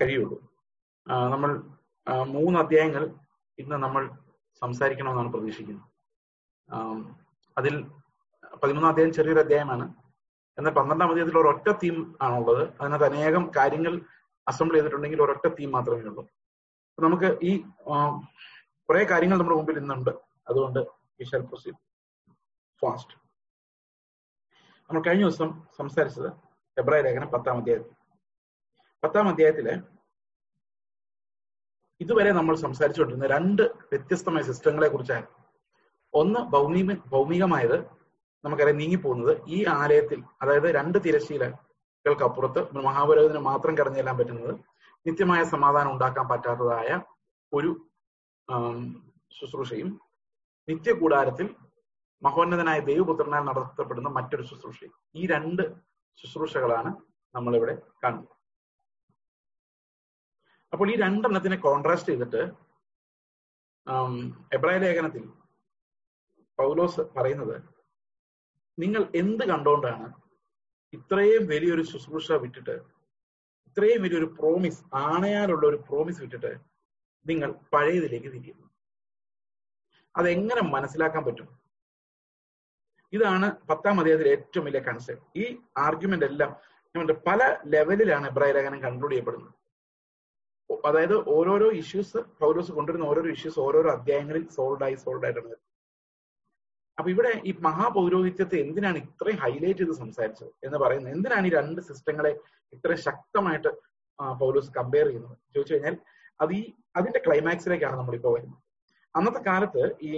കഴിയുള്ളൂ. നമ്മൾ മൂന്ന് അധ്യായങ്ങൾ ഇന്ന് നമ്മൾ സംസാരിക്കണമെന്നാണ് പ്രതീക്ഷിക്കുന്നത്. അതിൽ പതിമൂന്നാം അധ്യായം ചെറിയൊരു അധ്യായമാണ്. എന്നാൽ പന്ത്രണ്ടാം അധ്യായത്തിൽ ഒരൊറ്റ തീം ആണുള്ളത്. അതിനകത്ത് അനേകം കാര്യങ്ങൾ അസംബിൾ ചെയ്തിട്ടുണ്ടെങ്കിൽ ഒരൊറ്റ തീം മാത്രമേ ഉള്ളൂ. നമുക്ക് ഈ കുറെ കാര്യങ്ങൾ നമ്മുടെ മുമ്പിൽ ഇന്നുണ്ട്. അതുകൊണ്ട് വി ഫാസ്റ്റ് നമ്മൾ കഴിഞ്ഞ ദിവസം സംസാരിച്ചത് ഫെബ്രുവരി ലേഖനം പത്താം അധ്യായത്തിൽ. പത്താം അധ്യായത്തിൽ ഇതുവരെ നമ്മൾ സംസാരിച്ചുകൊണ്ടിരുന്ന രണ്ട് വ്യത്യസ്തമായ സിസ്റ്റങ്ങളെ കുറിച്ചായിരുന്നു ഒന്ന് ഭൗമിക ഭൗമികമായത് നമുക്കറിയാം നീങ്ങിപ്പോകുന്നത് ഈ ആലയത്തിൽ അതായത് രണ്ട് തിരശീലകൾക്ക് അപ്പുറത്ത് മഹാപുരോഹിതന് മാത്രം കടന്നു ചെല്ലാൻ പറ്റുന്നത് നിത്യമായ സമാധാനം ഉണ്ടാക്കാൻ പറ്റാത്തതായ ഒരു ശുശ്രൂഷയും നിത്യകൂടാരത്തിൽ മഹോന്നതനായ ദൈവപുത്രനാൽ നടത്തപ്പെടുന്ന മറ്റൊരു ശുശ്രൂഷയും. ഈ രണ്ട് ശുശ്രൂഷകളാണ് നമ്മളിവിടെ കാണുന്നത്. അപ്പോൾ ഈ രണ്ടെണ്ണത്തിനെ കോൺട്രാസ്റ്റ് ചെയ്തിട്ട് എബ്രായ ലേഖനത്തിൽ പൗലോസ് പറയുന്നത് നിങ്ങൾ എന്ത് കണ്ടുകൊണ്ടാണ് ഇത്രയും വലിയൊരു ശുശ്രൂഷ വിട്ടിട്ട് ഇത്രയും വലിയൊരു പ്രോമിസ് ആണയാലുള്ള ഒരു പ്രോമിസ് വിട്ടിട്ട് നിങ്ങൾ പഴയതിലേക്ക് തിരിയുന്നു? അതെങ്ങനെ മനസ്സിലാക്കാൻ പറ്റും? ഇതാണ് പത്താം അധ്യായത്തിലെ ഏറ്റവും വലിയ കൺസെപ്റ്റ് ഈ ആർഗ്യുമെന്റ് എല്ലാം പല ലെവലിലാണ് എബ്രായ ലേഖനം കൺക്ലൂഡ് ചെയ്യപ്പെടുന്നത്. അതായത് ഓരോരോ ഇഷ്യൂസ് പൗലോസ് കൊണ്ടുവരുന്ന ഓരോരോ ഇഷ്യൂസ് ഓരോരോ അധ്യായങ്ങളിൽ സോൾഡ് ആയി സോൾവ് ആയിട്ടാണ്. അപ്പൊ ഇവിടെ ഈ മഹാപൗരോഹിത്യത്തെ എന്തിനാണ് ഇത്രയും ഹൈലൈറ്റ് ചെയ്ത് സംസാരിച്ചത് എന്ന് പറയുന്നത്? എന്തിനാണ് ഈ രണ്ട് സിസ്റ്റങ്ങളെ ഇത്ര ശക്തമായിട്ട് പൗലോസ് കമ്പയർ ചെയ്യുന്നത്? ചോദിച്ചു കഴിഞ്ഞാൽ അത് ഈ അതിന്റെ ക്ലൈമാക്സിലേക്കാണ് നമ്മളിപ്പോ വരുന്നത്. അന്നത്തെ കാലത്ത് ഈ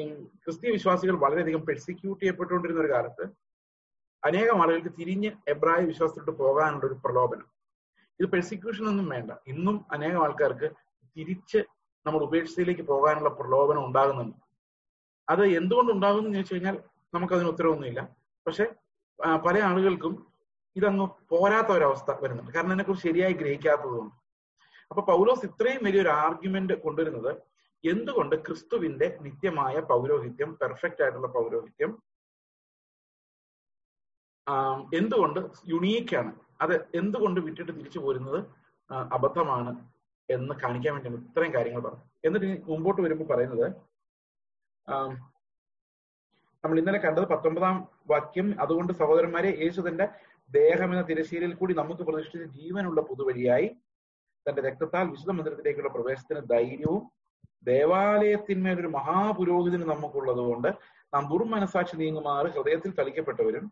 ക്രിസ്തീയ വിശ്വാസികൾ വളരെയധികം പെർസിക്യൂട്ട് ചെയ്യപ്പെട്ടുകൊണ്ടിരുന്ന ഒരു കാലത്ത് അനേകം ആളുകൾക്ക് തിരിഞ്ഞ് എബ്രായ വിശ്വാസത്തിലോട്ട് പോകാനുള്ള ഒരു പ്രലോഭനം. ഇത് പെർസിക്യൂഷൻ ഒന്നും വേണ്ട. ഇന്നും അനേകം ആൾക്കാർക്ക് തിരിച്ച് നമ്മുടെ ഉപേക്ഷയിലേക്ക് പോകാനുള്ള പ്രലോഭനം ഉണ്ടാകുന്നുണ്ട്. അത് എന്തുകൊണ്ട് ഉണ്ടാകുന്നു എന്ന് ചോദിച്ചു കഴിഞ്ഞാൽ നമുക്കതിന് ഉത്തരവൊന്നുമില്ല. പക്ഷെ പല ആളുകൾക്കും ഇതങ്ങ് പോരാത്ത ഒരവസ്ഥ വരുന്നുണ്ട്. കാരണം ഇതിനെക്കുറിച്ച് ശരിയായി ഗ്രഹിക്കാത്തതുകൊണ്ട് അപ്പൊ പൗലോസ് ഇത്രയും വലിയൊരു ആർഗ്യുമെന്റ് കൊണ്ടുവരുന്നത് എന്തുകൊണ്ട് ക്രിസ്തുവിന്റെ നിത്യമായ പൗരോഹിത്യം പെർഫെക്റ്റ് ആയിട്ടുള്ള പൗരോഹിത്യം എന്തുകൊണ്ട് യുണീക്കാണ് അത് എന്തുകൊണ്ട് വിട്ടിട്ട് തിരിച്ചു പോരുന്നത് അബദ്ധമാണ് എന്ന് കാണിക്കാൻ വേണ്ടിയാണ് ഇത്രയും കാര്യങ്ങൾ പറഞ്ഞു. എന്നിട്ട് മുമ്പോട്ട് വരുമ്പോൾ പറയുന്നത് നമ്മൾ ഇന്നലെ കണ്ടത് പത്തൊമ്പതാം വാക്യം അതുകൊണ്ട് സഹോദരന്മാരെ യേശു തന്റെ ദേഹം എന്ന തിരശ്ശീലയിൽ കൂടി നമുക്ക് പ്രതിഷ്ഠിച്ച ജീവനുള്ള പുതുവഴിയായി തന്റെ രക്തത്താൽ വിശുദ്ധ മന്ദിരത്തിലേക്കുള്ള പ്രവേശത്തിന് ധൈര്യവും ദേവാലയത്തിന്മേൽ ഒരു മഹാപുരോഹിതന് നമുക്കുള്ളത് കൊണ്ട് നാം ദുർമനസാക്ഷി നീങ്ങുമാറ് ഹൃദയത്തിൽ തളിക്കപ്പെട്ടവരും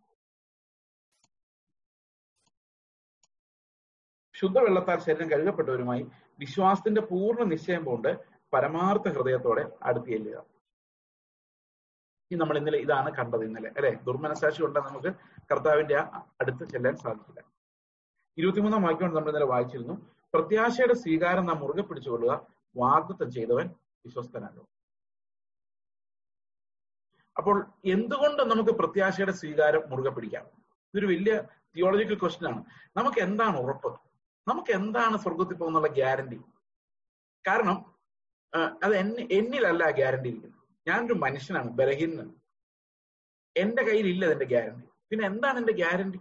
ശുദ്ധവെള്ളത്താൽ ശരീരം കഴുകപ്പെട്ടവരുമായി വിശ്വാസത്തിന്റെ പൂർണ നിശ്ചയം കൊണ്ട് പരമാർത്ഥ ഹൃദയത്തോടെ അടുത്ത് ചെല്ലുക. നമ്മൾ ഇന്നലെ ഇതാണ് കണ്ടത് ഇന്നലെ അല്ലെ? ദുർമനസാക്ഷി കൊണ്ട് നമുക്ക് കർത്താവിന്റെ അടുത്ത് ചെല്ലാൻ സാധിക്കില്ല. ഇരുപത്തിമൂന്നാം വാക്യം നമ്മൾ ഇന്നലെ വായിച്ചിരുന്നു. പ്രത്യാശയുടെ സ്വീകാരം നാം മുറുകെ പിടിച്ചുകൊള്ളുക വാഗ്ദത്തം ചെയ്തവൻ വിശ്വസ്തനാകും. അപ്പോൾ എന്തുകൊണ്ട് നമുക്ക് പ്രത്യാശയുടെ സ്വീകാരം മുറുകെ പിടിക്കാം? ഇതൊരു വലിയ തിയോളജിക്കൽ ക്വസ്റ്റ്യൻ ആണ്. നമുക്ക് എന്താണ് ഉറപ്പ്? നമുക്ക് എന്താണ് സ്വർഗത്തിൽ പോകുന്നുള്ള ഗ്യാരണ്ടി? കാരണം അത് എന്നെ എന്നിലല്ല ഗ്യാരണ്ടി ഇരിക്കുന്നത്. ഞാനൊരു മനുഷ്യനാണ് ബലഹീനൻ എന്റെ കയ്യിൽ ഇല്ല അതിന്റെ ഗ്യാരണ്ടി. പിന്നെ എന്താണ് എന്റെ ഗ്യാരണ്ടി?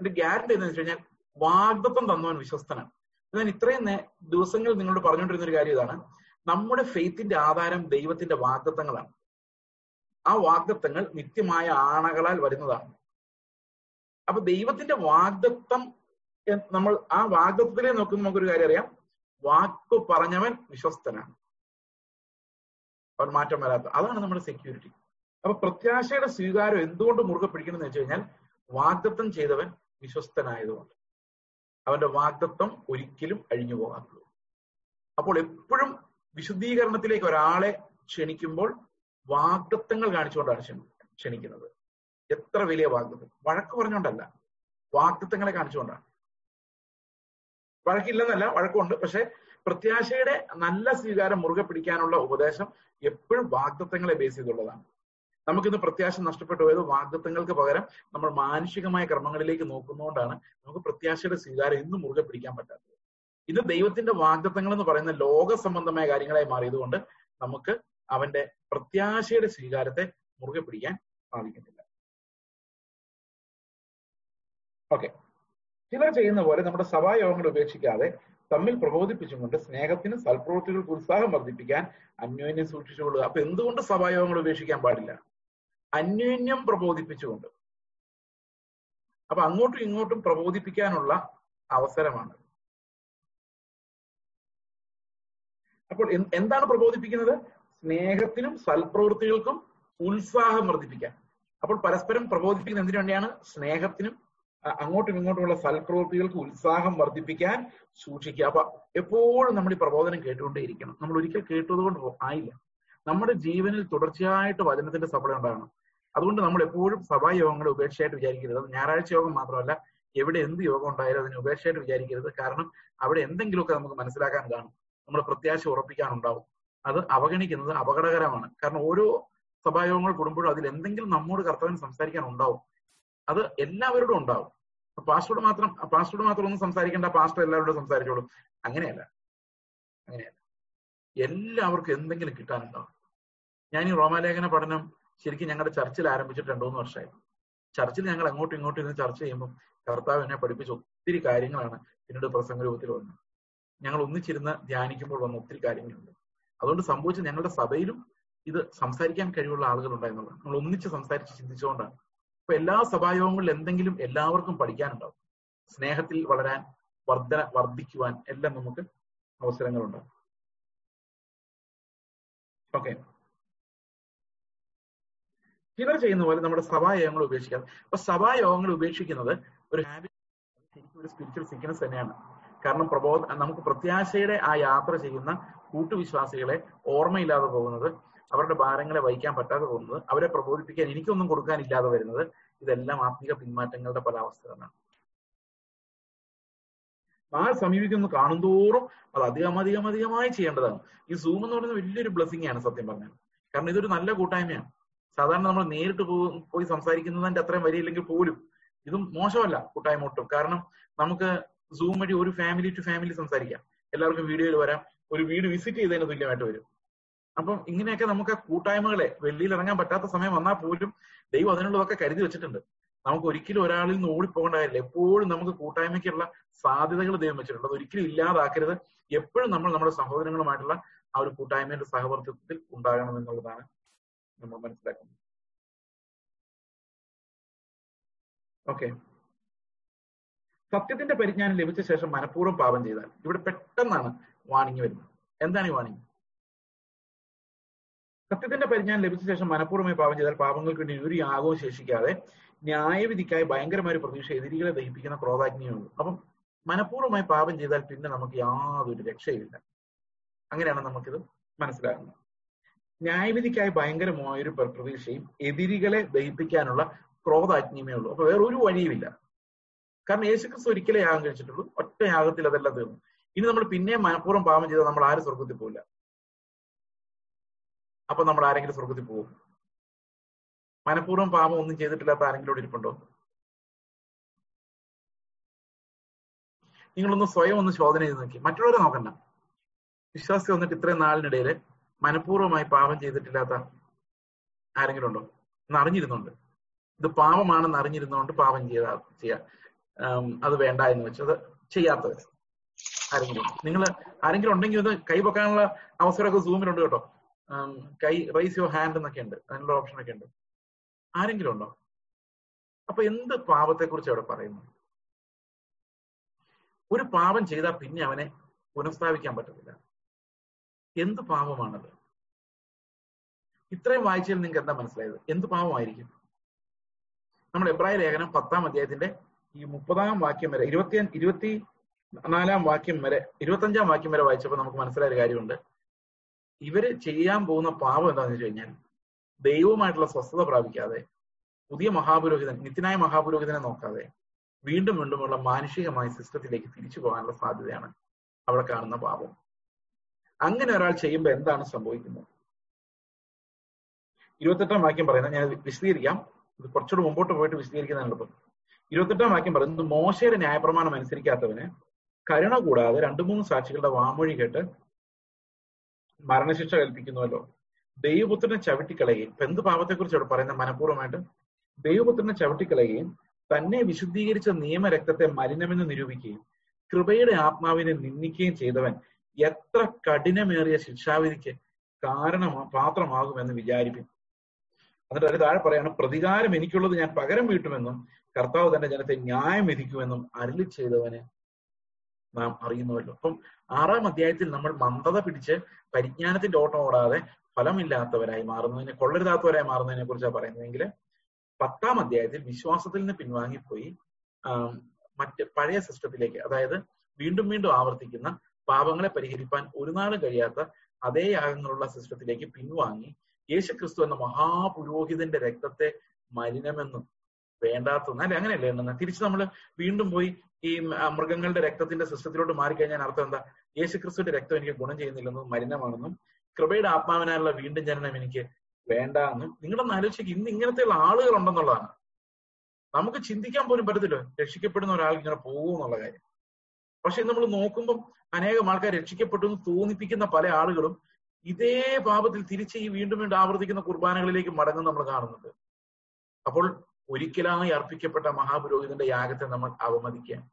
എന്റെ ഗ്യാരണ്ടി എന്ന് വെച്ച് കഴിഞ്ഞാൽ വാഗ്ദത്വം തന്നവൻ വിശ്വസ്തനാണ്. ഞാൻ ഇത്രയും ദിവസങ്ങൾ നിങ്ങളോട് പറഞ്ഞുകൊണ്ടിരുന്ന ഒരു കാര്യം ഇതാണ്. നമ്മുടെ ഫെയ്ത്തിന്റെ ആധാരം ദൈവത്തിന്റെ വാഗ്ദത്തങ്ങളാണ്. ആ വാഗ്ദത്തങ്ങൾ നിത്യമായ ആണകളാൽ വരുന്നതാണ്. അപ്പൊ ദൈവത്തിന്റെ വാഗ്ദത്തം നമ്മൾ ആ വാഗ്ദത്തത്തിലെ നോക്കുന്ന നമുക്കൊരു കാര്യം അറിയാം. വാക്ക് പറഞ്ഞവൻ വിശ്വസ്തനാണ്. അവൻ മാറ്റം വരാത്ത അതാണ് നമ്മുടെ സെക്യൂരിറ്റി അപ്പൊ പ്രത്യാശയുടെ സ്വീകാരം എന്തുകൊണ്ട് മുറുകെ പിടിക്കണം എന്ന് വെച്ച് കഴിഞ്ഞാൽ വാഗ്ദത്തം ചെയ്തവൻ വിശ്വസ്തനായതുകൊണ്ട്. അവന്റെ വാഗ്ദത്വം ഒരിക്കലും അഴിഞ്ഞു പോകാത്തുള്ളൂ അപ്പോൾ എപ്പോഴും വിശുദ്ധീകരണത്തിലേക്ക് ഒരാളെ ക്ഷണിക്കുമ്പോൾ വാഗ്ദത്തങ്ങൾ കാണിച്ചുകൊണ്ടാണ് ക്ഷണി- ക്ഷണിക്കുന്നത്. എത്ര വലിയ വാഗ്ദത്തം? വഴക്ക് പറഞ്ഞുകൊണ്ടല്ല. വാഗ്ദത്തങ്ങളെ കാണിച്ചുകൊണ്ടാണ്. വഴക്കില്ലെന്നല്ല വഴക്കമുണ്ട്. പക്ഷെ പ്രത്യാശയുടെ നല്ല സ്വീകാരം മുറുകെ പിടിക്കാനുള്ള ഉപദേശം എപ്പോഴും വാഗ്ദത്വങ്ങളെ ബേസ് ചെയ്തുള്ളതാണ്. നമുക്കിന്ന് പ്രത്യാശ നഷ്ടപ്പെട്ടു പോയത് വാഗ്ദത്തങ്ങൾക്ക് പകരം നമ്മൾ മാനുഷികമായ കർമ്മങ്ങളിലേക്ക് നോക്കുന്നതുകൊണ്ടാണ് നമുക്ക് പ്രത്യാശയുടെ സ്വീകാരം ഇന്നും മുറുകെ പിടിക്കാൻ പറ്റാത്തത്. ഇത് ദൈവത്തിന്റെ വാഗ്ദത്തങ്ങൾ എന്ന് പറയുന്ന ലോക സംബന്ധമായ കാര്യങ്ങളായി മാറിയതുകൊണ്ട് നമുക്ക് അവന്റെ പ്രത്യാശയുടെ സ്വീകാരത്തെ മുറുകെ പിടിക്കാൻ സാധിക്കുന്നില്ല ഓക്കെ ചിലർ ചെയ്യുന്ന പോലെ നമ്മുടെ സഭായോഗങ്ങൾ ഉപേക്ഷിക്കാതെ തമ്മിൽ പ്രബോധിപ്പിച്ചുകൊണ്ട് സ്നേഹത്തിനും സൽപ്രവൃത്തികൾക്ക് ഉത്സാഹം വർദ്ധിപ്പിക്കാൻ അന്യോന്യം സൂക്ഷിച്ചുകൊള്ളുക. അപ്പൊ എന്തുകൊണ്ട് സഭായോഗങ്ങൾ ഉപേക്ഷിക്കാൻ പാടില്ല? അന്യോന്യം പ്രബോധിപ്പിച്ചുകൊണ്ട്. അപ്പൊ അങ്ങോട്ടും ഇങ്ങോട്ടും പ്രബോധിപ്പിക്കാനുള്ള അവസരമാണ്. അപ്പോൾ എന്താണ് പ്രബോധിപ്പിക്കുന്നത്? സ്നേഹത്തിനും സൽപ്രവൃത്തികൾക്കും ഉത്സാഹം വർദ്ധിപ്പിക്കാൻ. അപ്പോൾ പരസ്പരം പ്രബോധിപ്പിക്കുന്ന എന്തിനു വേണ്ടിയാണ്? സ്നേഹത്തിനും അങ്ങോട്ടും ഇങ്ങോട്ടുമുള്ള സൽപ്രവൃത്തികൾക്ക് ഉത്സാഹം വർദ്ധിപ്പിക്കാൻ സൂക്ഷിക്കുക. അപ്പൊ എപ്പോഴും നമ്മൾ ഈ പ്രബോധനം കേട്ടുകൊണ്ടേയിരിക്കണം. നമ്മൾ ഒരിക്കൽ കേട്ടതുകൊണ്ട് ആയില്ല. നമ്മുടെ ജീവനിൽ തുടർച്ചയായിട്ട് വചനത്തിന്റെ സഭ ഉണ്ടാകണം. അതുകൊണ്ട് നമ്മൾ എപ്പോഴും സഭായോഗങ്ങളെ ഉപേക്ഷയായിട്ട് വിചാരിക്കരുത്. ഞായറാഴ്ച യോഗം മാത്രമല്ല എവിടെ എന്ത് യോഗം ഉണ്ടായാലും അതിനെ ഉപേക്ഷയായിട്ട് വിചാരിക്കരുത്. കാരണം അവിടെ എന്തെങ്കിലുമൊക്കെ നമുക്ക് മനസ്സിലാക്കാൻ കാണും. നമ്മൾ പ്രത്യാശ ഉറപ്പിക്കാനുണ്ടാവും അത് അവഗണിക്കുന്നത് അപകടകരമാണ്. കാരണം ഓരോ സഭായോഗങ്ങൾ കൂടുമ്പോഴും അതിൽ എന്തെങ്കിലും നമ്മോട് കർത്തവൻ സംസാരിക്കാൻ ഉണ്ടാവും. അത് എല്ലാവരോടും ഉണ്ടാവും. പാസ്റ്റോട് മാത്രം പാസ്റ്റോട് മാത്രം ഒന്നും സംസാരിക്കേണ്ട പാസ്റ്റർ എല്ലാവരോടും സംസാരിച്ചോളൂ. അങ്ങനെയല്ല. അങ്ങനെയല്ല. എല്ലാവർക്കും എന്തെങ്കിലും കിട്ടാനുണ്ടാവും. ഞാൻ ഈ റോമാലേഖന പഠനം ശരിക്കും ഞങ്ങളുടെ ചർച്ചിൽ ആരംഭിച്ചിട്ട് രണ്ടു മൂന്ന് വർഷമായി. ചർച്ചിൽ ഞങ്ങൾ അങ്ങോട്ടും ഇങ്ങോട്ടും ഇരുന്ന് ചർച്ച ചെയ്യുമ്പോൾ കർത്താവ് എന്നെ പഠിപ്പിച്ച ഒത്തിരി കാര്യങ്ങളാണ് പിന്നീട് പ്രസംഗ രൂപത്തിൽ വന്നത്. ഞങ്ങൾ ഒന്നിച്ചിരുന്ന് ധ്യാനിക്കുമ്പോൾ വന്ന ഒത്തിരി കാര്യങ്ങളുണ്ട്. അതുകൊണ്ട് സംഭവിച്ച ഞങ്ങളുടെ സഭയിലും ഇത് സംസാരിക്കാൻ കഴിവുള്ള ആളുകൾ ഉണ്ടായിരുന്നുള്ളൂ നമ്മൾ ഒന്നിച്ച് സംസാരിച്ച് ചിന്തിച്ചുകൊണ്ടാണ് അപ്പൊ എല്ലാ സഭായോഗങ്ങളിൽ എന്തെങ്കിലും എല്ലാവർക്കും പഠിക്കാനുണ്ടാവും. സ്നേഹത്തിൽ വളരാൻ വർധന വർദ്ധിക്കുവാൻ എല്ലാം നമുക്ക് അവസരങ്ങളുണ്ടാവും ഓക്കെ. ചിലർ ചെയ്യുന്ന പോലെ നമ്മുടെ സഭായോഗങ്ങൾ ഉപേക്ഷിക്കാം. അപ്പൊ സഭായോഗങ്ങൾ ഉപേക്ഷിക്കുന്നത് ഒരു ഹാബിറ്റ് ഒരു സ്പിരിച്വൽ സിക്നസ് തന്നെയാണ്. കാരണം പ്രബോധ നമുക്ക് പ്രത്യാശയുടെ ആ യാത്ര ചെയ്യുന്ന കൂട്ടുവിശ്വാസികളെ ഓർമ്മയില്ലാതെ പോകുന്നത് അവരുടെ ഭാരങ്ങളെ വഹിക്കാൻ പറ്റാതെ പോകുന്നത്. അവരെ പ്രബോധിപ്പിക്കാൻ എനിക്കൊന്നും കൊടുക്കാനില്ലാതെ വരുന്നത് ഇതെല്ലാം ആത്മീക പിന്മാറ്റങ്ങളുടെ പല അവസ്ഥകളാണ്. ആ സമീപിക്കുന്നു കാണുന്തോറും അത് അധികം അധികം അധികമായി ചെയ്യേണ്ടതാണ്. ഈ സൂം എന്ന് പറയുന്നത് വലിയൊരു ബ്ലെസ്സിംഗ് ആണ് സത്യം പറഞ്ഞാൽ. കാരണം ഇതൊരു നല്ല കൂട്ടായ്മയാണ്. സാധാരണ നമ്മൾ നേരിട്ട് പോയി സംസാരിക്കുന്നതിന്റെ അത്രയും വരിയില്ലെങ്കിൽ പോലും ഇതും മോശമല്ല കൂട്ടായ്മ ഒട്ടും. കാരണം നമുക്ക് സൂം വഴി ഒരു ഫാമിലി ടു ഫാമിലി സംസാരിക്കാം. എല്ലാവർക്കും വീഡിയോയിൽ വരാം. ഒരു വീട് വിസിറ്റ് ചെയ്തതിന് തുല്യമായിട്ട് വരും. അപ്പം ഇങ്ങനെയൊക്കെ നമുക്ക് കൂട്ടായ്മകളെ വെളിയിൽ ഇറങ്ങാൻ പറ്റാത്ത സമയം വന്നാൽ പോലും ദൈവം അതിനുള്ളതൊക്കെ കരുതി വെച്ചിട്ടുണ്ട്. നമുക്ക് ഒരിക്കലും ഒരാളിൽ നിന്ന് ഓടിപ്പോകേണ്ട കാര്യമില്ല എപ്പോഴും നമുക്ക് കൂട്ടായ്മയ്ക്കുള്ള സാധ്യതകൾ ദൈവം വെച്ചിട്ടുണ്ട്. അത് ഒരിക്കലും ഇല്ലാതാക്കരുത്. എപ്പോഴും നമ്മൾ നമ്മുടെ സഹോദരങ്ങളുമായിട്ടുള്ള ആ ഒരു കൂട്ടായ്മയുടെ സഹവർത്തിത്വത്തിൽ ഉണ്ടാകണം എന്നുള്ളതാണ് നമ്മൾ മനസ്സിലാക്കുന്നത്. ഓക്കെ. സത്യത്തിന്റെ പരിജ്ഞാനം ലഭിച്ച ശേഷം മനഃപൂർവം പാപം ചെയ്താൽ ഇവിടെ പെട്ടെന്നാണ് വാണിംഗ് വരുന്നത്. എന്താണ് ഈ വാണിംഗ് സത്യത്തിന്റെ പരിജ്ഞാനം ലഭിച്ച ശേഷം മനഃപൂർവമായി പാപം ചെയ്താൽ പാപങ്ങൾക്ക് വേണ്ടി ഒരു യാഗവും ശേഷിക്കാതെ ന്യായവിധിക്കായി ഭയങ്കരമായ ഒരു പ്രതീക്ഷ എതിരികളെ ദഹിപ്പിക്കുന്ന ക്രോധാജ്ഞയുള്ളൂ അപ്പം മനഃപൂർവമായി പാപം ചെയ്താൽ പിന്നെ നമുക്ക് യാതൊരു രക്ഷയില്ല അങ്ങനെയാണ് നമുക്കിത് മനസ്സിലാകുന്നത് ന്യായവിധിക്കായി ഭയങ്കരമായ ഒരു പ്രതീക്ഷയും എതിരികളെ ദഹിപ്പിക്കാനുള്ള ക്രോധാജ്ഞയുമേ ഉള്ളൂ. അപ്പൊ വേറെ ഒരു വഴിയുമില്ല. കാരണം യേശുക്രിസ്തു ഒരിക്കലേ യാഗം കഴിച്ചിട്ടുള്ളൂ. ഒറ്റ യാഗത്തിൽ അതെല്ലാം തീർന്നു. ഇനി നമ്മൾ പിന്നെയും മനഃപൂർവം പാപം ചെയ്താൽ നമ്മൾ ആരും സ്വർഗത്തിൽ പോകില്ല അപ്പൊ നമ്മൾ ആരെങ്കിലും സ്വർഗത്തിൽ പോകും. മനഃപൂർവം പാപം ഒന്നും ചെയ്തിട്ടില്ലാത്ത ആരെങ്കിലും ഇവിടെ ഇരിപ്പുണ്ടോ? നിങ്ങളൊന്ന് സ്വയം ഒന്ന് ശോധന ചെയ്ത് നോക്കി. മറ്റുള്ളവരെ നോക്കണ്ട. വിശ്വാസി വന്നിട്ട് ഇത്രയും നാളിനിടയിൽ മനഃപൂർവമായി പാപം ചെയ്തിട്ടില്ലാത്ത ആരെങ്കിലും ഉണ്ടോ? എന്ന് അറിഞ്ഞിരുന്നുണ്ട്. ഇത് പാപമാണെന്ന് അറിഞ്ഞിരുന്നുകൊണ്ട് പാപം ചെയ്ത ചെയ്യാ. അത് വേണ്ട എന്ന് വെച്ചു. അത് ചെയ്യാത്തവർ ആരെങ്കിലും നിങ്ങൾ ആരെങ്കിലും ഉണ്ടെങ്കിൽ ഒന്ന് കൈ പൊക്കാനുള്ള അവസരമൊക്കെ സൂമിലുണ്ട് കേട്ടോ. കൈ റൈസ് യുവർ ഹാൻഡ് എന്നൊക്കെ ഉണ്ട് അതിനുള്ള ഓപ്ഷൻ ഒക്കെ ഉണ്ട്. ആരെങ്കിലും ഉണ്ടോ? അപ്പൊ എന്ത് പാപത്തെ കുറിച്ച് അവിടെ പറയുന്നു? ഒരു പാപം ചെയ്താൽ പിന്നെ അവനെ പുനഃസ്ഥാപിക്കാൻ പറ്റത്തില്ല. എന്ത് പാപമാണത്? ഇത്രയും വായിച്ചാൽ നിങ്ങൾക്ക് എന്താ മനസ്സിലായത്? എന്ത് പാപമായിരിക്കും? നമ്മൾ എബ്രായ ലേഖനം പത്താം അധ്യായത്തിന്റെ ഈ മുപ്പതാം വാക്യം വരെ ഇരുപത്തി ഇരുപത്തി നാലാം വാക്യം വരെ ഇരുപത്തഞ്ചാം വാക്യം വരെ വായിച്ചപ്പോൾ നമുക്ക് മനസ്സിലായ ഒരു കാര്യമുണ്ട്. ഇവർ ചെയ്യാൻ പോകുന്ന പാപം എന്താണെന്ന് വെച്ച് കഴിഞ്ഞാൽ ദൈവവുമായിട്ടുള്ള സ്വസ്ഥത പ്രാപിക്കാതെ പുതിയ മഹാപുരോഹിതൻ നിത്യനായ മഹാപുരോഹിതനെ നോക്കാതെ വീണ്ടും വീണ്ടുമുള്ള മാനുഷികമായ സിസ്റ്റത്തിലേക്ക് തിരിച്ചു പോകാനുള്ള സാധ്യതയാണ് അവിടെ കാണുന്ന പാപം. അങ്ങനെ ഒരാൾ ചെയ്യുമ്പോൾ എന്താണ് സംഭവിക്കുന്നത്? ഇരുപത്തെട്ടാം വാക്യം പറയുന്നത് ഞാൻ വിശദീകരിക്കാം. ഇത് കുറച്ചുകൂടെ മുമ്പോട്ട് പോയിട്ട് വിശദീകരിക്കുന്നതാണ് എളുപ്പം. ഇരുപത്തെട്ടാം വാക്യം പറയുന്നത് മോശയുടെ ന്യായപ്രമാണം അനുസരിക്കാത്തവന് കരുണ കൂടാതെ രണ്ടു മൂന്ന് സാക്ഷികളുടെ വാമൊഴി കേട്ട് മരണശിക്ഷ കൽപ്പിക്കുന്നുവല്ലോ ദൈവപുത്രനെ ചവിട്ടിക്കളയുകയും എന്ത് പാപത്തെക്കുറിച്ച് അവിടെ പറയുന്ന മനഃപൂർവമായിട്ട്? ദൈവപുത്രനെ ചവിട്ടിക്കളയുകയും തന്നെ വിശുദ്ധീകരിച്ച നിയമരക്തത്തെ മലിനമെന്ന് നിരൂപിക്കുകയും കൃപയുടെ ആത്മാവിനെ നിന്ദിക്കുകയും ചെയ്തവൻ എത്ര കഠിനമേറിയ ശിക്ഷാവിധിക്ക് കാരണമാ പാത്രമാകുമെന്ന് വിചാരിപ്പിക്കും എന്നിട്ട് അതിന് താഴെ പറയാണ് പ്രതികാരം എനിക്കുള്ളത് ഞാൻ പകരം വീട്ടുമെന്നും കർത്താവ് തന്റെ ജനത്തെ ന്യായം വിധിക്കുമെന്നും അരുളി ചെയ്തവന് നാം അറിയുന്നുവല്ലോ. അപ്പം ആറാം അധ്യായത്തിൽ നമ്മൾ മന്ദത പിടിച്ച് പരിജ്ഞാനത്തിന്റെ ഓട്ടം ഓടാതെ ഫലമില്ലാത്തവരായി മാറുന്നതിനെ കൊള്ളരുതാത്തവരായി മാറുന്നതിനെ കുറിച്ചാണ് പറയുന്നതെങ്കിൽ പത്താം അധ്യായത്തിൽ വിശ്വാസത്തിൽ നിന്ന് പിൻവാങ്ങിപ്പോയി മറ്റ് പഴയ സിസ്റ്റത്തിലേക്ക് അതായത് വീണ്ടും വീണ്ടും ആവർത്തിക്കുന്ന പാപങ്ങളെ പരിഹരിപ്പാൻ ഒരു നാളും കഴിയാത്ത അതേ യാഗങ്ങളുള്ള സിസ്റ്റത്തിലേക്ക് പിൻവാങ്ങി യേശുക്രിസ്തു എന്ന മഹാപുരോഹിതന്റെ രക്തത്തെ മലിനമെന്നും വേണ്ടാത്തതെന്ന് അല്ലെ അങ്ങനെയല്ലേ? എണ്ണുന്നത് തിരിച്ച് നമ്മൾ വീണ്ടും പോയി ഈ മൃഗങ്ങളുടെ രക്തത്തിന്റെ സിസ്റ്റത്തിലോട്ട് മാറിക്കഴിഞ്ഞാൽ അർത്ഥം എന്താ? യേശുക്രിസ്തുവിന്റെ രക്തം എനിക്ക് ഗുണം ചെയ്യുന്നില്ലെന്നും മലിനമാണെന്നും കൃപയുടെ ആത്മാവിനായുള്ള വീണ്ടും ജനനം എനിക്ക് വേണ്ട എന്നും നിങ്ങളൊന്ന് ആലോചിക്കുക ഇന്ന് ഇങ്ങനത്തെയുള്ള ആളുകൾ ഉണ്ടെന്നുള്ളതാണ് നമുക്ക് ചിന്തിക്കാൻ പോലും പറ്റത്തില്ല. രക്ഷിക്കപ്പെടുന്ന ഒരാൾ ഇങ്ങനെ പോകും എന്നുള്ള കാര്യം. പക്ഷെ നമ്മൾ നോക്കുമ്പോൾ അനേകം ആൾക്കാർ രക്ഷിക്കപ്പെട്ടു എന്ന് തോന്നിപ്പിക്കുന്ന പല ആളുകളും ഇതേ പാപത്തിൽ തിരിച്ച് ഈ വീണ്ടും വീണ്ടും ആവർത്തിക്കുന്ന കുർബാനകളിലേക്ക് മടങ്ങും നമ്മൾ കാണുന്നുണ്ട്. അപ്പോൾ ഒരിക്കലായി അർപ്പിക്കപ്പെട്ട മഹാപുരോഹിതന്റെ യാഗത്തെ നമ്മൾ അവമതിക്കുക.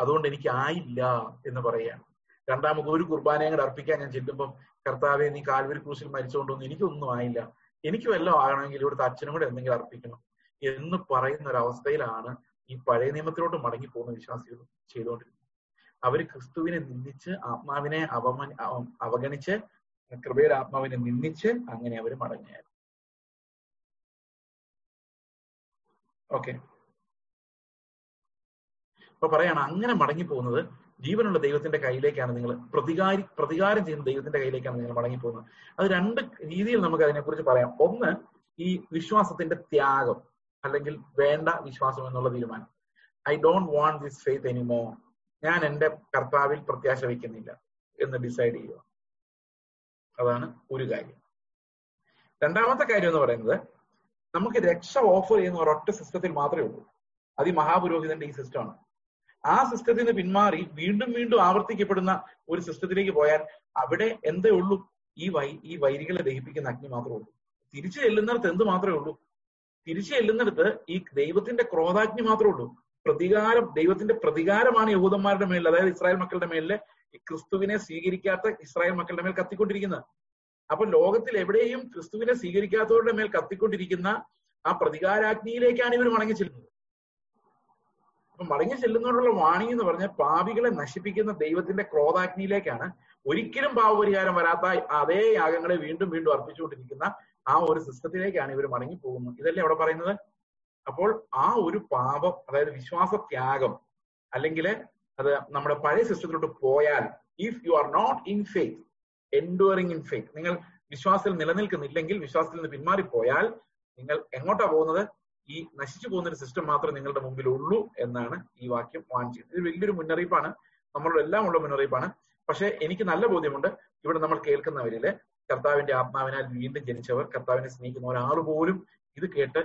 അതുകൊണ്ട് എനിക്ക് ആയില്ല എന്ന് പറയുകയാണ്. രണ്ടാമത് ഒരു കുർബാനയും കൂടെ അർപ്പിക്കാൻ ഞാൻ ചെല്ലുമ്പം കർത്താവെ നീ കാൽവരി ക്രൂസിൽ മരിച്ചുകൊണ്ടൊന്നും എനിക്കൊന്നും ആയില്ല. എനിക്ക് വല്ലതും ആകണമെങ്കിൽ ഇവിടുത്തെ അച്ഛനും കൂടെ എന്തെങ്കിലും അർപ്പിക്കണം എന്ന് പറയുന്ന ഒരു അവസ്ഥയിലാണ് ഈ പഴയ നിയമത്തിലോട്ട് മടങ്ങി പോകുന്ന വിശ്വാസികൾ ചെയ്തുകൊണ്ടിരുന്നത്. അവർ ക്രിസ്തുവിനെ നിന്ദിച്ച് ആത്മാവിനെ അവമ അവഗണിച്ച് കൃപയുടെ ആത്മാവിനെ നിന്ദിച്ച് അങ്ങനെ അവർ മടങ്ങിയായിരുന്നു. ഓക്കെ അപ്പൊ പറയാണ് അങ്ങനെ മടങ്ങി പോകുന്നത് ജീവനുള്ള ദൈവത്തിന്റെ കയ്യിലേക്കാണ് നിങ്ങൾ പ്രതികാരി പ്രതികാരം ചെയ്യുന്ന ദൈവത്തിന്റെ കയ്യിലേക്കാണ് നിങ്ങൾ മടങ്ങി പോകുന്നത് അത് രണ്ട് രീതിയിൽ നമുക്ക് അതിനെക്കുറിച്ച് പറയാം. ഒന്ന് ഈ വിശ്വാസത്തിന്റെ ത്യാഗം അല്ലെങ്കിൽ വേണ്ട വിശ്വാസം എന്നുള്ള തീരുമാനം. I don't want this faith anymore ഞാൻ എന്റെ കർത്താവിൽ പ്രത്യാശ വയ്ക്കുന്നില്ല എന്ന് ഡിസൈഡ് ചെയ്യുക. അതാണ് ഒരു കാര്യം. രണ്ടാമത്തെ കാര്യം എന്ന് പറയുന്നത് നമുക്ക് രക്ഷ ഓഫർ ചെയ്യുന്ന ഒരൊറ്റ സിസ്റ്റത്തിൽ മാത്രമേ ഉള്ളൂ. അത് ഈ മഹാപുരോഹിതന്റെ ഈ സിസ്റ്റമാണ് ആ സിസ്റ്റത്തിൽ നിന്ന് പിന്മാറി വീണ്ടും വീണ്ടും ആവർത്തിക്കപ്പെടുന്ന ഒരു സിസ്റ്റത്തിലേക്ക് പോയാൽ അവിടെ എന്തേ ഉള്ളൂ? ഈ വൈ ഈ വൈരികളെ ദഹിപ്പിക്കുന്ന അഗ്നി മാത്രമേ ഉള്ളൂ. തിരിച്ചു ചെല്ലുന്നിടത്ത് എന്ത് മാത്രമേ ഉള്ളൂ? തിരിച്ചു ചെല്ലുന്നിടത്ത് ഈ ദൈവത്തിന്റെ ക്രോധാഗ്നി മാത്രമേ ഉള്ളൂ. പ്രതികാരം ദൈവത്തിന്റെ പ്രതികാരമാണ് യഹൂദന്മാരുടെ മേലിൽ അതായത് ഇസ്രായേൽ മക്കളുടെ മേലിൽ ക്രിസ്തുവിനെ സ്വീകരിക്കാത്ത ഇസ്രായേൽ മക്കളുടെ മേൽ കത്തിക്കൊണ്ടിരിക്കുന്നത്. അപ്പൊ ലോകത്തിൽ എവിടെയും ക്രിസ്തുവിനെ സ്വീകരിക്കാത്തവരുടെ മേൽ കത്തിക്കൊണ്ടിരിക്കുന്ന ആ പ്രതികാരാഗ്നിയിലേക്കാണ് ഇവർ മടങ്ങി ചെല്ലുന്നത്. അപ്പൊ മടങ്ങി ചെല്ലുന്നവരുള്ള വാണി എന്ന് പറഞ്ഞാൽ പാപികളെ നശിപ്പിക്കുന്ന ദൈവത്തിന്റെ ക്രോധാഗ്നിയിലേക്കാണ് ഒരിക്കലും പാപപരിഹാരം വരാത്ത അതേ യാഗങ്ങളെ വീണ്ടും വീണ്ടും അർപ്പിച്ചുകൊണ്ടിരിക്കുന്ന ആ ഒരു സിസ്റ്റത്തിലേക്കാണ് ഇവർ മടങ്ങി പോകുന്നത്. ഇതല്ലേ അവിടെ പറയുന്നത്? അപ്പോൾ ആ ഒരു പാപം അതായത് വിശ്വാസ ത്യാഗം അല്ലെങ്കിൽ അത് നമ്മുടെ പഴയ സിസ്റ്റത്തിലോട്ട് പോയാൽ if you are not in faith enduring in faith നിങ്ങൾ വിശ്വാസത്തിൽ നിലനിൽക്കുന്നില്ലെങ്കിൽ വിശ്വാസത്തിൽ നിന്ന് പിന്മാറിപ്പോയാൽ നിങ്ങൾ എങ്ങോട്ടാ പോകുന്നത്? ഈ നശിച്ചു പോകുന്ന ഒരു സിസ്റ്റം മാത്രമേ നിങ്ങളുടെ മുമ്പിൽ ഉള്ളൂ എന്നാണ് ഈ വാക്യം വാങ്ങിച്ചത് ഇത് വലിയൊരു മുന്നറിയിപ്പാണ്. നമ്മളോട് എല്ലാം ഉള്ള മുന്നറിയിപ്പാണ്. പക്ഷെ എനിക്ക് നല്ല ബോധ്യമുണ്ട്. ഇവിടെ നമ്മൾ കേൾക്കുന്നവരിൽ കർത്താവിന്റെ ആത്മാവിനാൽ വീണ്ടും ജനിച്ചവർ കർത്താവിനെ സ്നേഹിക്കുന്ന ഒരാൾ പോലും ഇത് കേട്ട്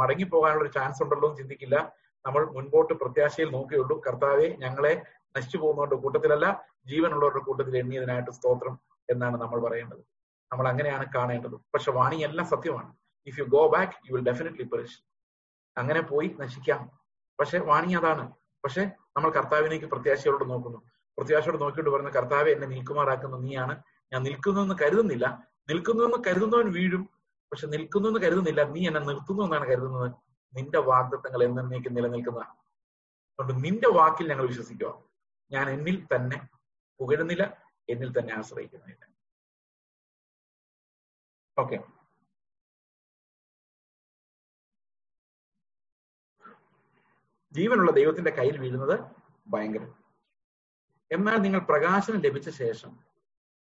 മടങ്ങി പോകാനുള്ള ഒരു ചാൻസ് ഉണ്ടല്ലോ എന്ന് ചിന്തിക്കില്ല. നമ്മൾ മുൻപോട്ട് പ്രത്യാശയിൽ നോക്കിയുള്ളൂ കർത്താവെ ഞങ്ങളെ നശിച്ചു പോകുന്നവരുടെ കൂട്ടത്തിലല്ല ജീവനുള്ളവരുടെ കൂട്ടത്തിൽ എണ്ണിയതിനായിട്ട് സ്തോത്രം എന്നാണ് നമ്മൾ പറയേണ്ടത്. നമ്മൾ അങ്ങനെയാണ് കാണേണ്ടത്. പക്ഷെ വാണി എല്ലാം സത്യമാണ്. If you go back you will definitely perish അങ്ങനെ പോയി നശിക്കാം. പക്ഷെ വാണി അതാണ്. പക്ഷെ നമ്മൾ കർത്താവിനേക്ക് പ്രത്യാശയോട് നോക്കുന്നു. പ്രത്യാശയോട് നോക്കിയിട്ട് പറയുന്ന കർത്താവെ എന്നെ നിൽക്കുമാറാക്കുന്ന. നീയാണ്. ഞാൻ നിൽക്കുന്നു എന്ന് കരുതുന്നില്ല. നിൽക്കുന്നു എന്ന് കരുതുന്നവൻ വീഴും. പക്ഷെ നിൽക്കുന്നു എന്ന് കരുതുന്നില്ല. നീ എന്നെ നിർത്തുന്നു എന്നാണ് കരുതുന്നത്. നിന്റെ വാഗ്ദത്തങ്ങൾ എന്നേക്ക് നിലനിൽക്കുന്നതാണ്. അതുകൊണ്ട് നിന്റെ വാക്കിൽ ഞങ്ങൾ വിശ്വസിക്കുക. ഞാൻ എന്നിൽ തന്നെ പുകഴുന്നില്ല എന്നിൽ തന്നെ ആശ്രയിക്കുന്നില്ല. ഓക്കെ ജീവനുള്ള ദൈവത്തിന്റെ കയ്യിൽ വീഴുന്നത് ഭയങ്കരം. എന്നാൽ നിങ്ങൾ പ്രകാശനം ലഭിച്ച ശേഷം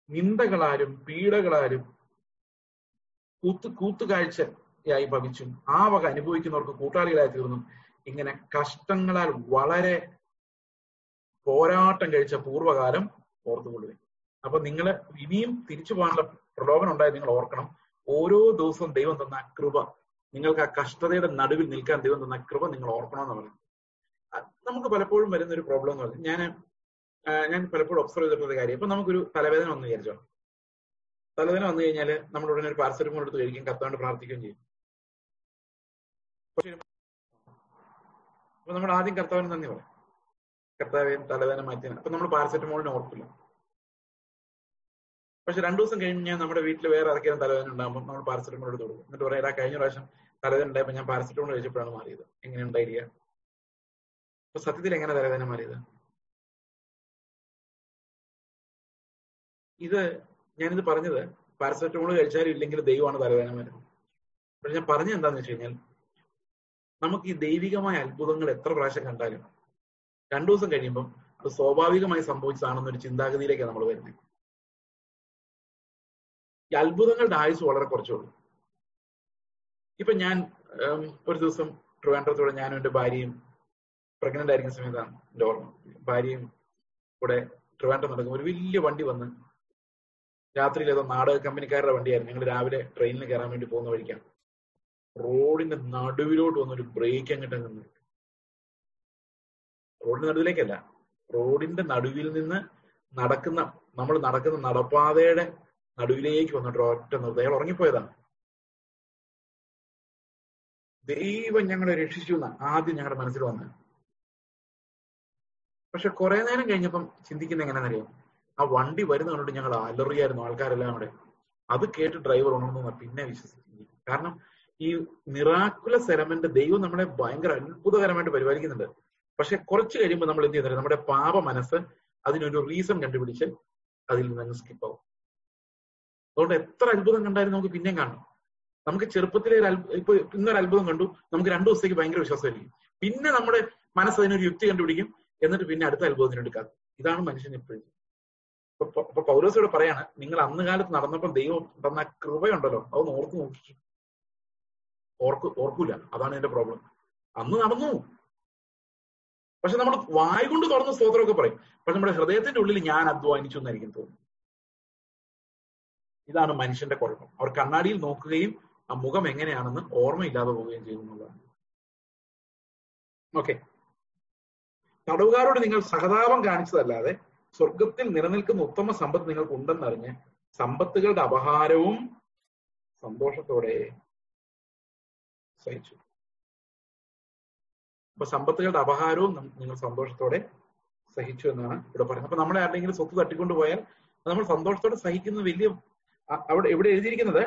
നിന്ദകളാലും പീഡകളാലും കൂത്ത് കൂത്തുകാഴ്ചയായി ഭവിച്ചും ആ വക അനുഭവിക്കുന്നവർക്ക് കൂട്ടാളികളായി തീർന്നും ഇങ്ങനെ കഷ്ടങ്ങളാൽ വളരെ പോരാട്ടം കഴിച്ച പൂർവകാലം ഓർത്തുകൊള്ളുക അപ്പൊ നിങ്ങൾ ഇനിയും തിരിച്ചു പോകാനുള്ള പ്രലോഭനം ഉണ്ടായത് നിങ്ങൾ ഓർക്കണം. ഓരോ ദിവസവും ദൈവം തന്ന കൃപ നിങ്ങൾക്ക് ആ കഷ്ടതയുടെ നടുവിൽ നിൽക്കാൻ ദൈവം തന്ന കൃപ നിങ്ങൾ ഓർക്കണം ഓർക്കണമെന്ന് പറയുന്നത് നമുക്ക് പലപ്പോഴും വരുന്ന ഒരു പ്രോബ്ലം എന്ന് പറഞ്ഞു ഞാൻ ഞാൻ പലപ്പോഴും ഒബ്സർവ് ചെയ്തിട്ടുള്ള കാര്യം. ഇപ്പൊ നമുക്കൊരു തലവേദന വന്നു വിചാരിച്ചോ? തലവേദന വന്നു കഴിഞ്ഞാൽ നമ്മൾ ഉടനെ ഒരു പാരസെറ്റമോൾ എടുത്ത് കഴിക്കും കത്താണ്ട് പ്രാർത്ഥിക്കുകയും ചെയ്യും. അപ്പൊ നമ്മൾ ആദ്യം കർത്താവിന് നന്ദി പറയും. കർത്താവെ തലവേദന മാറ്റിയാണ്. അപ്പൊ നമ്മൾ പാരസെറ്റമോളിനെ ഓർക്കില്ല പക്ഷെ രണ്ടു ദിവസം കഴിഞ്ഞ് നമ്മുടെ വീട്ടിൽ വേറെ ഇറക്കിയാൽ തലവേദന ഉണ്ടാകുമ്പോൾ നമ്മൾ പാരസെറ്റമോൾ എടുത്ത് കൊടുക്കും. എന്നിട്ട് പറയാം "എടാ, കഴിഞ്ഞ പ്രാവശ്യം തലവേദന ഉണ്ടായപ്പോൾ ഞാൻ പാരസെറ്റമോൾ കഴിച്ചപ്പോഴാണ് മാറിയത്. എങ്ങനെ ഉണ്ടായിരിക്കുക അപ്പൊ സത്യത്തിൽ എങ്ങനെ തലവേദന മാറിയത്? ഇത് ഞാനിത് പറഞ്ഞത് പാരസെറ്റമോൾ കഴിച്ചാലും ഇല്ലെങ്കിൽ ദൈവമാണ് തലവേദന വരുന്നത് പക്ഷെ ഞാൻ പറഞ്ഞത് എന്താന്ന് വെച്ച് കഴിഞ്ഞാൽ നമുക്ക് ഈ ദൈവികമായ അത്ഭുതങ്ങൾ എത്ര പ്രാവശ്യം കണ്ടാലും രണ്ടു ദിവസം കഴിയുമ്പം അത് സ്വാഭാവികമായി സംഭവിച്ചതാണെന്നൊരു ചിന്താഗതിയിലേക്കാണ് നമ്മൾ വരുന്നത്. ഈ അത്ഭുതങ്ങളുടെ ആയുസ് വളരെ കുറച്ചുള്ളൂ ഇപ്പൊ ഞാൻ ഒരു ദിവസം ട്രിവാൻഡ്രത്തോടെ ഞാനും എന്റെ ഭാര്യയും പ്രഗ്നന്റ് ആയിരിക്കുന്ന സമയത്താണ് എന്റെ ഓർമ്മ. ഭാര്യയും കൂടെ ട്രിവാൻഡ്രം നടക്കുമ്പോൾ ഒരു വലിയ വണ്ടി വന്ന് രാത്രിയിൽ ഏതോ നാടക കമ്പനിക്കാരുടെ വണ്ടിയായിരുന്നു. ഞങ്ങൾ രാവിലെ ട്രെയിനിൽ കയറാൻ വേണ്ടി പോകുന്ന വഴിക്കാണ്. റോഡിന്റെ നടുവിലോട്ട് വന്നൊരു ബ്രേക്ക് അങ്ങോട്ട് നിന്ന്. റോഡിന്റെ നടുവിലേക്കല്ല. റോഡിന്റെ നടുവിൽ നിന്ന് നടക്കുന്ന നമ്മൾ നടക്കുന്ന നടപ്പാതയുടെ നടുവിലേക്ക് വന്നിട്ട് ഒറ്റ അയാൾ ഉറങ്ങിപ്പോയതാണ്. ദൈവം ഞങ്ങളെ രക്ഷിച്ചു എന്ന് ആദ്യം ഞങ്ങളുടെ മനസ്സിൽ വന്നത്. പക്ഷെ കുറെ നേരം കഴിഞ്ഞപ്പം ചിന്തിക്കുന്ന എങ്ങനെയാണെന്നറിയാം ആ വണ്ടി വരുന്ന കണ്ടിട്ട് ഞങ്ങൾ അലറിയായിരുന്നു ആൾക്കാരെല്ലാം അവിടെ. അത് കേട്ട് ഡ്രൈവർ ഉണർന്നു പിന്നെ വിശ്വസിച്ചു കാരണം ഈ മിറാക്കുലസ് എലമെന്റ് ദൈവം നമ്മളെ ഭയങ്കര അത്ഭുതകരമായിട്ട് പരിപാലിക്കുന്നുണ്ട്. പക്ഷെ കുറച്ച് കഴിയുമ്പോൾ നമ്മൾ എന്ത് ചെയ്യുന്നത് നമ്മുടെ പാപ മനസ്സ് അതിനൊരു റീസൺ കണ്ടുപിടിച്ച് അതിൽ നിന്ന് സ്കിപ്പ് ആവും. അതുകൊണ്ട് എത്ര അത്ഭുതം കണ്ടാലും നമുക്ക് പിന്നെയും കാണണം. നമുക്ക് ചെറുപ്പത്തിലെ ഒരു ഇപ്പൊ ഇന്നൊരു അത്ഭുതം കണ്ടു നമുക്ക് രണ്ടു ദിവസത്തേക്ക് ഭയങ്കര വിശ്വാസമായിരിക്കും. പിന്നെ നമ്മുടെ മനസ്സ് അതിനൊരു യുക്തി കണ്ടുപിടിക്കും എന്നിട്ട് പിന്നെ അടുത്ത അത്ഭുതത്തിന് എടുക്കാം. ഇതാണ് മനുഷ്യൻ എപ്പോഴും ഇപ്പൊ പ- ഇവിടെ പറയാണ് നിങ്ങൾ അന്ന് കാലത്ത് നടന്നപ്പോൾ ദൈവം തന്ന കൃപയുണ്ടല്ലോ അതൊന്ന് ഓർത്ത് നോക്കി ഓർക്കു ഓർക്കൂല അതാണ് എന്റെ പ്രോബ്ലം അന്ന് നടന്നു. പക്ഷെ നമ്മൾ വായ് കൊണ്ട് തുറന്ന് സ്തോത്രമൊക്കെ പറയും. പക്ഷെ നമ്മുടെ ഹൃദയത്തിന്റെ ഉള്ളിൽ ഞാൻ അധ്വാനിച്ചു എന്നായിരിക്കും തോന്നുന്നു ഇതാണ് മനുഷ്യന്റെ കുഴപ്പം. അവർ കണ്ണാടിയിൽ നോക്കുകയും ആ മുഖം എങ്ങനെയാണെന്ന് ഓർമ്മയില്ലാതെ പോവുകയും ചെയ്യുന്നതാണ് ഓക്കെ തടവുകാരോട് നിങ്ങൾ സഹതാപം കാണിച്ചതല്ലാതെ സ്വർഗത്തിൽ നിലനിൽക്കുന്ന ഉത്തമ സമ്പത്ത് നിങ്ങൾക്ക് ഉണ്ടെന്നറിഞ്ഞ് സമ്പത്തുകളുടെ അപഹാരവും സന്തോഷത്തോടെ സഹിച്ചു. അപ്പൊ സമ്പത്തുകളുടെ അപഹാരവും നിങ്ങൾ സന്തോഷത്തോടെ സഹിച്ചു എന്നാണ് ഇവിടെ പറയുന്നത്. അപ്പൊ നമ്മളെ ആരുടെങ്കിലും സ്വത്ത് തട്ടിക്കൊണ്ട് പോയാൽ നമ്മൾ സന്തോഷത്തോടെ സഹിക്കുന്ന വലിയ അവിടെ എവിടെ എഴുതിയിരിക്കുന്നത്?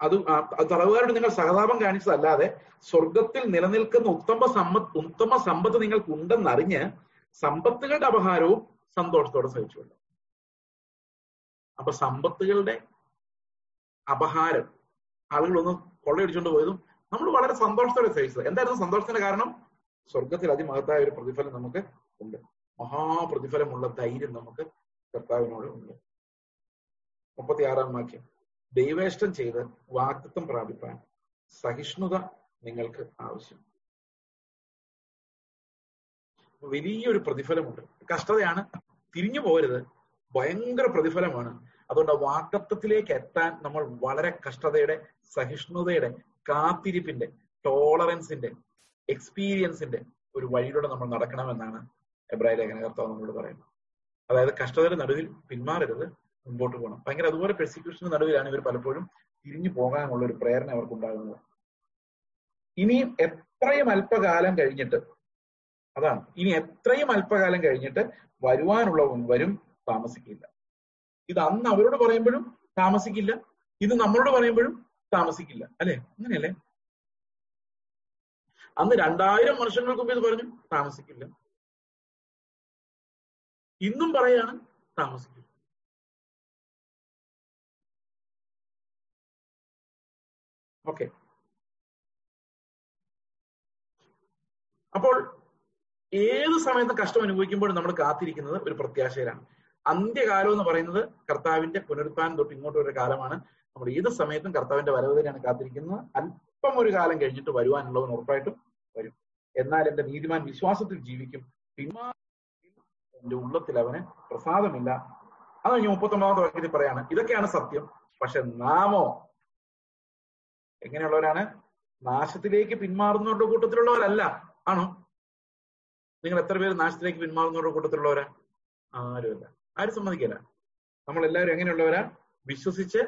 അത് തടവുകാരോട് നിങ്ങൾ സഹതാപം കാണിച്ചതല്ലാതെ സ്വർഗത്തിൽ നിലനിൽക്കുന്ന ഉത്തമ സമ്പത്ത് ഉത്തമ സമ്പത്ത് നിങ്ങൾക്ക് ഉണ്ടെന്നറിഞ്ഞ് സമ്പത്തുകളുടെ അപഹാരവും സന്തോഷത്തോടെ സഹിച്ചുകൊണ്ട്. അപ്പൊ സമ്പത്തുകളുടെ അപഹാരം ആളുകളൊന്ന് കൊള്ളയടിച്ചുകൊണ്ട് പോയതും നമ്മൾ വളരെ സന്തോഷത്തോടെ സഹിച്ചത്. എന്തായിരുന്നു സന്തോഷത്തിന്റെ കാരണം? സ്വർഗത്തിൽ അതിമഹത്തായ ഒരു പ്രതിഫലം നമുക്ക് ഉണ്ട്. മഹാപ്രതിഫലമുള്ള ധൈര്യം നമുക്ക് കർത്താവിനോട് ഉണ്ട്. മുപ്പത്തി ആറാം വാക്യം. ദൈവേഷ്ടം ചെയ്ത് വാക്തത്വം പ്രാപിപ്പാൻ സഹിഷ്ണുത നിങ്ങൾക്ക് ആവശ്യം. വലിയൊരു പ്രതിഫലമുണ്ട്. കഷ്ടതയാണ്. തിരിഞ്ഞു പോകരുത്. ഭയങ്കര പ്രതിഫലമാണ്. അതുകൊണ്ട് ആ വാക്കത്വത്തിലേക്ക് എത്താൻ നമ്മൾ വളരെ കഷ്ടതയുടെ സഹിഷ്ണുതയുടെ കാത്തിരിപ്പിന്റെ ടോളറൻസിന്റെ എക്സ്പീരിയൻസിന്റെ ഒരു വഴിയിലൂടെ നമ്മൾ നടക്കണമെന്നാണ് എബ്രാഹിം ലേഖന കർത്താവ് നമ്മളോട് പറയുന്നത്. അതായത് കഷ്ടതയുടെ നടുവിൽ പിന്മാറരുത്. മുമ്പോട്ട് പോകണം. ഭയങ്കര അതുപോലെ പെർസിക്യൂഷന് നടുവിലാണ് ഇവർ പലപ്പോഴും തിരിഞ്ഞു പോകാനുള്ള ഒരു പ്രേരണ അവർക്ക് ഉണ്ടാകുന്നത് ഇനിയും എത്രയും അല്പകാലം കഴിഞ്ഞിട്ട് അതാണ്. ഇനി എത്രയും അല്പകാലം കഴിഞ്ഞിട്ട് വരുവാനുള്ളവൻ വരും താമസിക്കില്ല. ഇത് അന്ന് അവരോട് പറയുമ്പോഴും താമസിക്കില്ല. ഇത് നമ്മളോട് പറയുമ്പോഴും താമസിക്കില്ല. അല്ലെ? അങ്ങനെയല്ലേ? അന്ന് രണ്ടായിരം വർഷങ്ങൾക്ക് മുമ്പ് ഇത് പറഞ്ഞു താമസിക്കില്ല. ഇന്നും പറയാണ് താമസിക്കില്ല. ഓക്കെ. അപ്പോൾ ഏത് സമയത്ത് കഷ്ടം അനുഭവിക്കുമ്പോഴും നമ്മൾ കാത്തിരിക്കുന്നത് ഒരു പ്രത്യാശയിലാണ്. അന്ത്യകാലം എന്ന് പറയുന്നത് കർത്താവിന്റെ പുനരുത്ഥാനം തൊട്ട് ഇങ്ങോട്ട് ഒരു കാലമാണ്. നമ്മൾ ഏത് സമയത്തും കർത്താവിന്റെ വരവ് തന്നെയാണ് കാത്തിരിക്കുന്നത്. അല്പം ഒരു കാലം കഴിഞ്ഞിട്ട് വരുവാനുള്ളവൻ ഉറപ്പായിട്ടും വരും. എന്നാൽ എന്റെ നീതിമാൻ വിശ്വാസത്തിൽ ജീവിക്കും. പിന്മാ എന്റെ ഉള്ളത്തിൽ അവന് പ്രസാദമില്ല. അത് ഞാൻ മുപ്പത്തൊമ്പതാമത്തെ വാക്യത്തിൽ പറയാണ്. ഇതൊക്കെയാണ് സത്യം. പക്ഷെ നാമോ? എങ്ങനെയുള്ളവരാണ്? നാശത്തിലേക്ക് പിന്മാറുന്നവരുടെ കൂട്ടത്തിലുള്ളവരല്ല. ആണോ? നിങ്ങൾ എത്ര പേര് നാശത്തിലേക്ക് പിന്മാറുന്നവരുടെ കൂട്ടത്തിലുള്ളവരാ? ആരുമല്ല. ആരും സമ്മതിക്കില്ല. നമ്മൾ എല്ലാവരും എങ്ങനെയുള്ളവരാ? വിശ്വസിച്ച്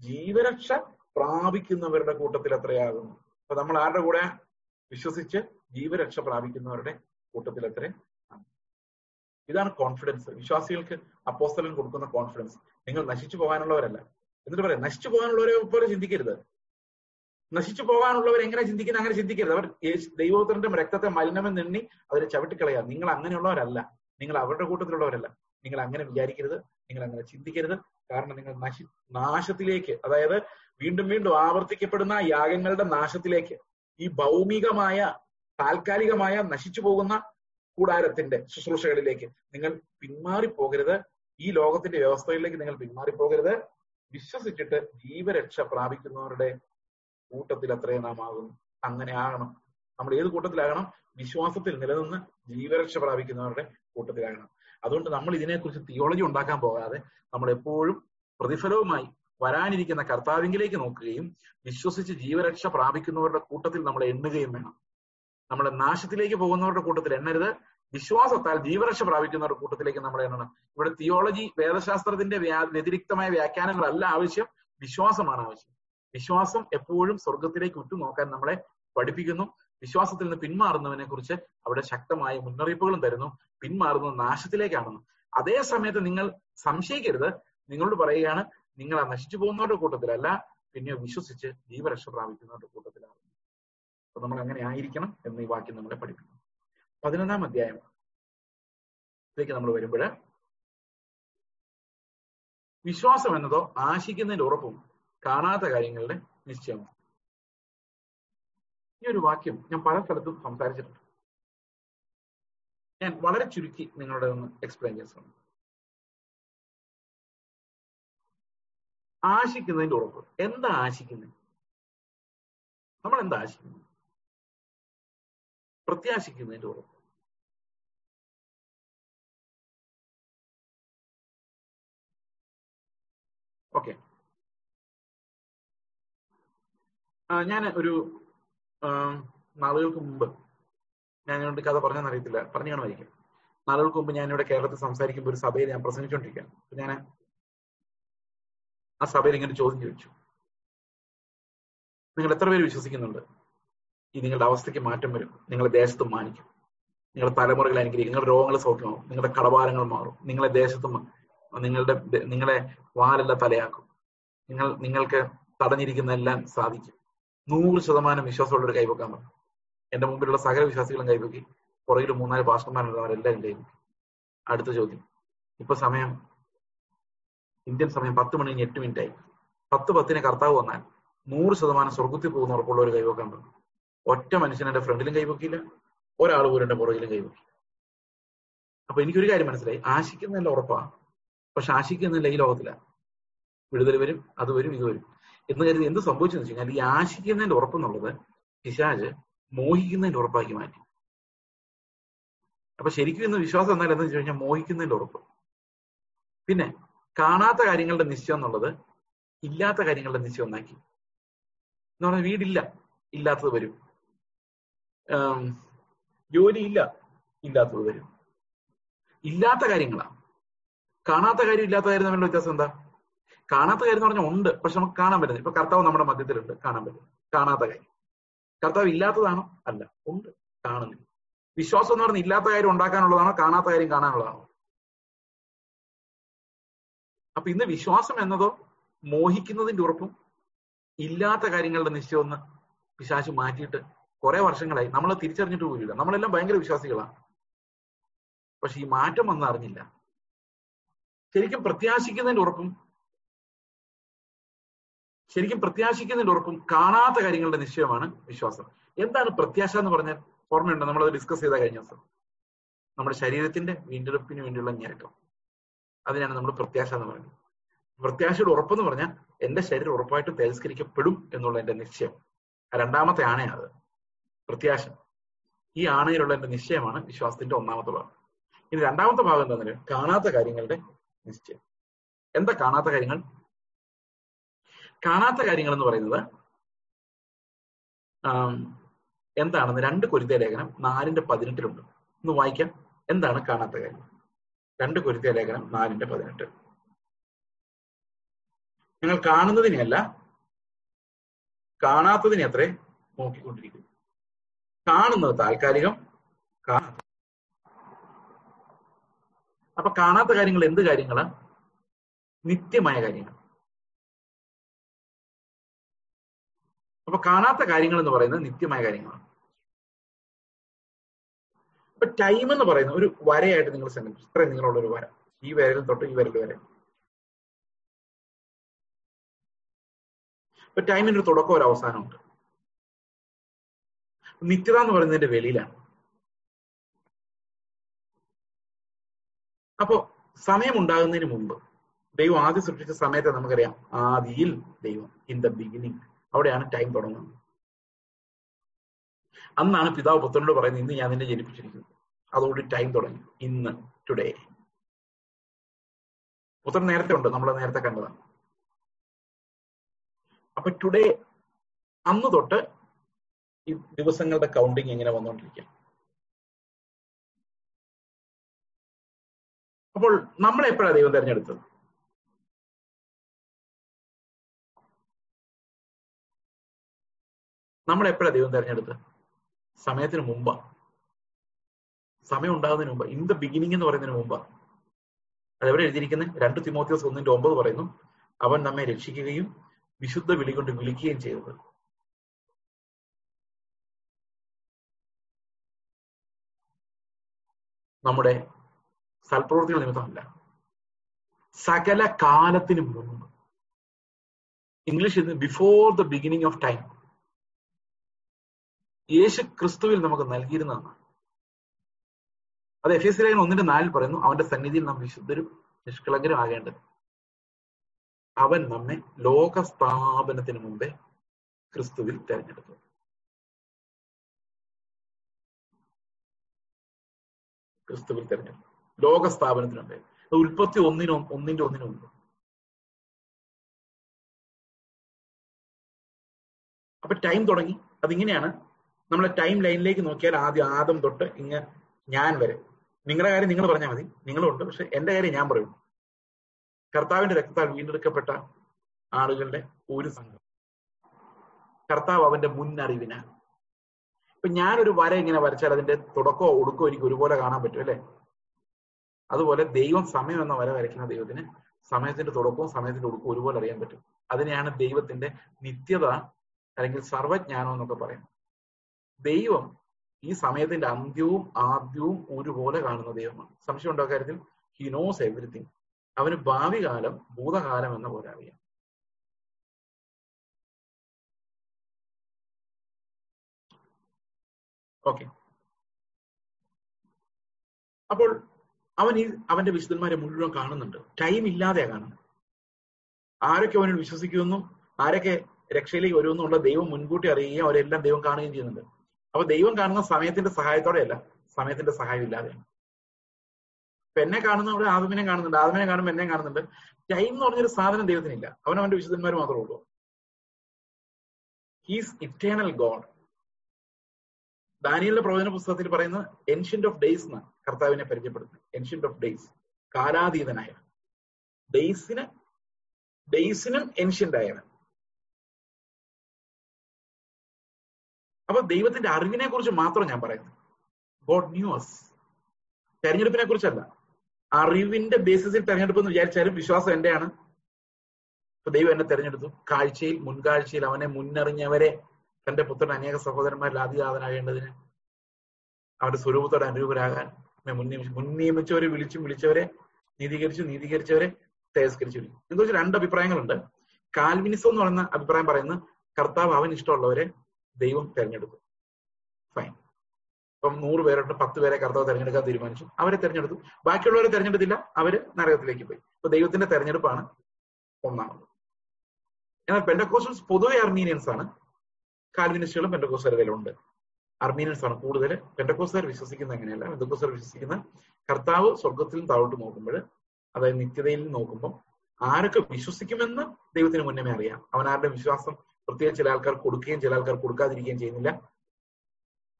ജീവരക്ഷ പ്രാപിക്കുന്നവരുടെ കൂട്ടത്തിൽ എത്രയാകുന്നു? അപ്പൊ നമ്മൾ ആരുടെ കൂടെ? വിശ്വസിച്ച് ജീവരക്ഷ പ്രാപിക്കുന്നവരുടെ കൂട്ടത്തിൽ എത്ര ഇതാണ് കോൺഫിഡൻസ് വിശ്വാസികൾക്ക് അപ്പോസ്തലൻ കൊടുക്കുന്ന കോൺഫിഡൻസ് നിങ്ങൾ നശിച്ചു പോകാനുള്ളവരല്ല. എന്നിട്ട് പറയാം നശിച്ചു പോകാനുള്ളവരെ പോലെ ചിന്തിക്കരുത്. നശിച്ചു പോകാനുള്ളവർ എങ്ങനെ ചിന്തിക്കുന്ന? അങ്ങനെ ചിന്തിക്കരുത്. അവർ ദൈവോത്തരന്റെ രക്തത്തെ മലിനമെന്ന് എണ്ണി അവരെ ചവിട്ടിക്കളയാം. നിങ്ങൾ അങ്ങനെയുള്ളവരല്ല നിങ്ങൾ അവരുടെ കൂട്ടത്തിലുള്ളവരല്ല. നിങ്ങൾ അങ്ങനെ വിചാരിക്കരുത്. നിങ്ങൾ അങ്ങനെ ചിന്തിക്കരുത്. കാരണം നിങ്ങൾ നശി നാശത്തിലേക്ക് അതായത് വീണ്ടും വീണ്ടും ആവർത്തിക്കപ്പെടുന്ന യാഗങ്ങളുടെ നാശത്തിലേക്ക് ഈ ഭൗമികമായ താൽക്കാലികമായ നശിച്ചു പോകുന്ന കൂടാരത്തിന്റെ ശുശ്രൂഷകളിലേക്ക് നിങ്ങൾ പിന്മാറിപ്പോകരുത്. ഈ ലോകത്തിന്റെ വ്യവസ്ഥയിലേക്ക് നിങ്ങൾ പിന്മാറിപ്പോകരുത്. വിശ്വസിച്ചിട്ട് ജീവരക്ഷ പ്രാപിക്കുന്നവരുടെ കൂട്ടത്തിൽ അത്രയും നാം ആകുന്നു. അങ്ങനെ ആകണം. നമ്മൾ ഏത് കൂട്ടത്തിലാകണം? വിശ്വാസത്തിൽ നിലനിന്ന് ജീവരക്ഷ പ്രാപിക്കുന്നവരുടെ കൂട്ടത്തിലാകണം. അതുകൊണ്ട് നമ്മൾ ഇതിനെക്കുറിച്ച് തിയോളജി ഉണ്ടാക്കാൻ പോകാതെ നമ്മൾ എപ്പോഴും പ്രതിഫലവുമായി വരാനിരിക്കുന്ന കർത്താവിങ്കിലേക്ക് നോക്കുകയും വിശ്വസിച്ച് ജീവരക്ഷ പ്രാപിക്കുന്നവരുടെ കൂട്ടത്തിൽ നമ്മൾ എണ്ണുകയും വേണം. നമ്മൾ നാശത്തിലേക്ക് പോകുന്നവരുടെ കൂട്ടത്തിൽ എണ്ണരുത്. വിശ്വാസത്താൽ ജീവരക്ഷ പ്രാപിക്കുന്നവരുടെ കൂട്ടത്തിലേക്ക് നമ്മൾ എണ്ണണം. ഇവിടെ തിയോളജി വേദശാസ്ത്രത്തിന്റെ വ്യതിരിക്തമായ വ്യാഖ്യാനങ്ങളല്ല ആവശ്യം. വിശ്വാസമാണ് ആവശ്യം. വിശ്വാസം എപ്പോഴും സ്വർഗത്തിലേക്ക് ഉറ്റുനോക്കാൻ നമ്മളെ പഠിപ്പിക്കുന്നു. വിശ്വാസത്തിൽ നിന്ന് പിന്മാറുന്നവനെ കുറിച്ച് അവിടെ ശക്തമായ മുന്നറിയിപ്പുകളും തരുന്നു. പിന്മാറുന്നത് നാശത്തിലേക്കാണെന്ന്. അതേ സമയത്ത് നിങ്ങൾ സംശയിക്കരുത്. നിങ്ങളോട് പറയുകയാണ് നിങ്ങൾ ആ നശിച്ചു പോകുന്നവരുടെ കൂട്ടത്തിലല്ല പിന്നെ വിശ്വസിച്ച് ജീവരക്ഷ പ്രാപിക്കുന്നവരുടെ കൂട്ടത്തിലാണ്. അപ്പൊ നമ്മൾ അങ്ങനെ ആയിരിക്കണം എന്ന് ഈ വാക്യം നമ്മളെ പഠിപ്പിക്കുന്നു. പതിനൊന്നാം അധ്യായം ഇതിലേക്ക് നമ്മൾ വരുമ്പോൾ വിശ്വാസം എന്നതോ ആശിക്കുന്നതിന്റെ ഉറപ്പും കാണാത്ത കാര്യങ്ങളുടെ നിശ്ചയമാണ് ഈ ഒരു വാക്യം ഞാൻ പല സ്ഥലത്തും സംസാരിച്ചിട്ടുണ്ട്. ഞാൻ വളരെ ചുരുക്കി നിങ്ങളുടെ ഒന്ന് എക്സ്പ്ലെയിൻ ചെയ്യാൻ ശ്രമിക്കും. ആശിക്കുന്നതിന്റെ ഉറപ്പ്. എന്താ ആശിക്കുന്നത് നമ്മൾ എന്താ ആശിക്കുന്നത് പ്രത്യാശിക്കുന്നതിന്റെ ഉറപ്പ്. ഓക്കെ ഞാൻ ഒരു നാളുകൾക്ക് മുമ്പ് ഞാൻ ഇവിടെ കഥ പറഞ്ഞെന്ന് അറിയത്തില്ല പറഞ്ഞു കാണുമായിരിക്കും നാളുകൾക്ക് മുമ്പ് ഞാൻ ഇവിടെ കേരളത്തിൽ സംസാരിക്കുമ്പോൾ ഒരു സഭയിൽ ഞാൻ പ്രസംഗിച്ചുകൊണ്ടിരിക്കുകയാണ് അപ്പൊ ഞാൻ ആ സഭയിൽ ഇങ്ങനെ ചോദ്യം ചോദിച്ചു. നിങ്ങൾ എത്ര പേര് വിശ്വസിക്കുന്നുണ്ട്? ഈ നിങ്ങളുടെ അവസ്ഥയ്ക്ക് മാറ്റം വരും. നിങ്ങളുടെ ദേശത്ത് മാനിക്കും. നിങ്ങളുടെ തലമുറകൾ അനുഗ്രഹിക്കും നിങ്ങളുടെ രോഗങ്ങൾ സൗഖ്യമാവും നിങ്ങളുടെ കടഭാരങ്ങൾ മാറും. നിങ്ങളെ ദേശത്തും നിങ്ങളുടെ നിങ്ങളെ വാലെല്ലാം തലയാക്കും. നിങ്ങൾ നിങ്ങൾക്ക് തടഞ്ഞിരിക്കുന്ന എല്ലാം സാധിക്കും. നൂറ് ശതമാനം വിശ്വാസമുള്ളവർ കൈവക്കാൻ പറഞ്ഞു എന്റെ മുമ്പിലുള്ള സകല വിശ്വാസികളും കൈവക്കി പുറകിൽ മൂന്നാൽ ഭാഷന്മാരുണ്ട് അവരെല്ലാവരും കൈവക്കി അടുത്ത ചോദ്യം. ഇപ്പൊ സമയം ഇന്ത്യൻ സമയം പത്ത് മണി എട്ട് മിനിറ്റ് ആയി പത്ത് പത്തിന് കർത്താവ് വന്നാൽ നൂറ് ശതമാനം സ്വർഗത്തിൽ പോകുന്ന ഉറപ്പുള്ളവർ കൈവക്കാൻ പറഞ്ഞു ഒറ്റ മനുഷ്യൻ എന്റെ ഫ്രണ്ടിലും കൈവക്കിയില്ല ഒരാൾ പോലും എന്റെ പുറകിലും കൈവക്കി അപ്പൊ എനിക്കൊരു കാര്യം മനസ്സിലായി. ആശിക്കുന്നതല്ല ഉറപ്പാണ് പക്ഷെ ആശിക്കുന്നില്ല ഈ ലോകത്തില. വിടുതൽ വരും അത് വരും ഇത് വരും. എന്ന് കരുതി എന്ത് സംഭവിച്ചെന്ന് വെച്ച് കഴിഞ്ഞാൽ ഈ ആശിക്കുന്നതിന്റെ ഉറപ്പെന്നുള്ളത് പിശാജ് മോഹിക്കുന്നതിന്റെ ഉറപ്പാക്കി മാറ്റി. അപ്പൊ ശരിക്കും ഇന്ന് വിശ്വാസം എന്നാൽ എന്താ വെച്ച് കഴിഞ്ഞാൽ മോഹിക്കുന്നതിന്റെ ഉറപ്പ്. പിന്നെ കാണാത്ത കാര്യങ്ങളുടെ നിശ്ചയം എന്നുള്ളത് ഇല്ലാത്ത കാര്യങ്ങളുടെ നിശ്ചയം ഒന്നാക്കി. എന്ന് പറഞ്ഞാൽ വീടില്ല ഇല്ലാത്തത് വരും. ജോലിയില്ല ഇല്ലാത്തത് വരും. ഇല്ലാത്ത കാര്യങ്ങളാണ് കാണാത്ത കാര്യം ഇല്ലാത്ത കാര്യം തമ്മിലുള്ള വ്യത്യാസം എന്താ? കാണാത്ത കാര്യം എന്ന് പറഞ്ഞാൽ ഉണ്ട്. പക്ഷെ നമുക്ക് കാണാൻ പറ്റുന്നത് ഇപ്പൊ കർത്താവ് നമ്മുടെ മധ്യത്തിലുണ്ട്. കാണാൻ പറ്റും. കാണാത്ത കാര്യം. കർത്താവ് ഇല്ലാത്തതാണോ? അല്ല. ഉണ്ട്. കാണുന്നു. വിശ്വാസം എന്ന് പറഞ്ഞാൽ ഇല്ലാത്ത കാര്യം ഉണ്ടാക്കാനുള്ളതാണോ? കാണാത്ത കാര്യം കാണാനുള്ളതാണോ? അപ്പൊ ഇന്ന് വിശ്വാസം എന്നതോ മോഹിക്കുന്നതിന്റെ ഉറപ്പും ഇല്ലാത്ത കാര്യങ്ങളുടെ നിശ്ചയം ഒന്ന് പിശാശ് മാറ്റിയിട്ട് കുറെ വർഷങ്ങളായി. നമ്മൾ തിരിച്ചറിഞ്ഞിട്ട് പോലില്ല നമ്മളെല്ലാം ഭയങ്കര വിശ്വാസികളാണ്. പക്ഷെ ഈ മാറ്റം വന്നറിഞ്ഞില്ല ശരിക്കും പ്രത്യാശിക്കുന്നതിന്റെ ഉറപ്പും ശരിക്കും പ്രത്യാശിക്കുന്നതിന്റെ ഉറപ്പും കാണാത്ത കാര്യങ്ങളുടെ നിശ്ചയമാണ് വിശ്വാസം. എന്താണ് പ്രത്യാശ എന്ന് പറഞ്ഞാൽ ഓർമ്മയുണ്ട്? നമ്മൾ അത് ഡിസ്കസ് ചെയ്ത കഴിഞ്ഞ ദിവസം. നമ്മുടെ ശരീരത്തിന്റെ വീണ്ടെടുപ്പിന് വേണ്ടിയുള്ള ഞരക്കം. അതിനാണ് നമ്മൾ പ്രത്യാശ എന്ന് പറയുന്നത്. പ്രത്യാശയുടെ ഉറപ്പെന്ന് പറഞ്ഞാൽ എന്റെ ശരീരം ഉറപ്പായിട്ട് തിരസ്കരിക്കപ്പെടും എന്നുള്ള എന്റെ നിശ്ചയം. രണ്ടാമത്തെ ആണയാണ് അത്. പ്രത്യാശ. ഈ ആണയിലുള്ള എന്റെ നിശ്ചയമാണ് വിശ്വാസത്തിന്റെ ഒന്നാമത്തെ ഭാഗം. ഇനി രണ്ടാമത്തെ ഭാഗം എന്താ കാണാത്ത കാര്യങ്ങളുടെ നിശ്ചയം. എന്താ കാണാത്ത കാര്യങ്ങൾ? കാണാത്ത കാര്യങ്ങൾ എന്ന് പറയുന്നത് എന്താണെന്ന് രണ്ട് കുരുത്തിയ ലേഖനം നാലിന്റെ പതിനെട്ടിലുണ്ട്. ഒന്ന് വായിക്കാം. എന്താണ് കാണാത്ത കാര്യം? രണ്ട് കുരുത്തിയ ലേഖനം നാലിന്റെ പതിനെട്ട്. നിങ്ങൾ കാണുന്നതിനെയല്ല കാണാത്തതിനെ അത്രേ നോക്കിക്കൊണ്ടിരിക്കുന്നു. കാണുന്നത് താൽക്കാലികം കാണാത്ത. അപ്പൊ കാണാത്ത കാര്യങ്ങൾ എന്ത് കാര്യങ്ങളാ? നിത്യമായ കാര്യങ്ങൾ. അപ്പൊ കാണാത്ത കാര്യങ്ങൾ എന്ന് പറയുന്നത് നിത്യമായ കാര്യങ്ങളാണ്. അപ്പൊ ടൈം എന്ന് പറയുന്ന ഒരു വരയായിട്ട് നിങ്ങൾ സങ്കല്പിച്ചു ഇത്രയും നിങ്ങളുള്ള ഒരു വര. ഈ വരയിൽ തൊട്ട് ഈ വരൽ വരെ. ഇപ്പൊ ടൈമിന് ഒരു തുടക്കം ഒരു അവസാനമുണ്ട്. നിത്യത എന്ന് പറയുന്നതിന്റെ വെളിയിലാണ്. അപ്പോ സമയം ഉണ്ടാകുന്നതിന് മുമ്പ് ദൈവം ആദ്യം സൃഷ്ടിച്ച സമയത്തെ നമുക്കറിയാം. ആദിയിൽ ദൈവം ഇൻ ദ ബിഗിനിങ് അവിടെയാണ് ടൈം തുടങ്ങുന്നത്. അന്നാണ് പിതാവ് പുത്രനോട് പറയുന്നത് ഇന്ന് ഞാൻ നിന്നെ ജനിപ്പിച്ചിരിക്കുന്നത് അതുകൊണ്ട് ടൈം തുടങ്ങി. ഇന്ന് ടുഡേ പുത്രൻ നേരത്തെ ഉണ്ട്. നമ്മൾ നേരത്തെ കണ്ടതാണ്. അപ്പൊ ടുഡേ അന്ന് തൊട്ട് ഈ ദിവസങ്ങളുടെ കൗണ്ടിങ് എങ്ങനെ വന്നുകൊണ്ടിരിക്കുക അപ്പോൾ നമ്മളെ എപ്പോഴാണ് ദൈവം തെരഞ്ഞെടുത്തത്? നമ്മളെ എപ്പോഴാണ് ദൈവം തെരഞ്ഞെടുത്ത് സമയത്തിന് മുമ്പാ. സമയം ഉണ്ടാകുന്നതിന് മുമ്പ്. ഇൻ ദ ബിഗിനിങ് എന്ന് പറയുന്നതിന് മുമ്പാ. അതെവിടെ എഴുതിയിരിക്കുന്നത് രണ്ട് തിമോത്തിയോസ് ഒന്നിന്റെ ഒമ്പത് പറയുന്നു. അവൻ നമ്മെ രക്ഷിക്കുകയും വിശുദ്ധ വിളി കൊണ്ട് വിളിക്കുകയും ചെയ്തത്. നമ്മുടെ സൽപ്രവൃത്തികൾ നിമിത്തമല്ല. സകല കാലത്തിന് മുമ്പ് English before the beginning of time യേശു ക്രിസ്തുവിൽ നമുക്ക് നൽകിയിരുന്നതാണ്. അത് എഫ് എസ് ലേഖനം ഒന്നിന്റെ നാലിൽ പറയുന്നു അവന്റെ സന്നിധിയിൽ നാം വിശുദ്ധരും നിഷ്കളങ്കരും ആകേണ്ടത് അവൻ നമ്മെ ലോക സ്ഥാപനത്തിന് മുമ്പേ ക്രിസ്തുവിൽ തെരഞ്ഞെടുത്തു. ക്രിസ്തുവിൽ തെരഞ്ഞെടുത്തു. ലോക സ്ഥാപനത്തിന് മുമ്പേ ഉൽപ്പത്തി ഒന്നിനും ഒന്നിന്റെ ഒന്നിനും മുമ്പ്. അപ്പൊ ടൈം തുടങ്ങി. അതിങ്ങനെയാണ് നമ്മളെ ടൈം ലൈനിലേക്ക് നോക്കിയാൽ ആദ്യം ആദം തൊട്ട് ഇങ്ങ് ഞാൻ വരെ. നിങ്ങളുടെ കാര്യം നിങ്ങൾ പറഞ്ഞാൽ മതി. നിങ്ങളുണ്ട്. പക്ഷെ എന്റെ കാര്യം ഞാൻ പറയുന്നു. കർത്താവിന്റെ രക്തത്താൽ വീണ്ടെടുക്കപ്പെട്ട ആളുകളുടെ ഒരു സംഘം. കർത്താവ് അവന്റെ മുന്നറിവിന്. ഇപ്പൊ ഞാനൊരു വര ഇങ്ങനെ വരച്ചാൽ അതിന്റെ തുടക്കമോ ഒടുക്കോ എനിക്ക് ഒരുപോലെ കാണാൻ പറ്റും അല്ലെ? അതുപോലെ ദൈവം സമയം എന്ന വര വരയ്ക്കുന്ന ദൈവത്തിന് സമയത്തിന്റെ തുടക്കവും സമയത്തിന്റെ ഒടുക്കവും ഒരുപോലെ അറിയാൻ പറ്റും. അതിനെയാണ് ദൈവത്തിന്റെ നിത്യത അല്ലെങ്കിൽ സർവജ്ഞാനം എന്നൊക്കെ പറയും ദൈവം ഈ സമയത്തിന്റെ അന്ത്യവും ആദ്യവും ഒരുപോലെ കാണുന്ന ദൈവമാണ്. സംശയം ഉണ്ടോ കാര്യത്തിൽ ഹി നോസ് എവറിത്തിങ് അവന് ഭാവി കാലം ഭൂതകാലം എന്ന പോലെ അറിയാം. ഓക്കെ അപ്പോൾ അവൻ ഈ അവന്റെ വിശുദ്ധന്മാരെ മുഴുവൻ കാണുന്നുണ്ട്. ടൈം ഇല്ലാതെയാ കാണുന്നത്. ആരൊക്കെ അവനിൽ വിശ്വസിക്കുമെന്നും ആരൊക്കെ രക്ഷയിലേക്ക് വരുമെന്നുള്ള ദൈവം മുൻകൂട്ടി അറിയുകയും അവരെല്ലാം ദൈവം കാണുകയും ചെയ്യുന്നുണ്ട്. അപ്പൊ ദൈവം കാണുന്ന സമയത്തിന്റെ സഹായത്തോടെയല്ല സമയത്തിന്റെ സഹായം ഇല്ലാതെയാണ് ഇപ്പൊ എന്നെ കാണുന്നവിടെ ആദമിനെ കാണുന്നുണ്ട് ആദമിനെ കാണുമ്പോൾ എന്നെ കാണുന്നുണ്ട്. ടൈം എന്ന് പറഞ്ഞൊരു സാധനം ദൈവത്തിനില്ല. അവൻ അവന്റെ വിശുദ്ധന്മാർ മാത്രമേ ഉള്ളൂ. ഹീസ് ഇറ്റേണൽ ഗോഡ് ദാനിയലിന്റെ പ്രവചന പുസ്തകത്തിൽ പറയുന്ന എൻഷ്യന്റ് ഓഫ് ഡേയ്സ് എന്നാണ് കർത്താവിനെ പരിചയപ്പെടുത്തുന്നത് എൻഷ്യന്റ് ഓഫ് ഡേയ്സ് കാലാതീതനായ. ഡേയ്സിന് ഡേയ്സിനും എൻഷ്യന്റ് ആയവൻ. അപ്പൊ ദൈവത്തിന്റെ അറിവിനെ കുറിച്ച് മാത്രം ഞാൻ പറയുന്നത്. ഗോഡ് ന്യൂസ് തെരഞ്ഞെടുപ്പിനെ കുറിച്ചല്ല. അറിവിന്റെ ബേസിസിൽ തെരഞ്ഞെടുപ്പ് എന്ന് വിചാരിച്ചാലും വിശ്വാസം എന്റെയാണ്. ഇപ്പൊ ദൈവം എന്നെ തെരഞ്ഞെടുത്തു. കാഴ്ചയിൽ മുൻകാഴ്ചയിൽ അവനെ മുന്നറിഞ്ഞവരെ തന്റെ പുത്രൻ അനേക സഹോദരന്മാരിൽ ആദിജാതനാകേണ്ടതിന് അവരുടെ സ്വരൂപത്തോടെ അനുരൂപരാകാൻ മുൻനിയമിച്ചവരെ വിളിച്ചും വിളിച്ചവരെ നീതീകരിച്ചു നീതീകരിച്ചവരെ തേജസ്കരിച്ചു വെച്ചാൽ രണ്ട് അഭിപ്രായങ്ങളുണ്ട്. കാൽവിനിസം എന്ന് പറയുന്ന അഭിപ്രായം പറയുന്നത് കർത്താവ് അവൻ ഇഷ്ടമുള്ളവരെ ദൈവം തെരഞ്ഞെടുക്കും. ഫൈൻ ഇപ്പം നൂറ് പേരുണ്ട് പത്ത് പേരെ കർത്താവ് തെരഞ്ഞെടുക്കാൻ തീരുമാനിച്ചു. അവരെ തെരഞ്ഞെടുത്തു. ബാക്കിയുള്ളവരെ തെരഞ്ഞെടുത്തില്ല അവർ നരകത്തിലേക്ക് പോയി. ഇപ്പൊ ദൈവത്തിന്റെ തെരഞ്ഞെടുപ്പാണ് ഒന്നാമത്. എന്നാൽ പെൻഡക്കോസ്റ്റൽസ് പൊതുവെ അർമീനിയൻസ് ആണ്. കാൽവിനിസ്റ്റുകളും പെൻഡക്കോസ്റ്ററുകളുണ്ട് അർമീനിയൻസ് ആണ് കൂടുതൽ പെൻഡക്കോസ്തർ വിശ്വസിക്കുന്ന എങ്ങനെയല്ല? പെൻഡക്കോസ്തർ വിശ്വസിക്കുന്ന കർത്താവ് സ്വർഗത്തിൽ താഴോട്ട് നോക്കുമ്പോൾ അതായത് നിത്യതയിൽ നോക്കുമ്പോൾ ആരൊക്കെ വിശ്വസിക്കുമെന്ന് ദൈവത്തിന് മുന്നമേ അറിയാം. അവൻ ആരുടെ വിശ്വാസം പ്രത്യേകിച്ച് ചില ആൾക്കാർ കൊടുക്കുകയും ചില ആൾക്കാർ കൊടുക്കാതിരിക്കുകയും ചെയ്യുന്നില്ല.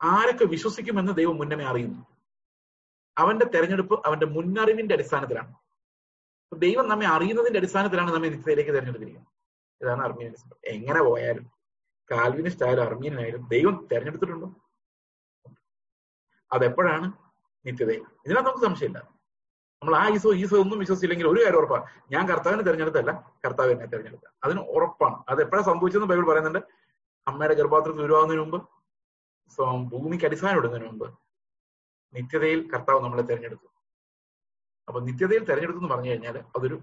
ആരൊക്കെ വിശ്വസിക്കുമെന്ന് ദൈവം മുന്നമേ അറിയുന്നു. അവന്റെ തെരഞ്ഞെടുപ്പ് അവന്റെ മുന്നറിവിന്റെ അടിസ്ഥാനത്തിലാണ്. ദൈവം നമ്മെ അറിയുന്നതിന്റെ അടിസ്ഥാനത്തിലാണ് നമ്മെ നിത്യതയിലേക്ക് തിരഞ്ഞെടുത്തിരിക്കുന്നത്. ഇതാണ് അർമീനിയനിസം എങ്ങനെ പോയാലും കാൽവിനിസ്റ്റ് ആയാലും അർമീനായാലും ദൈവം തിരഞ്ഞെടുത്തിട്ടുണ്ടോ? അതെപ്പോഴാണ്? നിത്യതയിൽ. ഇതിനകത്ത് നമുക്ക് സംശയമില്ല. നമ്മൾ ആ ഈസോ ഈസോ ഒന്നും വിശ്വസിച്ചില്ലെങ്കിൽ ഒരു കാര്യം ഉറപ്പാണ്. ഞാൻ കർത്താവിനെ തിരഞ്ഞെടുത്തല്ല കർത്താവ് എന്നെ തിരഞ്ഞെടുത്ത അതിന് ഉറപ്പാണ്. അത് എപ്പോഴാണ് സംഭവിച്ചതെന്ന് ബൈബിൾ പറയുന്നുണ്ട്. അമ്മയുടെ ഗർഭാത്രത്തിൽ ഉരുവാകുന്നതിന് മുമ്പ് ഭൂമിക്ക് അടിസ്ഥാനം ഇടുന്നതിന് മുമ്പ് നിത്യതയിൽ കർത്താവ് നമ്മളെ തിരഞ്ഞെടുത്തു. അപ്പൊ നിത്യതയിൽ തിരഞ്ഞെടുത്തു എന്ന് പറഞ്ഞു കഴിഞ്ഞാൽ അതൊരു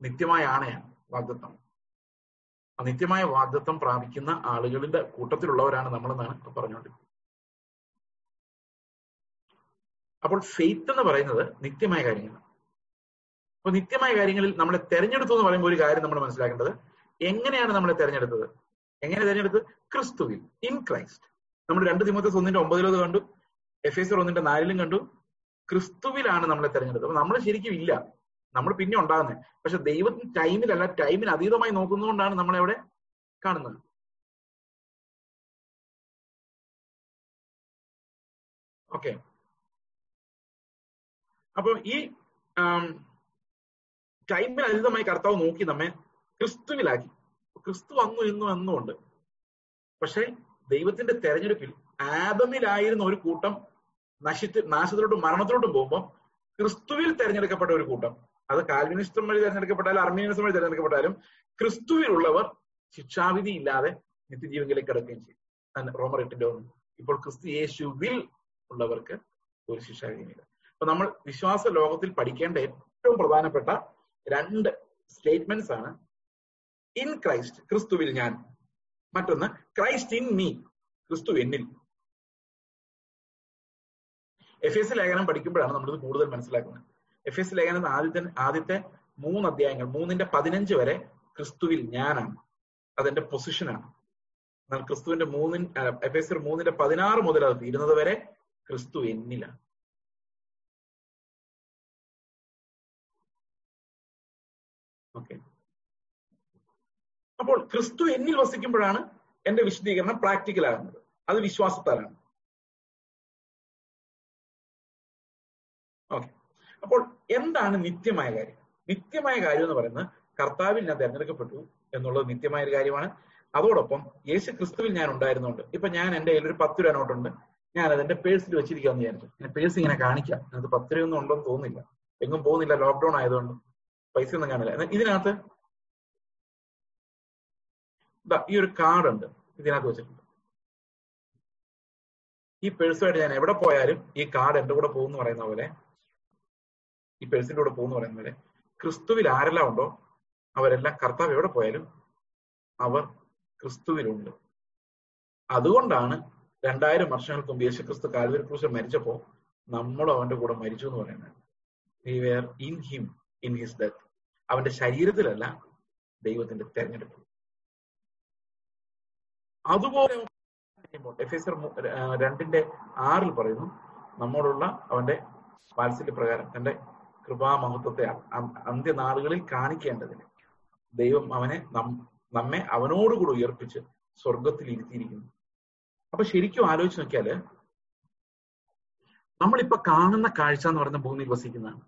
നിത്യമായ ആണയാണ് വാഗ്ദത്വം ആ നിത്യമായ വാഗ്ദത്വം പ്രാപിക്കുന്ന ആളുകളുടെ കൂട്ടത്തിലുള്ളവരാണ് നമ്മളെന്നാണ് പറഞ്ഞുകൊണ്ടിരിക്കുന്നത്. അപ്പോൾ ഫെയ്ത്ത് എന്ന് പറയുന്നത് നിത്യമായ കാര്യങ്ങളാണ്. അപ്പൊ നിത്യമായ കാര്യങ്ങളിൽ നമ്മളെ തെരഞ്ഞെടുത്തു എന്ന് പറയുമ്പോൾ ഒരു കാര്യം നമ്മൾ മനസ്സിലാക്കേണ്ടത് എങ്ങനെയാണ് നമ്മളെ തെരഞ്ഞെടുത്തത്? എങ്ങനെ തെരഞ്ഞെടുത്തത് ക്രിസ്തുവിൽ ഇൻ ക്രൈസ്റ്റ് നമ്മൾ രണ്ട് തിമത്തെ ഒന്നിന്റെ ഒമ്പതിലത് കണ്ടു എഫ് എസ് ഒന്നിന്റെ നാലിലും കണ്ടു. ക്രിസ്തുവിലാണ് നമ്മളെ തെരഞ്ഞെടുത്തത്. അപ്പൊ നമ്മൾ ശരിക്കും ഇല്ല. നമ്മൾ പിന്നെ ഉണ്ടാകുന്നത് പക്ഷെ ദൈവത്തിന് ടൈമിലല്ല ടൈമിന് അതീതമായി നോക്കുന്നതുകൊണ്ടാണ് നമ്മളെ അവിടെ കാണുന്നത്. ഓക്കെ അപ്പൊ ഈ ടൈമിന് അതീതമായി കർത്താവ് നോക്കി നമ്മെ ക്രിസ്തുവിലാക്കി. ക്രിസ്തു വന്നു എന്നും എന്നുമുണ്ട് പക്ഷെ ദൈവത്തിന്റെ തെരഞ്ഞെടുപ്പിൽ ആദമിലായിരുന്ന ഒരു കൂട്ടം നശിച്ച് നാശത്തിലോട്ടും മരണത്തിലോട്ടും പോകുമ്പോൾ ക്രിസ്തുവിൽ തെരഞ്ഞെടുക്കപ്പെട്ട ഒരു കൂട്ടം. അത് കാൽവിനിസ്റ്റം വഴി തെരഞ്ഞെടുക്കപ്പെട്ടാലും അർമീനിസം വഴി തെരഞ്ഞെടുക്കപ്പെട്ടാലും ക്രിസ്തുവിലുള്ളവർ ശിക്ഷാവിധി ഇല്ലാതെ നിത്യജീവനിലേക്ക് കിടക്കുകയും ചെയ്യും. റോമർ എട്ടിന്റെ ഒന്ന്. ഇപ്പോൾ ക്രിസ്തു യേശുവിൽ ഉള്ളവർക്ക് ഒരു ശിക്ഷാവിധിയില്ല അപ്പൊ നമ്മൾ വിശ്വാസ ലോകത്തിൽ പഠിക്കേണ്ട ഏറ്റവും പ്രധാനപ്പെട്ട രണ്ട് സ്റ്റേറ്റ്മെന്റ്സ് ആണ്. ഇൻ ക്രൈസ്റ്റ് ക്രിസ്തുവിൽ ഞാൻ. മറ്റൊന്ന് ക്രൈസ്റ്റ് ഇൻ മീ ക്രിസ്തു എന്നിൽ. എഫ് എസ് ലേഖനം പഠിക്കുമ്പോഴാണ് നമ്മളിത് കൂടുതൽ മനസ്സിലാക്കുന്നത്. എഫ് എസ് ലേഖനം ആദ്യത്തെ ആദ്യത്തെ മൂന്ന് അധ്യായങ്ങൾ മൂന്നിന്റെ പതിനഞ്ച് വരെ ക്രിസ്തുവിൽ ഞാനാണ്. അതെന്റെ പൊസിഷനാണ് എന്നാൽ ക്രിസ്തുവിന്റെ മൂന്നിൻ എഫ് എസ് മൂന്നിന്റെ പതിനാറ് മുതൽ അത് തീരുന്നത് വരെ ക്രിസ്തു എന്നിലാണ്. ഓക്കെ അപ്പോൾ ക്രിസ്തു എന്നിൽ വസിക്കുമ്പോഴാണ് എന്റെ വിശദീകരണം പ്രാക്ടിക്കൽ ആകുന്നത്. അത് വിശ്വാസത്താലാണ്. ഓക്കെ അപ്പോൾ എന്താണ് നിത്യമായ കാര്യം? നിത്യമായ കാര്യം എന്ന് പറയുന്നത് കർത്താവിൽ ഞാൻ തിരഞ്ഞെടുക്കപ്പെട്ടു എന്നുള്ളത് നിത്യമായ ഒരു കാര്യമാണ്. അതോടൊപ്പം യേശു ക്രിസ്തുവിൽ ഞാൻ ഉണ്ടായിരുന്നുണ്ട് ഇപ്പൊ ഞാൻ എന്റെ കയ്യിൽ ഒരു പത്ത് രൂപ നോട്ടുണ്ട്. ഞാൻ അതെന്റെ പേഴ്സിൽ വെച്ചിരിക്കാന്ന് വിചാരിച്ചു. എന്റെ പേഴ്സ് ഇങ്ങനെ കാണിക്കാം. അത് പത്ത് രൂപ ഒന്നും ഉണ്ടെന്ന് തോന്നുന്നില്ല. എങ്ങും പോകുന്നില്ല. ലോക്ക്ഡൌൺ ആയതുകൊണ്ട്. പൈസ ഒന്നും കാണില്ല. ഇതിനകത്ത് ഈ ഒരു കാർഡ് ഉണ്ട്. ഇതിനകത്ത് വെച്ചിട്ടുണ്ട്. ഈ പേഴ്സുമായിട്ട് ഞാൻ എവിടെ പോയാലും ഈ കാർഡ് എന്റെ കൂടെ പോകുന്നു പറയുന്ന പോലെ ഈ പേഴ്സിന്റെ കൂടെ പോകുന്നു പറയുന്ന പോലെ ക്രിസ്തുവിൽ ആരെല്ലാം ഉണ്ടോ? അവരെല്ലാം കർത്താവ് എവിടെ പോയാലും അവർ ക്രിസ്തുവിലുണ്ട്. അതുകൊണ്ടാണ് രണ്ടായിരം വർഷങ്ങൾക്ക് മുമ്പ് യേശു ക്രിസ്തു കാൽവരി ക്രൂശിൽ മരിച്ചപ്പോ നമ്മളും അവന്റെ കൂടെ മരിച്ചു എന്ന് പറയുന്നത്. In him in his death അവന്റെ ശരീരത്തിലല്ല ദൈവത്തിന്റെ തെരഞ്ഞെടുപ്പ്. അതുപോലെ എഫ് എസ് രണ്ടിന്റെ ആറിൽ പറയുന്നു നമ്മോടുള്ള അവന്റെ വാത്സല്യ പ്രകാരം തന്റെ കൃപാമഹത്വത്തെ അന്ത്യനാളുകളിൽ കാണിക്കേണ്ടതിന് ദൈവം അവനെ നമ്മെ അവനോടുകൂടി ഉയർപ്പിച്ച് സ്വർഗത്തിൽ ഇരുത്തിയിരിക്കുന്നു. അപ്പൊ ശരിക്കും ആലോചിച്ച് നോക്കിയാൽ നമ്മളിപ്പോ കാണുന്ന കാഴ്ച എന്ന് പറയുന്ന ഭൂമിയിൽ വസിക്കുന്നതാണ്.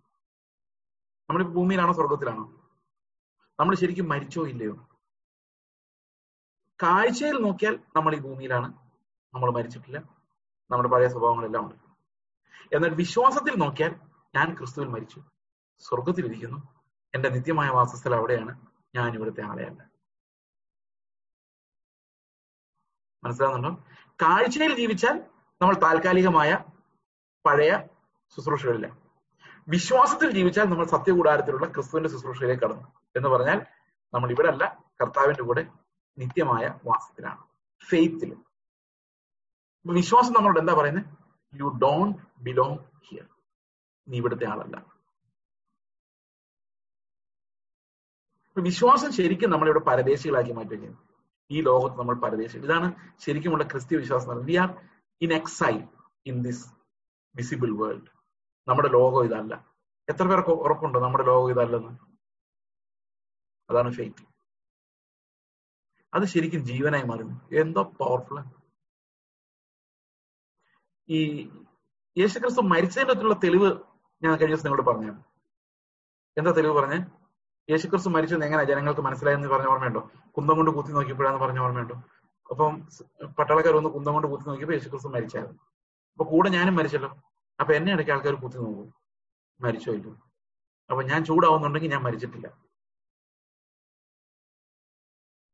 നമ്മളിപ്പോ ഭൂമിയിലാണോ സ്വർഗത്തിലാണോ നമ്മൾ ശരിക്കും മരിച്ചോ ഇല്ലയോ? കാഴ്ചയിൽ നോക്കിയാൽ നമ്മൾ ഈ ഭൂമിയിലാണ്. നമ്മൾ മരിച്ചിട്ടില്ല. നമ്മുടെ പഴയ സ്വഭാവങ്ങളെല്ലാം ഉണ്ട്. എന്നാൽ വിശ്വാസത്തിൽ നോക്കിയാൽ ഞാൻ ക്രിസ്തുവിൽ മരിച്ചു. സ്വർഗത്തിലിരിക്കുന്നു എന്റെ നിത്യമായ വാസസ്ഥലം അവിടെയാണ്. ഞാൻ ഇവിടുത്തെ ആളെയല്ല മനസ്സിലാവുന്നുണ്ടോ? കാഴ്ചയിൽ ജീവിച്ചാൽ നമ്മൾ താൽക്കാലികമായ പഴയ ശുശ്രൂഷകളില്ല. വിശ്വാസത്തിൽ ജീവിച്ചാൽ നമ്മൾ സത്യകൂടാരത്തിലുള്ള ക്രിസ്തുവിന്റെ ശുശ്രൂഷയിലേക്ക് കടന്നു എന്ന് പറഞ്ഞാൽ നമ്മൾ ഇവിടെ അല്ല കർത്താവിന്റെ കൂടെ നിത്യമായ വാസത്തിലാണ് ഫെയ്ത്തിൽ വിശ്വാസം നമ്മളോട് എന്താ പറയുന്നത് യു ഡോണ്ട് ബിലോങ് ഹിയർ നീ ഇവിടുത്തെ ആളല്ല. വിശ്വാസം ശരിക്കും നമ്മളിവിടെ പരദേശികളാക്കി മാറ്റുകയാണ് ഈ ലോകത്ത് നമ്മൾ പരദേശികൾ. ഇതാണ് ശരിക്കുമുള്ള ക്രിസ്ത്യ വിശ്വാസം we are in exile in this visible world നമ്മുടെ ലോകം ഇതല്ല. എത്ര പേർക്ക് ഉറപ്പുണ്ടോ? നമ്മുടെ ലോകം ഇതല്ലെന്ന്. അതാണ് ഫെയ്ത്ത് അത് ശരിക്കും ജീവനായി മാറുന്നു എന്തോ പവർഫുൾ ഈ യേശുക്രിസ്തു അടുത്തുള്ള തെളിവ് ഞാൻ കഴിഞ്ഞ ദിവസം നിങ്ങളോട് പറഞ്ഞു എന്താ തെളിവ് പറഞ്ഞേ? യേശുക്രിസ്തു മരിച്ചത് എങ്ങനെ ജനങ്ങൾക്ക് മനസ്സിലായെന്ന് പറഞ്ഞ ഓർമ്മയുണ്ടോ? കുന്തം കൊണ്ട് കുത്തി നോക്കിയപ്പോഴാന്ന് പറഞ്ഞ ഓർമ്മയുണ്ടോ? അപ്പം പട്ടാളക്കാർ ഒന്ന് കുന്തം കൊണ്ട് കുത്തി നോക്കിയപ്പോൾ യേശുക്രിസ്തു മരിച്ചായിരുന്നു. അപ്പൊ കൂടെ ഞാനും മരിച്ചല്ലോ. അപ്പൊ എന്നെ ഇടയ്ക്ക് ആൾക്കാർ കുത്തി നോക്കും. മരിച്ചോ ഇല്ലോ അപ്പൊ ഞാൻ ചൂടാവുന്നുണ്ടെങ്കിൽ ഞാൻ മരിച്ചിട്ടില്ല.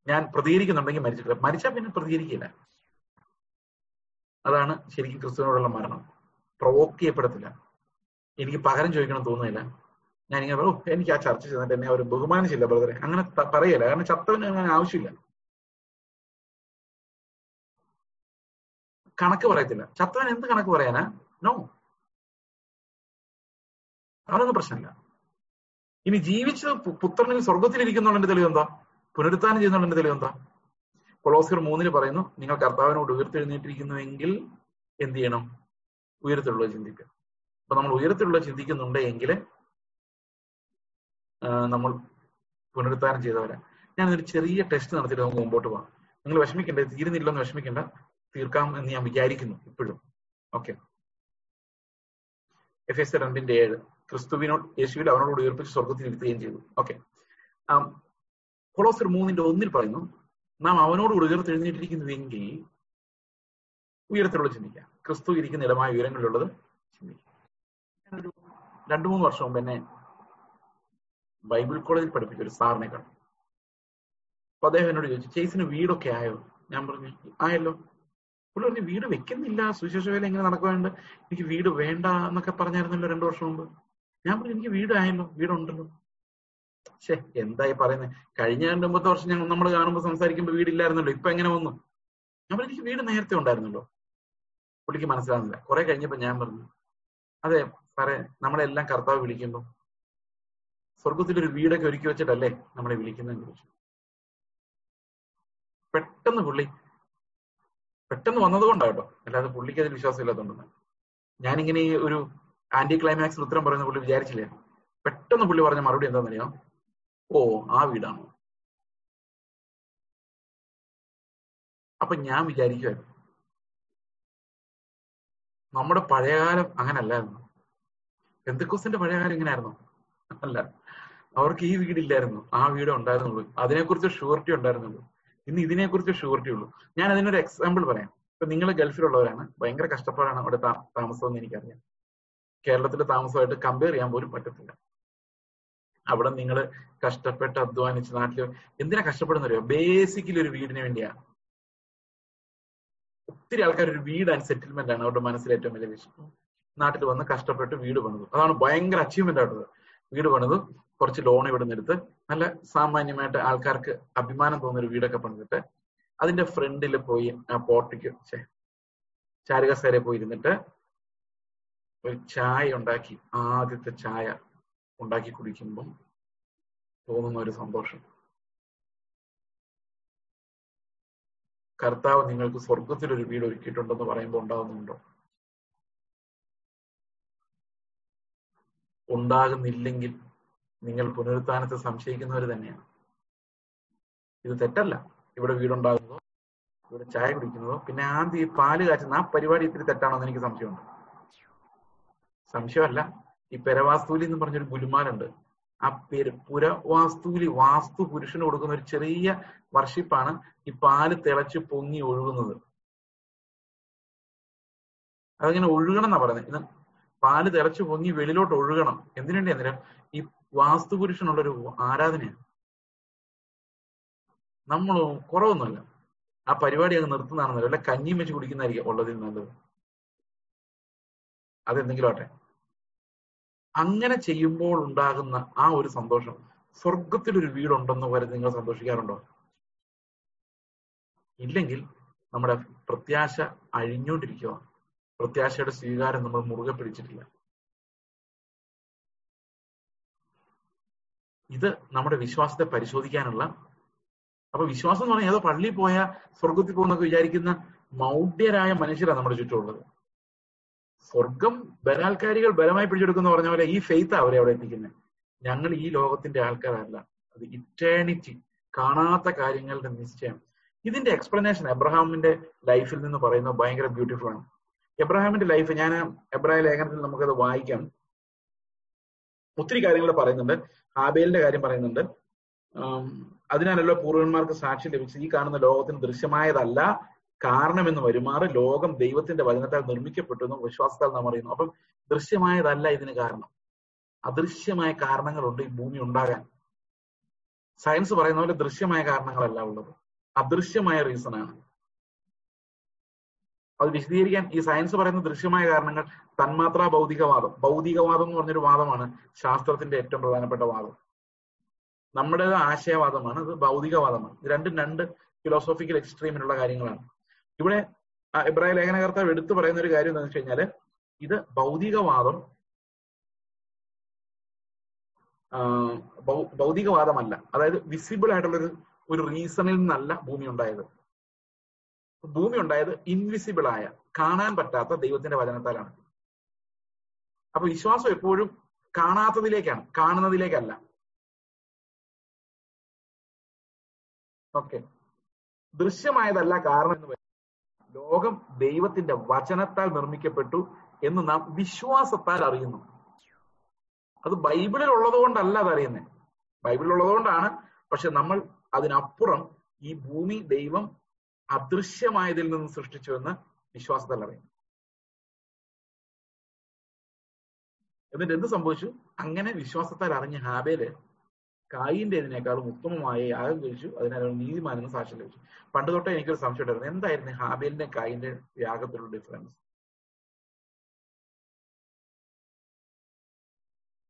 ഞാൻ പ്രതികരിക്കുന്നുണ്ടെങ്കിൽ മരിച്ചിട്ടില്ല. മരിച്ചാൽ പിന്നെ പ്രതികരിക്കില്ല. അതാണ് ശരിക്കും ക്രിസ്തുവിനോടുള്ള മരണം. പ്രൊവോക്ക് ചെയ്യപ്പെടത്തില്ല. എനിക്ക് പകരം ചോദിക്കണം തോന്നുന്നില്ല. ഞാൻ ഇങ്ങനെ ഓ എനിക്ക് ആ ചർച്ച ചെയ്തിട്ട് എന്നെ അവർ ബഹുമാനിച്ചില്ല ബ്രദറെ അങ്ങനെ പറയല്ല. കാരണം ചത്തവന് അങ്ങനെ ആവശ്യമില്ല. കണക്ക് പറയത്തില്ല. ചത്തവൻ എന്ത് കണക്ക് പറയാനാ? നോ അവനൊന്നും പ്രശ്നമില്ല. ഇനി ജീവിച്ച് പുത്രനിൽ സ്വർഗത്തിലിരിക്കുന്നുള്ളതിന്റെ തെളിവ് എന്താ? പുനരുത്ഥാനം ചെയ്യുന്നുള്ളതിന്റെ തെളിവ് എന്താ? കൊളോസ്കർ മൂന്നിന് പറയുന്നു നിങ്ങൾ കർത്താവിനോട് ഉയർത്തെഴുന്നേറ്റിരിക്കുന്നുവെങ്കിൽ എന്ത് ചെയ്യണം? ഉയരത്തിലുള്ള ചിന്തിക്കുക. അപ്പൊ നമ്മൾ ഉയരത്തിലുള്ള ചിന്തിക്കുന്നുണ്ട് എങ്കിൽ നമ്മൾ പുനരുത്ഥാനം ചെയ്തവരാ. ഞാൻ ഒരു ചെറിയ ടെസ്റ്റ് നടത്തിയിട്ട് നമുക്ക് മുമ്പോട്ട് പോകാം. നിങ്ങൾ വിഷമിക്കണ്ട തീരുന്നില്ലെന്ന് വിഷമിക്കണ്ട. തീർക്കാം എന്ന് ഞാൻ വിചാരിക്കുന്നു ഇപ്പോഴും. ഓക്കെ. എഫ് എസ് രണ്ടിന്റെ ഏഴ്. ക്രിസ്തുവിനോട് യേശുവിൽ അവനോട് ഉയർപ്പിച്ച് സ്വർഗത്തിൽ ഇരുത്തുകയും ചെയ്തു. ഓക്കെ കൊളോസർ മൂന്നിന്റെ ഒന്നിൽ പറയുന്നു നാം അവനോട് ഉയർത്തെഴുന്നേറ്റിരിക്കുന്നുവെങ്കിൽ ഉയരത്തിലുള്ള ചിന്തിക്കുക ക്രിസ്തു ഇരിക്കുന്ന ഇടമായ ഉയരങ്ങളിലുള്ളത് ചിന്തിക്കുക രണ്ടു മൂന്ന് വർഷം മുമ്പ് എന്നെ ബൈബിൾ കോളേജിൽ പഠിപ്പിച്ച ഒരു സാറിനെ കണ്ടു. അപ്പൊ അദ്ദേഹം എന്നോട് ചോദിച്ചു ചേസിന് വീടൊക്കെ ആയോ? ഞാൻ പറഞ്ഞു ആയല്ലോ. പുള്ളി പറഞ്ഞു വീട് വെക്കുന്നില്ല സുവിശേഷ വേല എങ്ങനെ നടക്കുന്നുണ്ട് എനിക്ക് വീട് വേണ്ട എന്നൊക്കെ പറഞ്ഞായിരുന്നല്ലോ രണ്ടു വർഷം മുമ്പ്. ഞാൻ പറഞ്ഞു എനിക്ക് വീടായല്ലോ വീടുണ്ടല്ലോ ശേ എന്തായി പറയുന്നത് കഴിഞ്ഞ രണ്ട് മുമ്പത്തെ വർഷം ഞങ്ങൾ നമ്മൾ കാണുമ്പോൾ സംസാരിക്കുമ്പോൾ വീടില്ലായിരുന്നല്ലോ ഇപ്പൊ എങ്ങനെ വന്നു? ഞാൻ പറഞ്ഞു എനിക്ക് വീട് നേരത്തെ ഉണ്ടായിരുന്നല്ലോ. പുള്ളിക്ക് മനസ്സിലാകുന്നില്ല കുറെ കഴിഞ്ഞപ്പോ ഞാൻ പറഞ്ഞു അതെ സാറേ നമ്മളെല്ലാം കർത്താവ് വിളിക്കുമ്പോൾ സ്വർഗത്തിൽ ഒരു വീടൊക്കെ ഒരുക്കി വെച്ചിട്ടല്ലേ നമ്മളെ വിളിക്കുന്നതെന്ന് പെട്ടെന്ന് പുള്ളി പെട്ടെന്ന് വന്നതുകൊണ്ടാട്ടോ അല്ലാതെ പുള്ളിക്ക് അതിൽ വിശ്വാസം ഇല്ലാത്തതുകൊണ്ടാണ് ഞാനിങ്ങനെ ഈ ഒരു ആന്റി ക്ലൈമാക്സിൽ ഉത്തരം പറയുന്ന പുള്ളി വിചാരിച്ചില്ലേ? പെട്ടെന്ന് പുള്ളി പറഞ്ഞ മറുപടി എന്താണെന്നറിയോ? ഓ ആ വീടാണോ. അപ്പൊ ഞാൻ വിചാരിക്കുമായിരുന്നു നമ്മുടെ പഴയകാലം അങ്ങനല്ലായിരുന്നു. എന്തൊക്കെ പഴയകാലം ഇങ്ങനെയായിരുന്നു. അല്ല അവർക്ക് ഈ വീടില്ലായിരുന്നു. ആ വീട് ഉണ്ടായിരുന്നുള്ളൂ. അതിനെക്കുറിച്ച് ഷുവർട്ടി ഉണ്ടായിരുന്നുള്ളൂ. ഇന്ന് ഇതിനെക്കുറിച്ച് ഷുവർട്ടി ഉള്ളൂ. ഞാൻ അതിനൊരു എക്സാമ്പിൾ പറയാം. ഇപ്പൊ നിങ്ങൾ ഗൾഫിലുള്ളവരാണ്. ഭയങ്കര കഷ്ടപ്പാടാണ് അവിടെ താമസം എന്ന് എനിക്കറിയാം. കേരളത്തിലെ താമസമായിട്ട് കമ്പയർ ചെയ്യാൻ പോലും പറ്റത്തില്ല. അവിടെ നിങ്ങൾ കഷ്ടപ്പെട്ട് അധ്വാനിച്ച് നാട്ടിൽ എന്തിനാ കഷ്ടപ്പെടുന്നറിയോ? ബേസിക്കലി ഒരു വീടിന് വേണ്ടിയാണ് ഒത്തിരി ആൾക്കാർ ഒരു വീട് ആൻഡ് സെറ്റിൽമെന്റ് ആണ് അവരുടെ മനസ്സിൽ ഏറ്റവും വലിയ വിഷയം. നാട്ടിൽ വന്ന് കഷ്ടപ്പെട്ട് വീട് പണിതു. അതാണ് ഭയങ്കര അച്ചീവ്മെന്റ് ആയിട്ടുള്ളത്. വീട് പണിതു കുറച്ച് ലോൺ ഇവിടെ നിന്നെടുത്ത് നല്ല സാമാന്യമായിട്ട് ആൾക്കാർക്ക് അഭിമാനം തോന്നുന്ന ഒരു വീടൊക്കെ പണിതിട്ട് അതിന്റെ ഫ്രണ്ടിൽ പോയി ആ പോർട്ടിക്ക് ചാരുകസേരെ പോയി ഇരുന്നിട്ട് ഒരു ചായ ഉണ്ടാക്കി ആദ്യത്തെ ചായ ഉണ്ടാക്കി കുടിക്കുമ്പം തോന്നുന്ന ഒരു സന്തോഷം. കർത്താവ് നിങ്ങൾക്ക് സ്വർഗത്തിൽ ഒരു വീട് ഒരുക്കിയിട്ടുണ്ടെന്ന് പറയുമ്പോൾ ഉണ്ടാകുന്നുണ്ടോ? ഉണ്ടാകുന്നില്ലെങ്കിൽ നിങ്ങൾ പുനരുത്ഥാനത്തെ സംശയിക്കുന്നവർ തന്നെയാണ്. ഇത് തെറ്റല്ല. ഇവിടെ വീടുണ്ടാകുന്നതോ ഇവിടെ ചായ കുടിക്കുന്നതോ പിന്നെ ആദ്യം ഈ പാൽ കാച്ചുന്ന ആ പരിപാടി ഇത്തിരി തെറ്റാണോ എന്ന് എനിക്ക് സംശയമുണ്ട്. സംശയമല്ല. ഈ പെരവാസ്തൂലി എന്ന് പറഞ്ഞൊരു ഗുരുമാനുണ്ട് ആ പേര് പുരവാസ്തുലി വാസ്തു പുരുഷന് കൊടുക്കുന്ന ഒരു ചെറിയ വർഷിപ്പാണ് ഈ പാൽ തിളച്ച് പൊങ്ങി ഒഴുകുന്നത്. അതങ്ങനെ ഒഴുകണം എന്നാ പറയുന്നത് പാൽ തിളച്ച് പൊങ്ങി വെളിയിലോട്ട് ഒഴുകണം. എന്തിനുണ്ട് അന്നേരം? ഈ വാസ്തു പുരുഷനുള്ളൊരു ആരാധനയാണ്. നമ്മൾ കുറവൊന്നുമല്ല. ആ പരിപാടി അങ്ങ് നിർത്തുന്നതാണെന്നല്ല. വല്ല കഞ്ഞിയും വെച്ച് കുടിക്കുന്നതായിരിക്കും ഉള്ളതിൽ നല്ലത്. അതെന്തെങ്കിലും ആട്ടെ അങ്ങനെ ചെയ്യുമ്പോൾ ഉണ്ടാകുന്ന ആ ഒരു സന്തോഷം സ്വർഗത്തിൽ ഒരു വീടുണ്ടെന്ന് വരെ നിങ്ങൾ സന്തോഷിക്കാറുണ്ടോ? ഇല്ലെങ്കിൽ നമ്മുടെ പ്രത്യാശ അഴിഞ്ഞുകൊണ്ടിരിക്കുക. പ്രത്യാശയുടെ സ്വീകാരം നമ്മൾ മുറുകെ പിടിച്ചിട്ടില്ല. ഇത് നമ്മുടെ വിശ്വാസത്തെ പരിശോധിക്കാനുള്ള അപ്പൊ വിശ്വാസം എന്ന് പറഞ്ഞാൽ ഏതോ പള്ളിയിൽ പോയ സ്വർഗത്തിൽ പോകുന്നൊക്കെ വിചാരിക്കുന്ന മൗഢ്യരായ മനുഷ്യരാണ് നമ്മുടെ ചുറ്റുമുള്ളത്. സ്വർഗം ബലാൽക്കാരികൾ ബലമായി പിടിച്ചെടുക്കുന്ന പറഞ്ഞ പോലെ ഈ ഫെയ്ത്ത് അവരെ അവിടെ എത്തിക്കുന്നത് ഞങ്ങൾ ഈ ലോകത്തിന്റെ ആൾക്കാരല്ല. അത് ഇറ്റേണിറ്റി കാണാത്ത കാര്യങ്ങളുടെ നിശ്ചയം. ഇതിന്റെ എക്സ്പ്ലനേഷൻ എബ്രഹാമിന്റെ ലൈഫിൽ നിന്ന് പറയുന്നത് ഭയങ്കര ബ്യൂട്ടിഫുൾ ആണ്. എബ്രഹാമിന്റെ ലൈഫ് ഞാൻ എബ്രാഹിം ലേഖനത്തിൽ നമുക്കത് വായിക്കാം. ഒത്തിരി കാര്യങ്ങൾ പറയുന്നുണ്ട്. ഹാബേലിന്റെ കാര്യം പറയുന്നുണ്ട്. അതിനാലല്ലോ പൂർവന്മാർക്ക് സാക്ഷ്യം ലഭിച്ചത്. ഈ കാണുന്ന ലോകത്തിന് ദൃശ്യമായതല്ല. കാരണമെന്ന് വരുമാറ് ലോകം ദൈവത്തിന്റെ വചനത്താൽ നിർമ്മിക്കപ്പെട്ടു എന്നും വിശ്വാസത്താൽ നാം അറിയുന്നു. അപ്പം ദൃശ്യമായതല്ല ഇതിന് കാരണം. അദൃശ്യമായ കാരണങ്ങളുണ്ട് ഈ ഭൂമി ഉണ്ടാകാൻ. സയൻസ് പറയുന്ന പോലെ ദൃശ്യമായ കാരണങ്ങളല്ല ഉള്ളത്. അദൃശ്യമായ റീസൺ ആണ് അത് വിശദീകരിക്കാൻ ഈ സയൻസ് പറയുന്ന ദൃശ്യമായ കാരണങ്ങൾ തന്മാത്രാ ഭൗതികവാദം. ഭൗതികവാദം എന്ന് പറഞ്ഞൊരു വാദമാണ് ശാസ്ത്രത്തിന്റെ ഏറ്റവും പ്രധാനപ്പെട്ട വാദം. നമ്മുടേത് ആശയവാദമാണ് അത് ഭൗതികവാദമാണ്. രണ്ടും രണ്ട് ഫിലോസോഫിക്കൽ എക്സ്ട്രീമിലുള്ള കാര്യങ്ങളാണ്. ഇവിടെ ഇബ്രാഹിം ലേഖനകർത്താവ് എടുത്തു പറയുന്ന ഒരു കാര്യം എന്താണെന്ന് വെച്ച് കഴിഞ്ഞാൽ ഇത് ഭൗതികവാദം ഭൗതികവാദമല്ല. അതായത് വിസിബിൾ ആയിട്ടുള്ള ഒരു ഒരു റീസണിൽ നിന്നല്ല ഭൂമി ഉണ്ടായത് ഭൂമി ഉണ്ടായത് ഇൻവിസിബിൾ ആയ കാണാൻ പറ്റാത്ത ദൈവത്തിന്റെ വചനത്താലാണ്. അപ്പൊ വിശ്വാസം എപ്പോഴും കാണാത്തതിലേക്കാണ് കാണുന്നതിലേക്കല്ല. ഓക്കെ. ദൃശ്യമായതല്ല കാരണം എന്ന് ലോകം ദൈവത്തിന്റെ വചനത്താൽ നിർമ്മിക്കപ്പെട്ടു എന്ന് നാം വിശ്വാസത്താൽ അറിയുന്നു. അത് ബൈബിളിൽ ഉള്ളത് കൊണ്ടല്ല അത് അറിയുന്നത് ബൈബിളിൽ ഉള്ളത് കൊണ്ടാണ് പക്ഷെ നമ്മൾ അതിനപ്പുറം ഈ ഭൂമി ദൈവം അദൃശ്യമായതിൽ നിന്ന് സൃഷ്ടിച്ചു എന്ന് വിശ്വാസത്താൽ അറിയുന്നു. എന്നിട്ട് എന്ത് സംഭവിച്ചു? അങ്ങനെ വിശ്വാസത്താൽ അറിഞ്ഞ ഹാബേൽ കായിന്റേതിനേക്കാളും ഉത്തമമായ യാഗം കഴിച്ചു അവൻ നീതിമാനെന്ന് സാക്ഷ്യം ലഭിച്ചു. പണ്ട് തൊട്ടേ എനിക്കൊരു സംശയം ഉണ്ടായിരുന്നു. എന്തായിരുന്നു ഹാബേലിന്റെ കായിന്റെ യാഗത്തിലുള്ള ഡിഫറൻസ്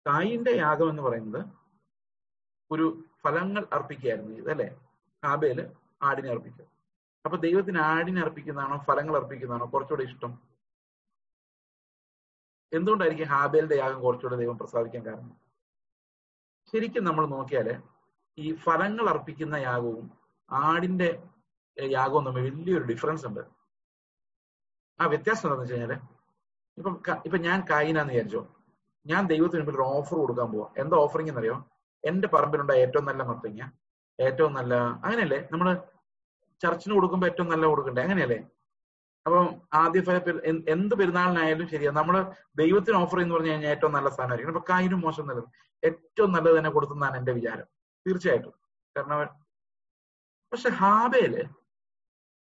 കായിന്റെ യാഗം എന്ന് പറയുന്നത് ഒരു ഫലങ്ങൾ അർപ്പിക്കുകയായിരുന്നു. അല്ലെ ഹാബേൽ ആടിനെ അർപ്പിക്കുക. അപ്പൊ ദൈവത്തിന് ആടിനെ അർപ്പിക്കുന്നതാണോ ഫലങ്ങൾ അർപ്പിക്കുന്നതാണോ കുറച്ചുകൂടെ ഇഷ്ടം? എന്തുകൊണ്ടായിരിക്കും ഹാബേലിന്റെ യാഗം കുറച്ചുകൂടെ ദൈവം പ്രസാദിക്കാൻ കാരണം? ശരിക്കും നമ്മൾ നോക്കിയാൽ ഈ ഫലങ്ങൾ അർപ്പിക്കുന്ന യാഗവും ആടിന്റെ യാഗവും തമ്മിൽ വലിയൊരു ഡിഫറൻസ് ഉണ്ട്. ആ വ്യത്യാസം എന്താണെന്ന് വെച്ച് കഴിഞ്ഞാൽ ഇപ്പം ഇപ്പൊ ഞാൻ കായിനാന്ന് വിചാരിച്ചോ ഞാൻ ദൈവത്തിന് മുമ്പിൽ ഒരു ഓഫർ കൊടുക്കാൻ പോവാ. എന്താ ഓഫറിംഗ് എന്നറിയോ? എന്റെ പറമ്പിലുണ്ട ഏറ്റവും നല്ല മത്തങ്ങ ഏറ്റവും നല്ല അങ്ങനെയല്ലേ? നമ്മൾ ചർച്ചിന് കൊടുക്കുമ്പോ ഏറ്റവും നല്ല കൊടുക്കണ്ടേ? അങ്ങനെയല്ലേ? അപ്പം ആദ്യ എന്ത് പെരുന്നാളിനായാലും ശരിയാ. നമ്മൾ ദൈവത്തിന് ഓഫർ എന്ന് പറഞ്ഞു കഴിഞ്ഞാൽ ഏറ്റവും നല്ല സ്ഥാനമായിരിക്കും അപ്പൊ കായിനും മോശം നല്ലത്. ഏറ്റവും നല്ലത് തന്നെ കൊടുത്തെന്നാണ് എന്റെ വിചാരം. തീർച്ചയായിട്ടും. കാരണം പക്ഷെ ഹാബേൽ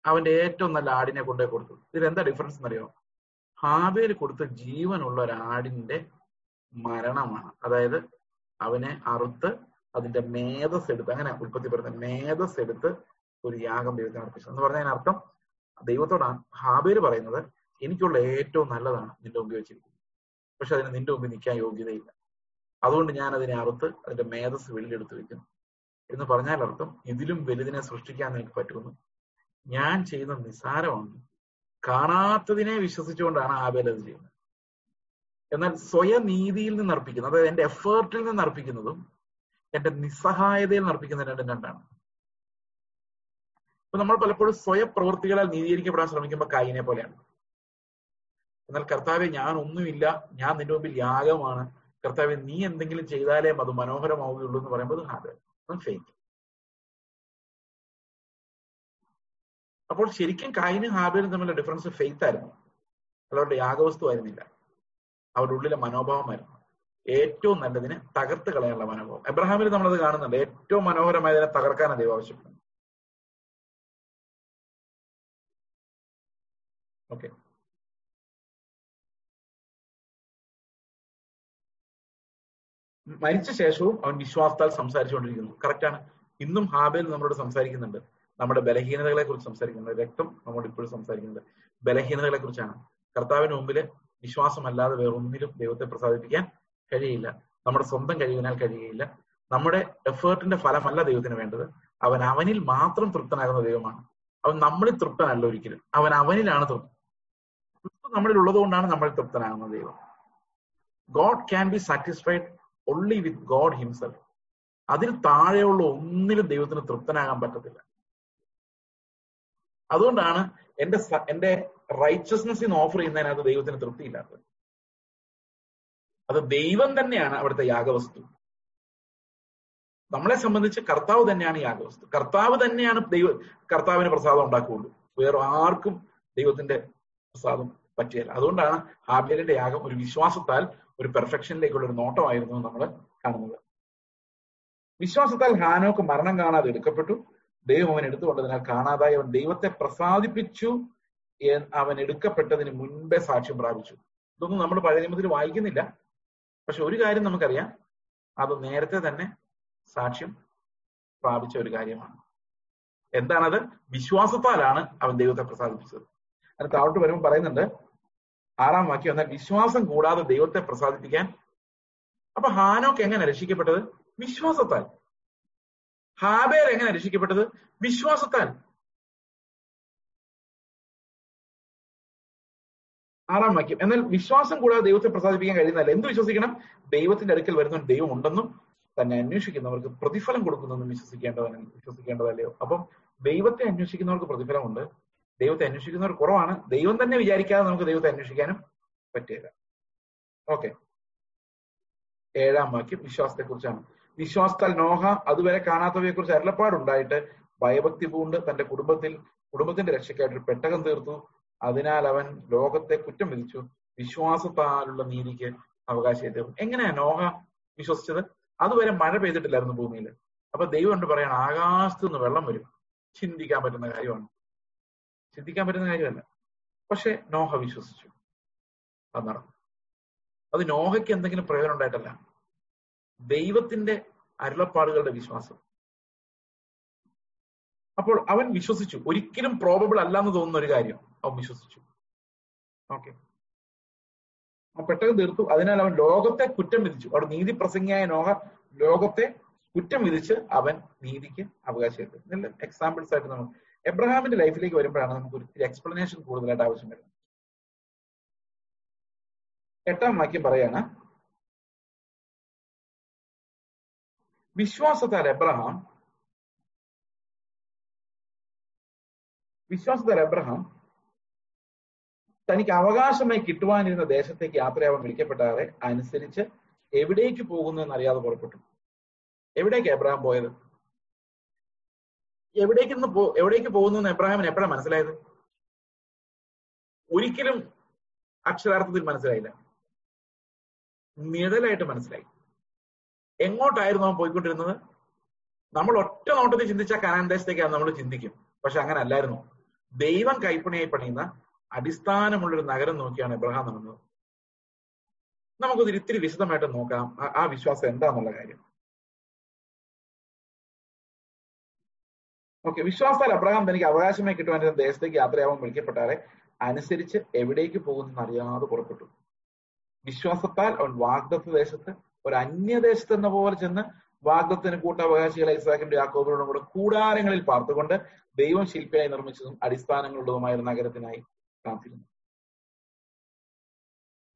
അവന്റെ ഏറ്റവും നല്ല ആടിനെ കൊണ്ടുപോയി കൊടുത്തു. ഇതിൽ എന്താ ഡിഫറൻസ് എന്നറിയോ? ഹാബേൽ കൊടുത്ത ജീവനുള്ള ഒരു ആടിന്റെ മരണമാണ്. അതായത് അവനെ അറുത്ത് അതിന്റെ മേധസ് എടുത്ത് അങ്ങനെ ഉൽപ്പത്തിപ്പെടുന്ന മേധസ് എടുത്ത് ഒരു യാഗം ദൈവത്തിന് അർപ്പിച്ചു. എന്ന് പറഞ്ഞതിന് അർത്ഥം ദൈവത്തോടാണ് ഹാബേര് പറയുന്നത് എനിക്കുള്ള ഏറ്റവും നല്ലതാണ് നിന്റെ മുമ്പിൽ വെച്ചിരിക്കുന്നത്. പക്ഷെ അതിന് നിന്റെ മുമ്പിൽ നിൽക്കാൻ യോഗ്യതയില്ല. അതുകൊണ്ട് ഞാൻ അതിനെ അറുത്ത് അതിന്റെ മേധസ് വെളിയിലെടുത്ത് വെക്കുന്നു. എന്ന് പറഞ്ഞാൽ അർത്ഥം ഇതിലും വലുതിനെ സൃഷ്ടിക്കാൻ എനിക്ക് പറ്റുമെന്ന്. ഞാൻ ചെയ്യുന്ന നിസാരമാണ് കാണാത്തതിനെ വിശ്വസിച്ചുകൊണ്ടാണ് ആബേൽ അത് ചെയ്യുന്നത്. എന്നാൽ സ്വയം നീതിയിൽ നിന്ന് അർപ്പിക്കുന്നത് അതായത് എന്റെ എഫേർട്ടിൽ നിന്ന് അർപ്പിക്കുന്നതും എന്റെ നിസ്സഹായതയിൽ നിന്ന് അർപ്പിക്കുന്ന രണ്ടും രണ്ടാണ്. അപ്പൊ നമ്മൾ പലപ്പോഴും സ്വയം പ്രവൃത്തികളാൽ നീതീകരിക്കപ്പെടാൻ ശ്രമിക്കുമ്പോൾ കായിനെ പോലെയാണ്. എന്നാൽ കർത്താവെ ഞാൻ ഒന്നുമില്ല. ഞാൻ നിന്റെ മുമ്പിൽ യാഗമാണ് കർത്താവെ നീ എന്തെങ്കിലും ചെയ്താലേ അത് മനോഹരമാവുകയുള്ളൂ എന്ന് പറയുമ്പോൾ ഫെയ്ത്ത് അപ്പോൾ ശരിക്കും കായിനും ഹാബേലും തമ്മിലുള്ള ഡിഫറൻസ് ഫെയ്ത്ത് ആയിരുന്നു. അവരുടെ യാഗവസ്തു ആയിരുന്നില്ല. അവരുടെ ഉള്ളിലെ മനോഭാവമായിരുന്നു. ഏറ്റവും നല്ലതിനെ തകർത്ത് കളയാനുള്ള മനോഭാവം. എബ്രഹാമിൽ നമ്മളത് കാണുന്നുണ്ട്. ഏറ്റവും മനോഹരമായതിനെ തകർക്കാനാണ് ദൈവം ഓക്കെ മരിച്ച ശേഷവും അവൻ വിശ്വാസത്താൽ സംസാരിച്ചുകൊണ്ടിരിക്കുന്നു. കറക്റ്റാണ് ഇന്നും ഹാബേൽ നമ്മളോട് സംസാരിക്കുന്നുണ്ട്. നമ്മുടെ ബലഹീനതകളെ കുറിച്ച് സംസാരിക്കുന്നുണ്ട്. രക്തം നമ്മോട് ഇപ്പോഴും സംസാരിക്കുന്നത് ബലഹീനതകളെ കുറിച്ചാണ്. കർത്താവിന് മുമ്പിൽ വിശ്വാസമല്ലാതെ വേറൊന്നിലും ദൈവത്തെ പ്രസാദിപ്പിക്കാൻ കഴിയില്ല. നമ്മുടെ സ്വന്തം കഴിവിനാൽ കഴിയുകയില്ല നമ്മുടെ എഫേർട്ടിന്റെ ഫലമല്ല ദൈവത്തിന് വേണ്ടത്. അവൻ അവനിൽ മാത്രം തൃപ്തനാകുന്ന ദൈവമാണ്. അവൻ നമ്മളിൽ തൃപ്തനല്ല ഒരിക്കലും. അവൻ അവനിലാണ് തൃപ്തൻ. നമ്മളിൽ ഉള്ളതുകൊണ്ടാണ് നമ്മൾ തൃപ്തനാകുന്ന ദൈവം. God can be satisfied only with God himself അതിൽ താഴെയുള്ള ഒന്നിലും ദൈവത്തിന് തൃപ്തനാകാൻ പറ്റത്തില്ല. അതുകൊണ്ടാണ് എന്റെ എന്റെ റൈച്ചസ്നെസ് ഓഫർ ചെയ്യുന്നതിനകത്ത് ദൈവത്തിന് തൃപ്തിയില്ലാത്തത്. അത് ദൈവം തന്നെയാണ് അവിടുത്തെ യാഗവസ്തു. നമ്മളെ സംബന്ധിച്ച് കർത്താവ് തന്നെയാണ് യാഗവസ്തു. കർത്താവ് തന്നെയാണ് ദൈവ കർത്താവിന് പ്രസാദം ഉണ്ടാക്കുകയുള്ളൂ വേറെ ആർക്കും ദൈവത്തിന്റെ പ്രസാദം പറ്റിയല്ല. അതുകൊണ്ടാണ് ഹാബിയലിന്റെ യാഗം ഒരു വിശ്വാസത്താൽ ഒരു പെർഫെക്ഷനിലേക്കുള്ള ഒരു നോട്ടമായിരുന്നു നമ്മൾ കാണുന്നത്. വിശ്വാസത്താൽ ഹാനോക്ക് മരണം കാണാതെ എടുക്കപ്പെട്ടു. ദൈവം അവൻ എടുത്തുകൊണ്ടതിനാൽ കാണാതായി. അവൻ ദൈവത്തെ പ്രസാദിപ്പിച്ചു. അവൻ എടുക്കപ്പെട്ടതിന് മുൻപേ സാക്ഷ്യം പ്രാപിച്ചു. ഇതൊന്നും നമ്മൾ പഴയ നിയമത്തിൽ വായിക്കുന്നില്ല. പക്ഷെ ഒരു കാര്യം നമുക്കറിയാം. അത് നേരത്തെ തന്നെ സാക്ഷ്യം പ്രാപിച്ച ഒരു കാര്യമാണ്. എന്താണത്? വിശ്വാസത്താലാണ് അവൻ ദൈവത്തെ പ്രസാദിപ്പിച്ചത്. അതിന് താഴോട്ട് വരുമ്പോൾ പറയുന്നുണ്ട് ആറാം വാക്യം എന്നാൽ വിശ്വാസം കൂടാതെ ദൈവത്തെ പ്രസാദിപ്പിക്കാൻ. അപ്പൊ ഹാനോക്ക് എങ്ങനെ രക്ഷിക്കപ്പെട്ടത്? വിശ്വാസത്താൽ. ഹാബേർ എങ്ങനെ രക്ഷിക്കപ്പെട്ടത്? വിശ്വാസത്താൽ. ആറാം വാക്യം. എന്നാൽ വിശ്വാസം കൂടാതെ ദൈവത്തെ പ്രസാദിപ്പിക്കാൻ കഴിയുന്നതല്ല. എന്ത് വിശ്വസിക്കണം? ദൈവത്തിന്റെ അടുക്കൽ വരുന്ന ദൈവം ഉണ്ടെന്നും തന്നെ അന്വേഷിക്കുന്നവർക്ക് പ്രതിഫലം കൊടുക്കുന്നെന്നും വിശ്വസിക്കേണ്ടതാണ് വിശ്വസിക്കേണ്ടതല്ലയോ? അപ്പം ദൈവത്തെ അന്വേഷിക്കുന്നവർക്ക് പ്രതിഫലമുണ്ട്. ദൈവത്തെ അന്വേഷിക്കുന്നവർ കുറവാണ്. ദൈവം തന്നെ വിചാരിക്കാതെ നമുക്ക് ദൈവത്തെ അന്വേഷിക്കാനും പറ്റില്ല. ഓക്കെ. ഏഴാം വാക്യം. വിശ്വാസത്തെ കുറിച്ചാണ് വിശ്വാസത്താൽ നോഹ അതുവരെ കാണാത്തവയെ കുറിച്ച് അരുളപ്പാടുണ്ടായിട്ട് ഭയഭക്തി പൂണ്ട് തന്റെ കുടുംബത്തിൽ കുടുംബത്തിന്റെ രക്ഷയ്ക്കായിട്ട് ഒരു പെട്ടകം തീർത്തു. അതിനാൽ അവൻ ലോകത്തെ കുറ്റം വിധിച്ചു. വിശ്വാസത്താലുള്ള നീതിക്ക് അവകാശം തീർന്നു എങ്ങനെയാ നോഹ വിശ്വസിച്ചത്? അതുവരെ മഴ പെയ്തിട്ടില്ലായിരുന്നു ഭൂമിയിൽ. അപ്പൊ ദൈവം കൊണ്ട് പറയാണ്? ആകാശത്ത് നിന്ന് വെള്ളം വരും. ചിന്തിക്കാൻ പറ്റുന്ന കാര്യമാണ്. ചിന്തിക്കാൻ പറ്റുന്ന കാര്യമല്ല. പക്ഷെ നോഹ വിശ്വസിച്ചു. അത് നടന്നു അത് നോഹയ്ക്ക് എന്തെങ്കിലും പ്രയോജനം ഉണ്ടായിട്ടല്ല. ദൈവത്തിന്റെ അരുളപ്പാടുകളുടെ വിശ്വാസം. അപ്പോൾ അവൻ വിശ്വസിച്ചു. ഒരിക്കലും പ്രോബബിൾ അല്ല എന്ന് തോന്നുന്ന ഒരു കാര്യം അവൻ വിശ്വസിച്ചു. ഓക്കെ ആ പെട്ടെന്ന് തീർത്തു. അതിനാൽ അവൻ ലോകത്തെ കുറ്റം വിധിച്ചു. അവിടെ നീതി പ്രസംഗിയായ നോഹ ലോകത്തെ കുറ്റം വിധിച്ച് അവൻ നീതിക്ക് നല്ല എക്സാമ്പിൾസ് ആയിട്ട് നമ്മൾ എബ്രഹാമിന്റെ ലൈഫിലേക്ക് വരുമ്പോഴാണ് നമുക്ക് ഒരു എക്സ്പ്ലനേഷൻ കൂടുതലായിട്ട് ആവശ്യം വരുന്നത്. എട്ടാം വാക്യം പറയാണ് വിശ്വാസത്താൽ എബ്രഹാം വിശ്വാസത്താൽ എബ്രഹാം തനിക്ക് അവകാശമായി കിട്ടുവാനിരുന്ന ദേശത്തേക്ക് യാത്രയാവാൻ വിളിക്കപ്പെട്ടാറെ അനുസരിച്ച് എവിടേക്ക് പോകുന്നു എന്നറിയാതെ പുറപ്പെട്ടു. എവിടേക്ക് എബ്രഹാം പോയത്? എവിടേക്ക് പോ എവിടേക്ക് പോകുന്നു എബ്രാഹിമിന് എപ്പോഴാണ് മനസ്സിലായത്? ഒരിക്കലും അക്ഷരാർത്ഥത്തിൽ മനസ്സിലായില്ല. നിഴലായിട്ട് മനസ്സിലായി. എങ്ങോട്ടായിരുന്നു അവൻ പോയിക്കൊണ്ടിരുന്നത്? നമ്മൾ ഒറ്റ നോട്ടത്തിൽ ചിന്തിച്ച കനാൻ ദേശത്തേക്കാണ് നമ്മൾ ചിന്തിക്കും. പക്ഷെ അങ്ങനെ അല്ലായിരുന്നു. ദൈവം കൈപ്പണിയായി പണിയുന്ന അടിസ്ഥാനമുള്ളൊരു നഗരം നോക്കിയാണ് എബ്രഹാം നടന്നത്. നമുക്കൊരു ഇത്തിരി വിശദമായിട്ട് നോക്കാം. ആ വിശ്വാസം എന്താന്നുള്ള കാര്യം. ഓക്കെ വിശ്വാസത്താൽ അബ്രഹാം തനിക്ക് അവകാശമായി കിട്ടുവാൻ ദേശത്തേക്ക് യാത്രയാവാൻ വിളിക്കപ്പെട്ടാറെ അനുസരിച്ച് എവിടേക്ക് പോകുന്നെന്ന് അറിയാതെ പുറപ്പെട്ടു. വിശ്വാസത്താൽ അവൻ വാഗ്ദത്ത് ദേശത്ത് ഒരു അന്യദേശത്ത് എന്ന പോലെ ചെന്ന് വാഗ്ദത്തിന് കൂട്ടവകാശികളെ ഇസാഖിന്റെ യാക്കോബിനോടും കൂടെ കൂടാരങ്ങളിൽ പാർത്തുകൊണ്ട് ദൈവം ശില്പിയായി നിർമ്മിച്ചതും അടിസ്ഥാനങ്ങളുള്ളതുമായ ഒരു നഗരത്തിനായി കാത്തിരുന്നു.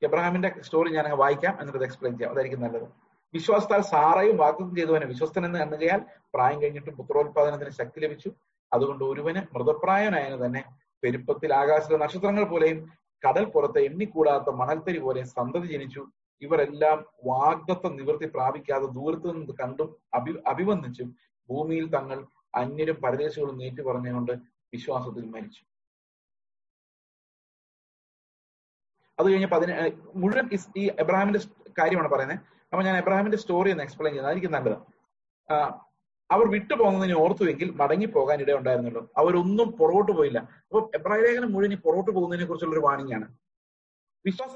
എബ്രഹാമിന്റെ സ്റ്റോറി ഞാൻ വായിക്കാം എന്നിട്ട് എക്സ്പ്ലെയിൻ ചെയ്യാം. അതായിരിക്കും നല്ലത്. വിശ്വാസത്താൽ സാറയും വാഗ്ദത്തം ചെയ്തവനെ വിശ്വസ്തൻ എന്ന് എണ്ണുകയാൽ പ്രായം കഴിഞ്ഞിട്ടും പുത്രോത്പാദനത്തിന് ശക്തി ലഭിച്ചു. അതുകൊണ്ട് ഒരുവന് മൃതപ്രായനായതിനു തന്നെ പെരുപ്പത്തിൽ ആകാശത്തെ നക്ഷത്രങ്ങൾ പോലെയും കടൽ പുറത്തെ എണ്ണിക്കൂടാത്ത മണൽത്തരി പോലെയും സന്തതി ജനിച്ചു. ഇവരെല്ലാം വാഗ്ദത്ത നിവൃത്തി പ്രാപിക്കാതെ ദൂരത്തു നിന്ന് കണ്ടും അഭി അഭിവന്ദിച്ചും ഭൂമിയിൽ തങ്ങൾ അന്യരും പരദേശികളും നീറ്റി പറഞ്ഞുകൊണ്ട് വിശ്വാസത്തിൽ മരിച്ചു. അത് കഴിഞ്ഞ് പതിന മുഴുവൻ ഈ എബ്രാഹിമിന്റെ കാര്യമാണ് പറയുന്നത്. അപ്പൊ ഞാൻ എബ്രാഹിമിന്റെ സ്റ്റോറി ഒന്ന് എക്സ്പ്ലെയിൻ ചെയ്യുന്നത് അതായിരിക്കും നല്ലത്. അവർ വിട്ടുപോകുന്നതിനെ ഓർത്തുവെങ്കിൽ മടങ്ങിപ്പോകാൻ ഇടയുണ്ടായിരുന്നല്ലോ അവരൊന്നും പുറകോട്ട് പോയില്ല. അപ്പൊ എബ്രാഹിം ലേഖനം മുഴുവൻ പുറകോട്ട് പോകുന്നതിനെ കുറിച്ചുള്ള ഒരു വാണിംഗ് ആണ് വിശ്വാസ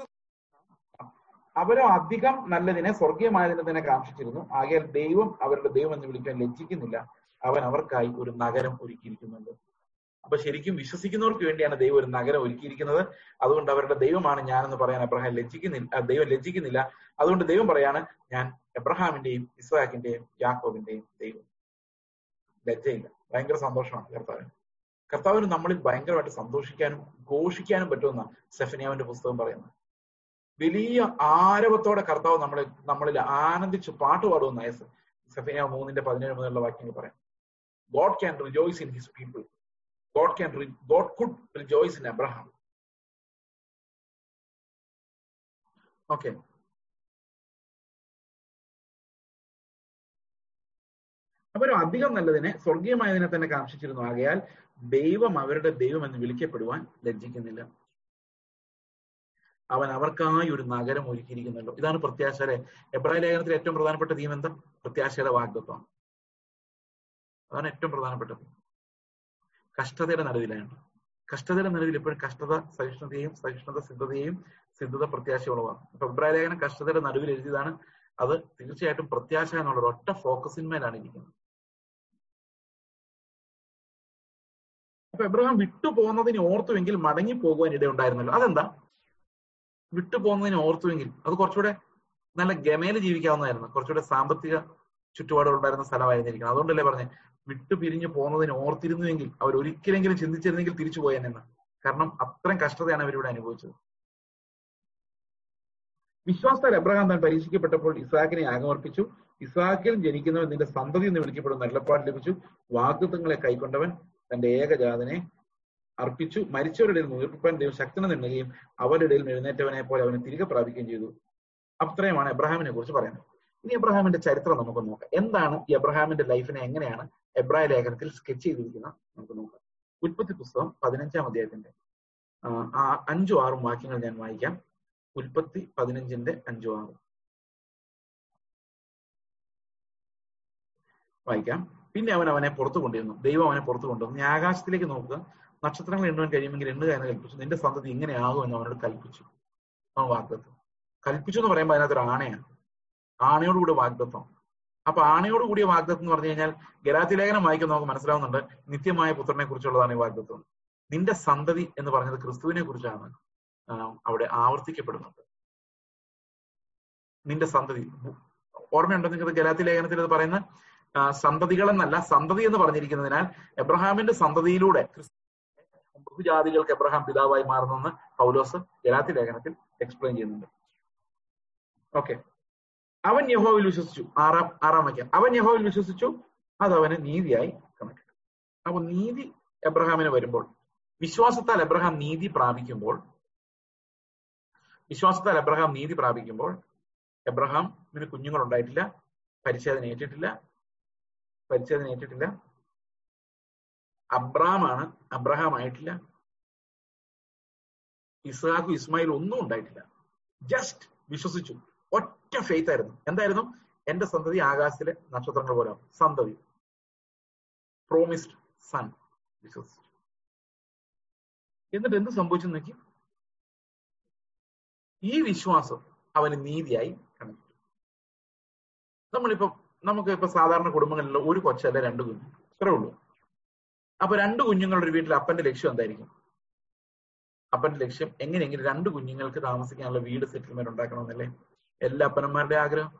അവരോ അധികം നല്ലതിനെ സ്വർഗീയമായതിനെ തന്നെ കാക്ഷിച്ചിരുന്നു. ആകയാൽ ദൈവം അവരുടെ ദൈവം എന്ന് വിളിക്കാൻ ലജ്ജിക്കുന്നില്ല. അവൻ അവർക്കായി ഒരു നഗരം ഒരുക്കിയിരിക്കുന്നുണ്ട്. അപ്പൊ ശരിക്കും വിശ്വസിക്കുന്നവർക്ക് വേണ്ടിയാണ് ദൈവം ഒരു നഗരം ഒരുക്കിയിരിക്കുന്നത്. അതുകൊണ്ട് അവരുടെ ദൈവമാണ് ഞാനെന്ന് പറയാൻ അബ്രഹാം ലജ്ജിക്കുന്നില്ല ദൈവം ലജ്ജിക്കുന്നില്ല. അതുകൊണ്ട് ദൈവം പറയാണ് ഞാൻ എബ്രഹാമിന്റെയും ഇസ്ഹാക്കിന്റെയും യാക്കോബിന്റെയും ദൈവം. ലജ്ജയില്ല. ഭയങ്കര സന്തോഷമാണ് കർത്താവിന്. കർത്താവിന് നമ്മളിൽ ഭയങ്കരമായിട്ട് സന്തോഷിക്കാനും ഘോഷിക്കാനും പറ്റുമെന്ന സെഫനിയാവിന്റെ പുസ്തകം പറയുന്നത്. വലിയ ആരവത്തോടെ കർത്താവ് നമ്മളെ നമ്മളിൽ ആനന്ദിച്ച് പാട്ട് പാടുമെന്ന സെഫനിയാവ് മൂന്നിന്റെ പതിനേഴ് മുതലുള്ള വാക്യങ്ങൾ പറയാം. God can rejoice in his people God can re- God could rejoice in Abraham. Okay. അവർ അധികം നല്ലതിനെ സ്വർഗീയമായതിനെ തന്നെ കാക്ഷിച്ചിരുന്നു. ആകയാൽ ദൈവം അവരുടെ ദൈവം എന്ന് വിളിക്കപ്പെടുവാൻ ലജ്ജിക്കുന്നില്ല. അവൻ അവർക്കായി ഒരു നഗരം ഒരുക്കിയിരിക്കുന്നുണ്ടോ. ഇതാണ് പ്രത്യാശയുടെ എബ്രാഹിം ലേഖനത്തിലെ ഏറ്റവും പ്രധാനപ്പെട്ട തീം എന്താ? പ്രത്യാശയുടെ വാഗ്ദത്വമാണ് അതാണ് ഏറ്റവും പ്രധാനപ്പെട്ടത് കഷ്ടതയുടെ നടുവിലാണ്. കഷ്ടതയുടെ നടുവിൽ എപ്പോഴും കഷ്ടത സഹിഷ്ണുതയും സഹിഷ്ണുത സിദ്ധതയും സിദ്ധത പ്രത്യാശയുള്ളതാണ് അപ്പൊ ഇബ്രാഹിം ലേഖനം കഷ്ടതയുടെ നടുവിൽ എഴുതിയതാണ്. അത് തീർച്ചയായിട്ടും പ്രത്യാശ എന്നുള്ള ഒറ്റ ഫോക്കസിന്മേലാണ് ഇരിക്കുന്നത്. അപ്പൊ എബ്രഹാം വിട്ടുപോകുന്നതിന് ഓർത്തുവെങ്കിൽ മടങ്ങി പോകുവാൻ ഇടയുണ്ടായിരുന്നല്ലോ അതെന്താ? വിട്ടുപോകുന്നതിന് ഓർത്തുവെങ്കിൽ അത് കുറച്ചുകൂടെ നല്ല ഗമേൽ ജീവിക്കാവുന്നതായിരുന്നു. കുറച്ചുകൂടെ സാമ്പത്തിക ചുറ്റുപാടുകൾ ഉണ്ടായിരുന്ന സ്ഥലമായിരുന്നിരിക്കണം. അതുകൊണ്ടല്ലേ പറഞ്ഞേ? വിട്ടു പിരിഞ്ഞു പോകുന്നതിന് ഓർത്തിരുന്നുവെങ്കിൽ അവർ ഒരിക്കലെങ്കിലും ചിന്തിച്ചിരുന്നെങ്കിൽ തിരിച്ചു പോയെന്ന് കാരണം അത്രയും കഷ്ടതയാണ് അവരിവിടെ അനുഭവിച്ചത്. വിശ്വാസത്താൽ എബ്രഹാം താൻ പരീക്ഷിക്കപ്പെട്ടപ്പോൾ ഇസാഖിനെ ആഗമർപ്പിച്ചു ഇസാഖിൽ ജനിക്കുന്നവൻ നിന്റെ സന്തതി എന്ന് വിളിക്കപ്പെടുന്ന നല്ലപ്പാട് ലഭിച്ചു. വാഗ്ദത്വങ്ങളെ കൈക്കൊണ്ടവൻ തന്റെ ഏകജാതനെ അർപ്പിച്ചു. മരിച്ചവരുടെ മുതിർപ്പാൻ ദൈവം ശക്തനെ നിന്നുകയും അവരുടെ ഇടയിൽ എഴുന്നേറ്റവനെ പോലെ അവനെ തിരികെ പ്രാപിക്കുകയും ചെയ്തു. അത്രയുമാണ് എബ്രഹാമിനെ കുറിച്ച് പറയുന്നത്. ഇനി എബ്രഹാമിന്റെ ചരിത്രം നമുക്ക് നോക്കാം. എന്താണ് എബ്രഹാമിന്റെ ലൈഫിനെ എങ്ങനെയാണ് എബ്രായ ലേഖനത്തിൽ സ്കെച്ച് ചെയ്തിരിക്കുന്ന നമുക്ക് നോക്കാം. ഉൽപ്പത്തി പുസ്തകം പതിനഞ്ചാം അധ്യായത്തിന്റെ അഞ്ചും ആറും വാക്യങ്ങൾ ഞാൻ വായിക്കാം. ഉൽപ്പത്തി പതിനഞ്ചിന്റെ അഞ്ചും ആറും. വായിക്കാം. പിന്നെ അവൻ അവനെ പുറത്തു കൊണ്ടിരുന്നു ദൈവം അവനെ പുറത്തു കൊണ്ടുവന്നു. നീ ആകാശത്തിലേക്ക് നോക്കുക. നക്ഷത്രങ്ങൾ എണ്ണുവാൻ കഴിയുമെങ്കിൽ എണ്ണുക കൽപ്പിച്ചു. നിന്റെ സന്തതി ഇങ്ങനെയാകും എന്ന് അവനോട് കൽപ്പിച്ചു. അവൻ വാഗ്ദത്വം കൽപ്പിച്ചു എന്ന് പറയുമ്പോൾ അതിനകത്തൊരു ആണയാണ്. ആണയോടുകൂടി വാഗ്ദത്വം അപ്പൊ ആണയോട് കൂടിയ വാഗ്ദത്വം എന്ന് പറഞ്ഞു കഴിഞ്ഞാൽ ഗലാത്തി ലേഖനം വായിക്കാൻ നമുക്ക് മനസ്സിലാവുന്നുണ്ട്. നിത്യമായ പുത്രനെ കുറിച്ചുള്ളതാണ് ഈ വാഗ്ദത്വം നിന്റെ സന്തതി എന്ന് പറഞ്ഞത് ക്രിസ്തുവിനെ കുറിച്ചാണ് അവിടെ ആവർത്തിക്കപ്പെടുന്നത്. നിന്റെ സന്തതി ഓർമ്മയുണ്ടോ നിങ്ങൾക്ക് ഗലാത്തി ലേഖനത്തിൽ ഇത് പറയുന്ന? സന്തതികൾ എന്നല്ല സന്തതി എന്ന് പറഞ്ഞിരിക്കുന്നതിനാൽ എബ്രഹാമിന്റെ സന്തതിയിലൂടെ ബഹുജാതികൾക്ക് എബ്രഹാം പിതാവായി മാറുന്നെന്ന് പൗലോസ് ഗലാത്തി ലേഖനത്തിൽ എക്സ്പ്ലെയിൻ ചെയ്യുന്നുണ്ട്. ഓക്കെ അവൻ യഹോവിൽ വിശ്വസിച്ചു. ആറാം ആറാം വാക്യം. അവൻ യഹോവിൽ വിശ്വസിച്ചു. അത് അവന് നീതിയായി കണക്കിട്ടു അപ്പൊ നീതി എബ്രഹാമിന് വരുമ്പോൾ വിശ്വാസത്താൽ എബ്രഹാം നീതി പ്രാപിക്കുമ്പോൾ വിശ്വാസത്താൽ എബ്രഹാം നീതി പ്രാപിക്കുമ്പോൾ എബ്രഹാമിന് കുഞ്ഞുങ്ങൾ ഉണ്ടായിട്ടില്ല പരിച്ഛേദന ഏറ്റിട്ടില്ല പരിച്ഛേദന ഏറ്റിട്ടില്ല. അബ്രഹാമാണ് അബ്രഹാം ആയിട്ടില്ല. ഇസ്ഹാഖും ഇസ്മായിൽ ഒന്നും ഉണ്ടായിട്ടില്ല. ജസ്റ്റ് വിശ്വസിച്ചു. ഒറ്റ ഫെയ്ത്ത് ആയിരുന്നു. എന്തായിരുന്നു? എന്റെ സന്തതി ആകാശത്തിലെ നക്ഷത്രങ്ങൾ പോലെ. സന്തതി. പ്രോമിസ്ഡ് സൺ വിശ്വസിച്ചു. എന്നിട്ട് എന്ത് സംഭവിച്ചു നോക്കി? ഈ വിശ്വാസം അവന് നീതിയായി കണക്കിട്ടു നമ്മളിപ്പോ നമുക്ക് ഇപ്പൊ സാധാരണ കുടുംബങ്ങളിൽ ഒരു കൊച്ചല്ല രണ്ട് കുഞ്ഞു ഇത്രേ ഉള്ളൂ. അപ്പൊ രണ്ട് കുഞ്ഞുങ്ങളുടെ ഒരു വീട്ടിൽ അപ്പന്റെ ലക്ഷ്യം എന്തായിരിക്കും? അപ്പന്റെ ലക്ഷ്യം എങ്ങനെയെങ്കിലും രണ്ട് കുഞ്ഞുങ്ങൾക്ക് താമസിക്കാനുള്ള വീട് സെറ്റിൽമെന്റ് ഉണ്ടാക്കണമെന്നല്ലേ? എല്ലാ അപ്പനന്മാരുടെ ആഗ്രഹം?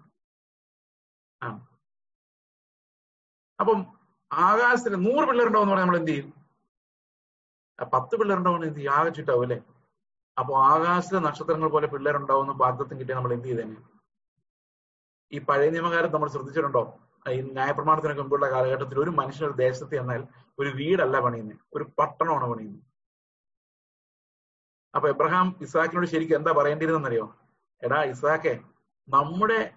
ആ. അപ്പം ആകാശത്തിന് നൂറ് എന്ന് പറഞ്ഞാൽ നമ്മൾ എന്ത് ചെയ്യും പത്ത് പിള്ളേരുണ്ടാവും എന്ത് ചെയ്യും? ആകെ ചുറ്റാവും അല്ലെ? അപ്പൊ ആകാശത്തിലെ നക്ഷത്രങ്ങൾ പോലെ പിള്ളേരുണ്ടാവുന്ന ഭാഗത്തും കിട്ടിയാൽ നമ്മൾ എന്ത് ചെയ്തേനെ ഈ പഴയ നിയമകാലത്ത് നമ്മൾ ശ്രദ്ധിച്ചിട്ടുണ്ടോ? ഈ ന്യായപ്രമാണത്തിനൊക്കെ മുമ്പുള്ള കാലഘട്ടത്തിൽ ഒരു മനുഷ്യൻ ഒരു ദേശത്ത് എന്നാൽ ഒരു വീടല്ല പണിയുന്നത് ഒരു പട്ടണമാണ് പണിയുന്നത്. അപ്പൊ എബ്രഹാം ഇസാക്കിനോട് ശരിക്കും എന്താ പറയേണ്ടിയിരുന്നറിയോ എടാ ഇസാക്കെ നമ്മുടെ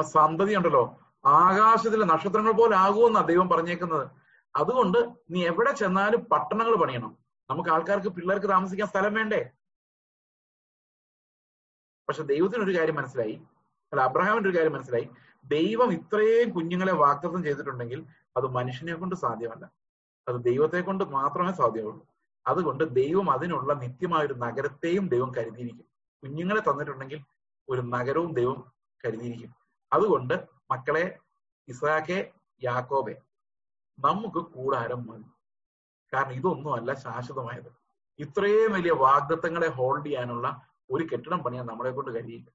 സന്തതി ഉണ്ടല്ലോ. ആകാശത്തിലെ നക്ഷത്രങ്ങൾ പോലെ ആകുമെന്നാണ് ദൈവം പറഞ്ഞേക്കുന്നത്. അതുകൊണ്ട് നീ എവിടെ ചെന്നാലും പട്ടണങ്ങൾ പണിയണം. നമുക്ക് ആൾക്കാർക്ക് പിള്ളേർക്ക് താമസിക്കാൻ സ്ഥലം വേണ്ടേ? പക്ഷെ ദൈവത്തിന് ഒരു കാര്യം മനസ്സിലായി. അല്ല അബ്രഹാമിന്റെ ഒരു കാര്യം മനസ്സിലായി. ദൈവം ഇത്രയും കുഞ്ഞുങ്ങളെ വാക്തത്വം ചെയ്തിട്ടുണ്ടെങ്കിൽ അത് മനുഷ്യനെ കൊണ്ട് സാധ്യമല്ല. അത് ദൈവത്തെ കൊണ്ട് മാത്രമേ സാധ്യമുള്ളൂ. അതുകൊണ്ട് ദൈവം അതിനുള്ള നിത്യമായ ഒരു നഗരത്തെയും ദൈവം കരുതിയിരിക്കും. കുഞ്ഞുങ്ങളെ തന്നിട്ടുണ്ടെങ്കിൽ ഒരു നഗരവും ദൈവം കരുതിയിരിക്കും. അതുകൊണ്ട് മക്കളെ ഇസാഖെ യാക്കോബെ നമുക്ക് കൂടാരം മതി കാരണം ഇതൊന്നുമല്ല ശാശ്വതമായത്. ഇത്രയും വലിയ വാഗ്ദത്തങ്ങളെ ഹോൾഡ് ചെയ്യാനുള്ള ഒരു കെട്ടിടം പണിയാൻ നമ്മളെ കൊണ്ട് കഴിയില്ല.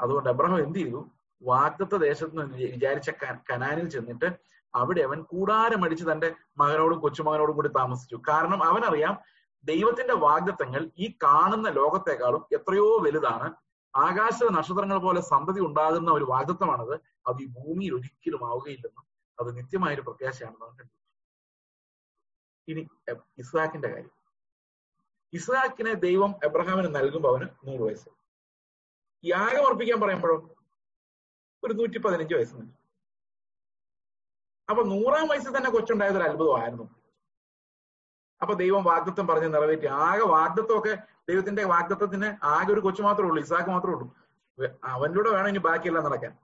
അതുകൊണ്ട് അബ്രഹാം എന്ത് ചെയ്തു? വാഗ്ദത്ത ദേശത്ത് നിന്ന് വിചാരിച്ച കനാനിൽ ചെന്നിട്ട് അവിടെ അവൻ കൂടാരം അടിച്ച് തന്റെ മകനോടും കൊച്ചുമകനോടും കൂടി താമസിച്ചു. കാരണം അവനറിയാം ദൈവത്തിന്റെ വാഗ്ദത്തങ്ങൾ ഈ കാണുന്ന ലോകത്തെക്കാളും എത്രയോ വലുതാണ്. ആകാശ നക്ഷത്രങ്ങൾ പോലെ സന്തതി ഉണ്ടാകുന്ന ഒരു വാഗ്ദത്വമാണത് അത് ഈ ഭൂമിയിൽ ഒരിക്കലും ആവുകയില്ലെന്നും അത് നിത്യമായൊരു പ്രത്യാശയാണെന്ന് കണ്ടു. ഇനി ഇസ്ഹാക്കിന്റെ കാര്യം. ഇസ്ഹാക്കിനെ ദൈവം എബ്രഹാമിന് നൽകുമ്പോൾ അവന് നൂറ് വയസ്സ്. യാഗം അർപ്പിക്കാൻ പറയുമ്പോഴോ ഒരു നൂറ്റി പതിനഞ്ച് വയസ്സ് അപ്പൊ നൂറാം വയസ്സിൽ തന്നെ കൊച്ചുണ്ടായത് ഒരു അത്ഭുതമായിരുന്നു. അപ്പൊ ദൈവം വാഗ്ദത്വം പറഞ്ഞ് നിറവേറ്റി. ആകെ വാഗ്ദത്വമൊക്കെ ദൈവത്തിന്റെ വാഗ്ദത്വത്തിന് ആകെ ഒരു കൊച്ചു മാത്രമേ ഉള്ളൂ ഇസാക്ക് മാത്രമേ ഉള്ളൂ. അവനിലൂടെ വേണം ഇനി ബാക്കിയെല്ലാം നടക്കാൻ.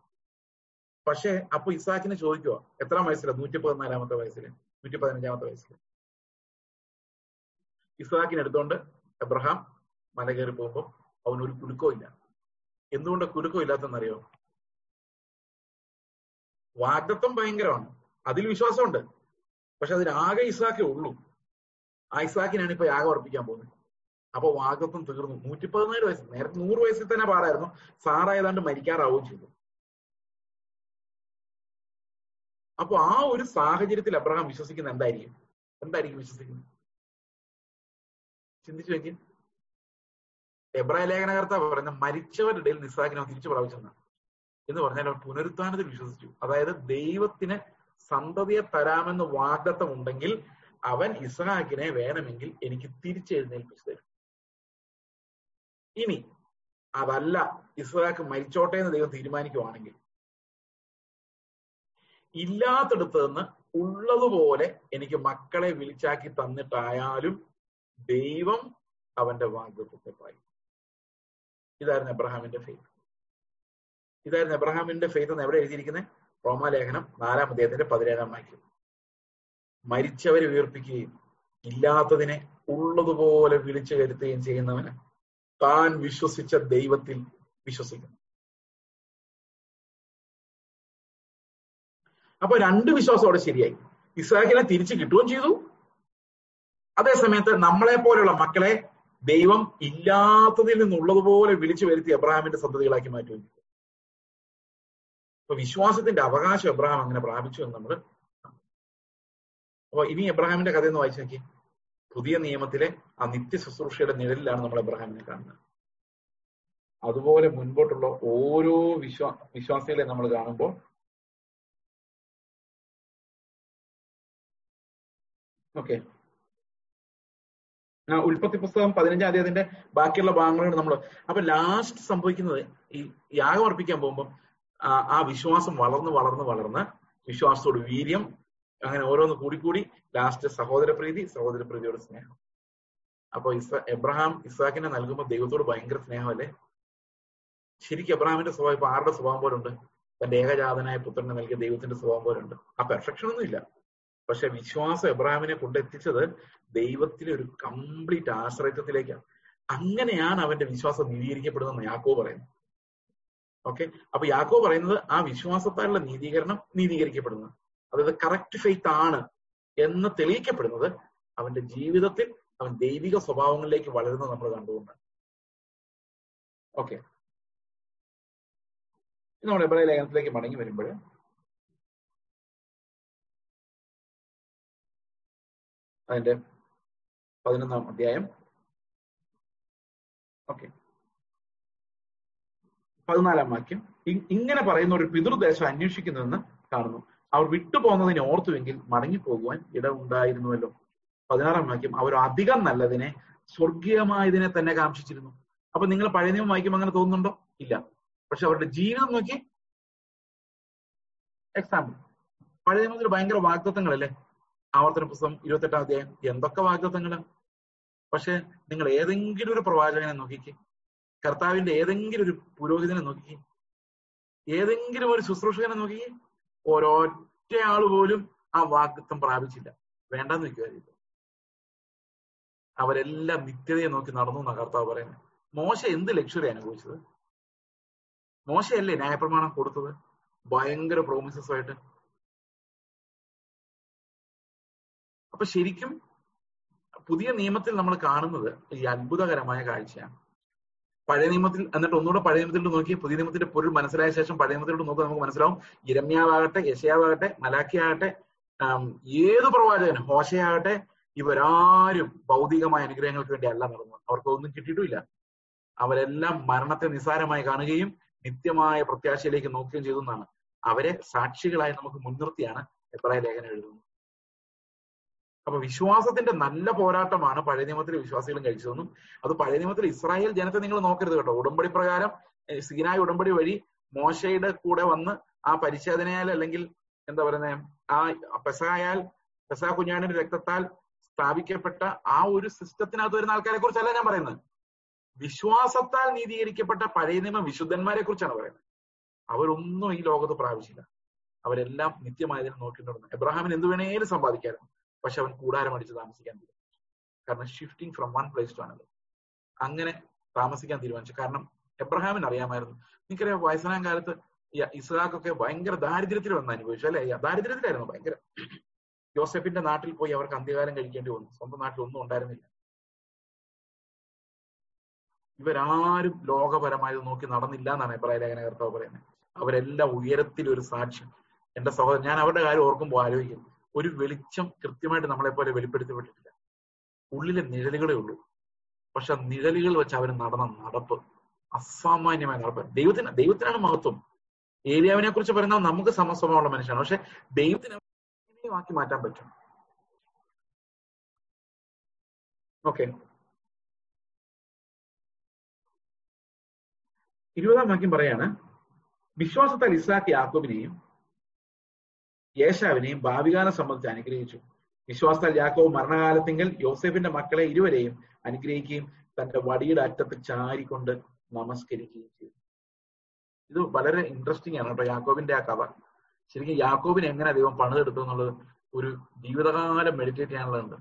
പക്ഷേ അപ്പൊ ഇസാക്കിനെ ചോദിക്കുക എത്ര വയസ്സിലാണ് നൂറ്റി പതിനാലാമത്തെ വയസ്സിൽ നൂറ്റി പതിനഞ്ചാമത്തെ വയസ്സിൽ ഇസാക്കിനെ എടുത്തോണ്ട് എബ്രഹാം മല കയറി പോകുമ്പോൾ അവനൊരു കുലുക്കോ ഇല്ല എന്തുകൊണ്ട് കുലുക്കോ ഇല്ലാത്തെന്നറിയോ വാഗ്ദത്വം ഭയങ്കരമാണ്. അതിൽ വിശ്വാസമുണ്ട്. പക്ഷെ അതിനാകെ ഇസാക്കേ ഉള്ളൂ. ആ ഇസാക്കിനാണ് ഇപ്പൊ യാഗം അർപ്പിക്കാൻ പോകുന്നത്. അപ്പൊ വാഗത്വം തീർന്നു. നൂറ്റി പതിനാല് വയസ്സ് നേരത്തെ നൂറ് വയസ്സിൽ തന്നെ പാടായിരുന്നു. സാറായതാണ്ട് മരിക്കാറാവുകയും ചെയ്തു. അപ്പൊ ആ ഒരു സാഹചര്യത്തിൽ അബ്രഹാം വിശ്വസിക്കുന്ന എന്തായിരിക്കും? എന്തായിരിക്കും വിശ്വസിക്കുന്നത്? ചിന്തിച്ചു നോക്കി എബ്രായ ലേഖനകർത്താവ് പറഞ്ഞ മരിച്ചവരുടെ ഇടയിൽ നിസ്സാക്കിനെ തിരിച്ചു പ്രാപിച്ചെന്നാണ് എന്ന് പറഞ്ഞാൽ അവർ പുനരുത്ഥാനത്തിൽ വിശ്വസിച്ചു. അതായത് ദൈവത്തിന് സന്തതിയെ തരാമെന്ന് വാഗ്ദത്തം ഉണ്ടെങ്കിൽ അവൻ ഇസ്ഹാക്കിനെ വേണമെങ്കിൽ എനിക്ക് തിരിച്ചെഴുന്നേൽപ്പിച്ചു തരും. ഇനി അതല്ല ഇസ്ഹാക്ക് മരിച്ചോട്ടെ എന്ന് ദൈവം തീരുമാനിക്കുവാണെങ്കിൽ ഇല്ലാത്തടത്ത് നിന്ന് ഉള്ളതുപോലെ എനിക്ക് മക്കളെ വിളിച്ചാക്കി തന്നിട്ടായാലും ദൈവം അവന്റെ വാഗ്ദത്വത്തെ പായി ഇതായിരുന്നു എബ്രഹാമിന്റെ ഫെയ്ത്ത് ഇതായിരുന്നു എബ്രഹാമിന്റെ ഫെയ്ത്ത് എന്ന് എവിടെ എഴുതിയിരിക്കുന്നത്? റോമാലേഖനം നാലാം അദ്ദേഹത്തിന്റെ പതിനേഴാം വാക്യം. മരിച്ചവരെ ഉയർപ്പിക്കുകയും ഇല്ലാത്തതിനെ ഉള്ളതുപോലെ വിളിച്ചു കരുത്തുകയും ചെയ്യുന്നവന് താൻ വിശ്വസിച്ച ദൈവത്തിൽ വിശ്വസിക്കുന്നു. അപ്പൊ രണ്ട് വിശ്വാസം അവിടെ ശരിയായി. ഇസ്രായേലിനെ തിരിച്ചു കിട്ടുകയും ചെയ്തു. അതേസമയത്ത് നമ്മളെ പോലെയുള്ള മക്കളെ ദൈവം ഇല്ലാത്തതിൽ നിന്നുള്ളതുപോലെ വിളിച്ചു വരുത്തി അബ്രഹാമിന്റെ സന്തതികളാക്കി മാറ്റുകയും ചെയ്തു. അപ്പൊ വിശ്വാസത്തിന്റെ അവകാശം അബ്രഹാം അങ്ങനെ പ്രാപിച്ചു എന്ന് നമ്മൾ അപ്പൊ ഇനി എബ്രഹാമിന്റെ കഥ ഒന്ന് വായിച്ചു നോക്കി. പുതിയ നിയമത്തിലെ ആ നിത്യ ശുശ്രൂഷയുടെ നിഴലിലാണ് നമ്മൾ എബ്രഹാമിനെ കാണുന്നത്. അതുപോലെ മുൻപോട്ടുള്ള ഓരോ വിശ്വാ വിശ്വാസികളെ നമ്മൾ കാണുമ്പോൾ ഓക്കെ. ഉൽപ്പത്തി പുസ്തകം പതിനഞ്ചാം അധ്യായത്തിന്റെ ബാക്കിയുള്ള ഭാഗങ്ങളാണ് നമ്മൾ അപ്പൊ ലാസ്റ്റ് സംഭവിക്കുന്നത് ഈ യാഗം അർപ്പിക്കാൻ പോകുമ്പോൾ ആ വിശ്വാസം വളർന്ന് വളർന്ന് വളർന്ന് വിശ്വാസത്തോട് വീര്യം അങ്ങനെ ഓരോന്ന് കൂടിക്കൂടി ലാസ്റ്റ് സഹോദരപ്രീതി സഹോദരപ്രീതിയോട് സ്നേഹം. അപ്പൊ ഇസ എബ്രഹാം ഇസാഖിനെ നൽകുമ്പോൾ ദൈവത്തോട് ഭയങ്കര സ്നേഹമല്ലേ? ശരിക്കും എബ്രഹാമിന്റെ സ്വഭാവം ഇപ്പൊ ആരുടെ സ്വഭാവം പോലുണ്ട് തന്റെ ഏകജാതനായ പുത്രനെ നൽകിയ ദൈവത്തിന്റെ സ്വഭാവം പോലുണ്ട് ആ പെർഫെക്ഷൻ ഒന്നും ഇല്ല. പക്ഷെ വിശ്വാസം എബ്രഹാമിനെ കൊണ്ടെത്തിച്ചത് ദൈവത്തിലെ ഒരു കംപ്ലീറ്റ് ആശ്രയത്വത്തിലേക്കാണ്. അങ്ങനെയാണ് അവന്റെ വിശ്വാസം നീതീകരിക്കപ്പെടുന്നത് യാക്കോ പറയുന്നത് ഓക്കെ അപ്പൊ യാക്കോ പറയുന്നത് ആ വിശ്വാസത്താലുള്ള നീതീകരണം നീതീകരിക്കപ്പെടുന്നത് അതായത് കറക്റ്റ് ഫെയ്ത്ത് ആണ് എന്ന് തെളിയിക്കപ്പെടുന്നത് അവന്റെ ജീവിതത്തിൽ അവൻ ദൈവിക സ്വഭാവങ്ങളിലേക്ക് വളരുന്നത് നമ്മൾ കണ്ടുകൊണ്ടാണ് ഓക്കെ നമ്മൾ എബ്രായ ലേഖനത്തിലേക്ക് മടങ്ങി വരുമ്പോൾ അതിന്റെ പതിനൊന്നാം അധ്യായം. ഓക്കെ പതിനാലാം വാക്യം. ഇങ്ങനെ പറയുന്ന ഒരു പിതൃദേശം അന്വേഷിക്കുന്നതെന്ന് കാണുന്നു. അവർ വിട്ടുപോകുന്നതിനെ ഓർത്തുവെങ്കിൽ മടങ്ങിപ്പോകുവാൻ ഇടമുണ്ടായിരുന്നുവല്ലോ പതിനാറാം വാക്യം അവർ അധികം നല്ലതിനെ സ്വർഗീയമായതിനെ തന്നെ കാക്ഷിച്ചിരുന്നു. അപ്പൊ നിങ്ങൾ പഴയ നിയമം വായിക്കുമ്പോൾ അങ്ങനെ തോന്നുന്നുണ്ടോ? ഇല്ല. പക്ഷെ അവരുടെ ജീവിതം നോക്കി. എക്സാമ്പിൾ പഴയ നിയമത്തിൽ ഭയങ്കര വാഗ്ദത്വങ്ങളല്ലേ ആവർത്തന പുസ്തകം ഇരുപത്തെട്ടാം അധ്യായം. എന്തൊക്കെ വാഗ്ദത്വങ്ങൾ പക്ഷെ നിങ്ങൾ ഏതെങ്കിലും ഒരു പ്രവാചകനെ നോക്കിക്കേ. കർത്താവിന്റെ ഏതെങ്കിലും ഒരു പുരോഹിതനെ നോക്കിക്കേ. ഏതെങ്കിലും ഒരു ശുശ്രൂഷകനെ നോക്കിക്കേ. ഒരൊറ്റ ആൾ പോലും ആ വാക്കത്വം പ്രാപിച്ചില്ല. വേണ്ടെന്ന് വെക്കുകയായിരുന്നു അവരെല്ലാം നിത്യതയെ നോക്കി നടന്നു എന്നാ കർത്താവ് പറയുന്നത്. മോശ എന്ത് ലക്ഷറി അനുഭവിച്ചത്? മോശയല്ലേ ന്യായപ്രമാണം കൊടുത്തത്? ഭയങ്കര പ്രോമിസസ് ആയിട്ട്. അപ്പൊ ശരിക്കും പുതിയ നിയമത്തിൽ നമ്മൾ കാണുന്നത് ഈ അത്ഭുതകരമായ കാഴ്ചയാണ്. പഴയ നിയമത്തിൽ എന്നിട്ട് ഒന്നുകൂടെ പഴയ നിയമത്തിലോട്ട് നോക്കി പുതിയ നിയമത്തിന്റെ പൊരുൾ മനസ്സിലായ ശേഷം പഴയ നിയമത്തിലോട്ട് നോക്കുക നമുക്ക് മനസ്സിലാവും ഇരമ്യാവാകട്ടെ യശയാവാകട്ടെ മലാഖിയാകട്ടെ ഏത് പ്രവാചകനും ഹോശയാകട്ടെ ഇവരാരും ഭൗതികമായ അനുഗ്രഹങ്ങൾക്ക് വേണ്ടി അല്ല നടന്നു അവർക്ക് ഒന്നും കിട്ടിയിട്ടുമില്ല. അവരെല്ലാം മരണത്തെ നിസ്സാരമായി കാണുകയും നിത്യമായ പ്രത്യാശയിലേക്ക് നോക്കുകയും ചെയ്തു എന്നാണ്. അവരെ സാക്ഷികളായി നമുക്ക് മുൻനിർത്തിയാണ് എബ്രായ ലേഖനം എഴുതുന്നത്. അപ്പൊ വിശ്വാസത്തിന്റെ നല്ല പോരാട്ടമാണ് പഴയ നിയമത്തിലെ വിശ്വാസികളും കഴിച്ചതെന്നും അത് പഴയ നിയമത്തിൽ ഇസ്രായേൽ ജനത്തെ നിങ്ങൾ നോക്കരുത് കേട്ടോ. ഉടമ്പടി പ്രകാരം സീനായ ഉടമ്പടി വഴി മോശയുടെ കൂടെ വന്ന് ആ പരിശോധനയാൽ അല്ലെങ്കിൽ എന്താ പറയുന്നത് ആ പെസായാൽ പെസാ കുഞ്ഞാണിന്റെ രക്തത്താൽ സ്ഥാപിക്കപ്പെട്ട ആ ഒരു സിസ്റ്റത്തിനകത്ത് വരുന്ന ആൾക്കാരെ കുറിച്ചല്ല ഞാൻ പറയുന്നത്. വിശ്വാസത്താൽ നീതീകരിക്കപ്പെട്ട പഴയ നിയമ വിശുദ്ധന്മാരെ കുറിച്ചാണ് പറയുന്നത്. അവരൊന്നും ഈ ലോകത്ത് പ്രാപിച്ചില്ല. അവരെല്ലാം നിത്യമായതിനെ നോക്കിയിട്ടുണ്ടെന്ന് എബ്രഹാമിന് എന്ത് വേണേലും സമ്പാദിക്കായിരുന്നു. പക്ഷെ അവൻ കൂടാരം അടിച്ച് താമസിക്കാൻ തീരുമാനിച്ചു. കാരണം shifting from one place to another അങ്ങനെ താമസിക്കാൻ തീരുമാനിച്ചു. കാരണം എബ്രഹാമിന് അറിയാമായിരുന്നു. നിനക്കറിയാം വയസ്സനാം കാലത്ത് ഇസ്ഹാഖൊക്കെ ഭയങ്കര ദാരിദ്ര്യത്തിൽ വന്ന് അനുഭവിച്ചു. അല്ലെ? ദാരിദ്ര്യത്തിലായിരുന്നു ഭയങ്കര. ജോസഫിന്റെ നാട്ടിൽ പോയി അവർക്ക് അന്ത്യകാലം കഴിക്കേണ്ടി വന്നു. സ്വന്തം നാട്ടിൽ ഒന്നും ഉണ്ടായിരുന്നില്ല. ഇവരാരും ലോകപരമായത് നോക്കി നടന്നില്ല എന്നാണ് എബ്രാഹിം ലേഖന കർത്താവ് പറയുന്നത്. അവരെല്ലാം ഉയരത്തിൽ ഒരു സാക്ഷ്യം എന്റെ സഹോദരൻ ഞാൻ അവരുടെ കാര്യം ഓർക്കുമ്പോൾ ആലോചിക്കുന്നു. ഒരു വെളിച്ചം കൃത്യമായിട്ട് നമ്മളെ പോലെ വെളിപ്പെടുത്തിപ്പെട്ടിട്ടില്ല. ഉള്ളിലെ നിഴലുകളേ ഉള്ളൂ. പക്ഷെ നിഴലുകൾ വെച്ച് അവർ നടന്ന നടപ്പ് അസാമാന്യമായ നടപ്പ്. ദൈവത്തിന് ദൈവത്തിനാണ് മഹത്വം. ഏലിയാവിനെ കുറിച്ച് പറയുന്നത് നമുക്ക് സമസ്വഭാവമുള്ള മനുഷ്യനാണ്. പക്ഷെ ദൈവത്തിന് ആക്കി മാറ്റാൻ പറ്റും. ഓക്കെ. ഇരുപതാം വാക്യം പറയാണ് വിശ്വാസത്താൽ ഇസ്ലാക്കി യാക്കോബിനെയും യേശാവിനെയും ഭാവികാലം സംബന്ധിച്ച് അനുഗ്രഹിച്ചു. വിശ്വാസത്താൽ യാക്കോവ് മരണകാലത്തെങ്കിൽ യോസഫിന്റെ മക്കളെ ഇരുവരെയും അനുഗ്രഹിക്കുകയും തന്റെ വടിയുടെ അറ്റത്ത് ചാരിക്കൊണ്ട് നമസ്കരിക്കുകയും ചെയ്തു. ഇത് വളരെ ഇൻട്രസ്റ്റിംഗ് ആണ് കേട്ടോ യാക്കോബിന്റെ ആ കഥ. ശരിക്കും യാക്കോബിനെ എങ്ങനെ ദൈവം പണിതെടുത്തു എന്നുള്ളത് ഒരു ജീവിതകാലം മെഡിറ്റേറ്റ് ചെയ്യാനുള്ളതുണ്ട്.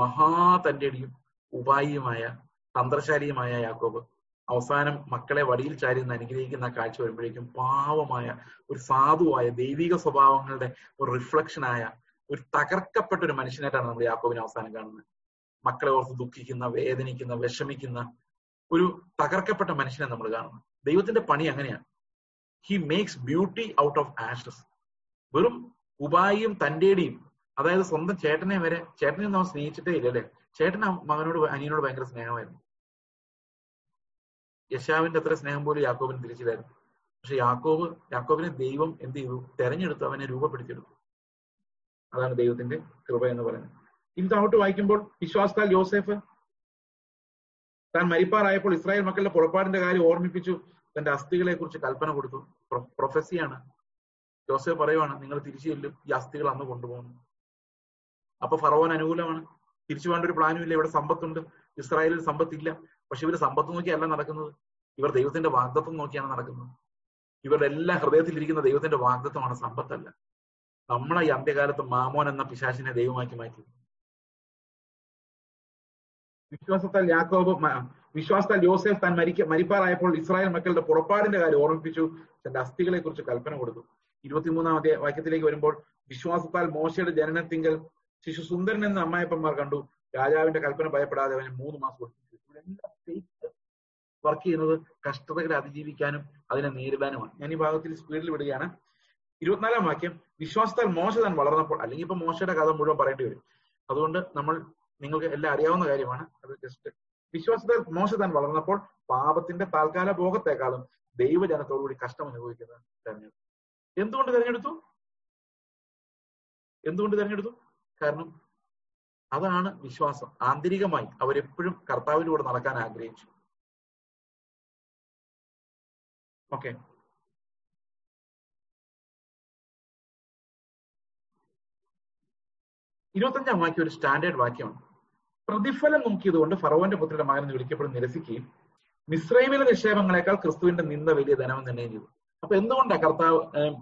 മഹാ തന്റെടിയും ഉപായിയുമായ തന്ത്രശാലിയുമായ യാക്കോബ് അവസാനം മക്കളെ വടിയിൽ ചാരിന്ന് അനുഗ്രഹിക്കുന്ന കാഴ്ച വരുമ്പോഴേക്കും പാവമായ ഒരു സാധുവായ ദൈവിക സ്വഭാവങ്ങളുടെ ഒരു റിഫ്ലക്ഷനായ ഒരു തകർക്കപ്പെട്ട ഒരു മനുഷ്യനായിട്ടാണ് നമ്മൾ യാക്കോബിനെ അവസാനം കാണുന്നത്. മക്കളെ ഓർത്ത് ദുഃഖിക്കുന്ന വേദനിക്കുന്ന വിഷമിക്കുന്ന ഒരു തകർക്കപ്പെട്ട മനുഷ്യനെ നമ്മൾ കാണുന്നു ദൈവത്തിന്റെ പണി അങ്ങനെയാണ്. He makes beauty out of ashes വെറും ഉപായിയും തന്റേടിയും അതായത് സ്വന്തം ചേട്ടനെ വരെ ചേട്ടനെ നമ്മൾ സ്നേഹിച്ചിട്ടേ ഇല്ല അല്ലെ? ചേട്ടൻ മകനോട് അനിയനോട് ഭയങ്കര സ്നേഹമായിരുന്നു. യശാവിന്റെ അത്ര സ്നേഹം പോലും യാക്കോബിന് തിരിച്ചില്ലായിരുന്നു. പക്ഷെ യാക്കോബ് യാക്കോബിനെ ദൈവം എന്ത് ചെയ്തു? തെരഞ്ഞെടുത്തു അവനെ രൂപപ്പെടുത്തിയെടുത്തു. അതാണ് ദൈവത്തിന്റെ കൃപ എന്ന് പറയുന്നത്. ഇനി താഴോട്ട് വായിക്കുമ്പോൾ വിശ്വാസത്താൽ ജോസഫ് താൻ മരിപ്പാറായപ്പോൾ ഇസ്രായേൽ മക്കളുടെ പുറപ്പാടിന്റെ കാര്യം ഓർമ്മിപ്പിച്ചു. തന്റെ അസ്ഥികളെ കുറിച്ച് കൽപ്പന കൊടുത്തു. പ്രൊഫസിയാണ്. ജോസഫ് പറയുവാണ് നിങ്ങൾ തിരിച്ചു ചെല്ലും ഈ അസ്ഥികൾ അന്ന് കൊണ്ടുപോകുന്നു. അപ്പൊ ഫറവോൻ അനുകൂലമാണ്. തിരിച്ചു പോകേണ്ട ഒരു പ്ലാനും ഇല്ല. ഇവിടെ സമ്പത്തുണ്ട്. ഇസ്രായേലിൽ സമ്പത്തില്ല. പക്ഷെ ഇവർ സമ്പത്ത് നോക്കിയല്ല നടക്കുന്നത്. ഇവർ ദൈവത്തിന്റെ വാഗ്ദത്വം നോക്കിയാണ് നടക്കുന്നത്. ഇവരുടെ എല്ലാ ഹൃദയത്തിലിരിക്കുന്ന ദൈവത്തിന്റെ വാഗ്ദത്വമാണ് സമ്പത്തല്ല. നമ്മളെ ഈ അന്ത്യകാലത്ത് മാമോൻ എന്ന പിശാശിനെ ദൈവമാക്കി മാറ്റി വിശ്വാസത്താൽ യാക്കോബ് വിശ്വാസത്താൽ യോസേഫ് താൻ മരിക്ക മരിപ്പാറായപ്പോൾ ഇസ്രായേൽ മക്കളുടെ പുറപ്പാടിന്റെ കാര്യം ഓർമ്മിപ്പിച്ചു. തന്റെ അസ്ഥികളെ കുറിച്ച് കൽപ്പന കൊടുത്തു. ഇരുപത്തിമൂന്നാം അധ്യായ വാക്യത്തിലേക്ക് വരുമ്പോൾ വിശ്വാസത്താൽ മോശയുടെ ജനനത്തിങ്കൽ ശിശു സുന്ദരൻ എന്ന അമ്മായപ്പന്മാർ കണ്ടു. രാജാവിന്റെ കൽപ്പന ഭയപ്പെടാതെ അവന് മൂന്ന് മാസം കൊടുത്തു. വർക്ക് ചെയ്യുന്നത് കഷ്ടതകളെ അതിജീവിക്കാനും അതിനെ നേരിടാനുമാണ്. ഞാൻ ഈ ഭാഗത്തിൽ സ്പീഡിൽ വിടുകയാണ്. ഇരുപത്തിനാലാം വാക്യം വിശ്വാസത്താൽ മോശ താൻ വളർന്നപ്പോൾ അല്ലെങ്കിൽ ഇപ്പൊ മോശയുടെ കഥ മുഴുവൻ പറയേണ്ടി വരും. അതുകൊണ്ട് നമ്മൾ നിങ്ങൾക്ക് എല്ലാം അറിയാവുന്ന കാര്യമാണ്. അത് ജസ്റ്റ് വിശ്വാസത്താൽ മോശ താൻ വളർന്നപ്പോൾ പാപത്തിന്റെ താൽക്കാല ഭോഗത്തെക്കാളും ദൈവജനത്തോടുകൂടി കഷ്ടം അനുഭവിക്കുന്നത് തെരഞ്ഞെടുത്തു. എന്തുകൊണ്ട് തെരഞ്ഞെടുത്തു? എന്തുകൊണ്ട് തെരഞ്ഞെടുത്തു? കാരണം അതാണ് വിശ്വാസം. ആന്തരികമായി അവരെപ്പോഴും കർത്താവിന്റെ നടക്കാൻ ആഗ്രഹിച്ചു. ഓക്കെ. ഇരുപത്തഞ്ചാം വാക്യം ഒരു സ്റ്റാൻഡേർഡ് വാക്യമാണ്. പ്രതിഫലം നോക്കിയതുകൊണ്ട് ഫറവോന്റെ പുത്രന്റെ എന്ന് വിളിക്കപ്പെടുന്ന നിരസിക്കുകയും മിശ്രൈമിലെ നിക്ഷേപങ്ങളെക്കാൾ ക്രിസ്തുവിന്റെ നിന്ന വലിയ ധനം നിർണയം ചെയ്തു. അപ്പൊ എന്തുകൊണ്ടാണ് കർത്താവ്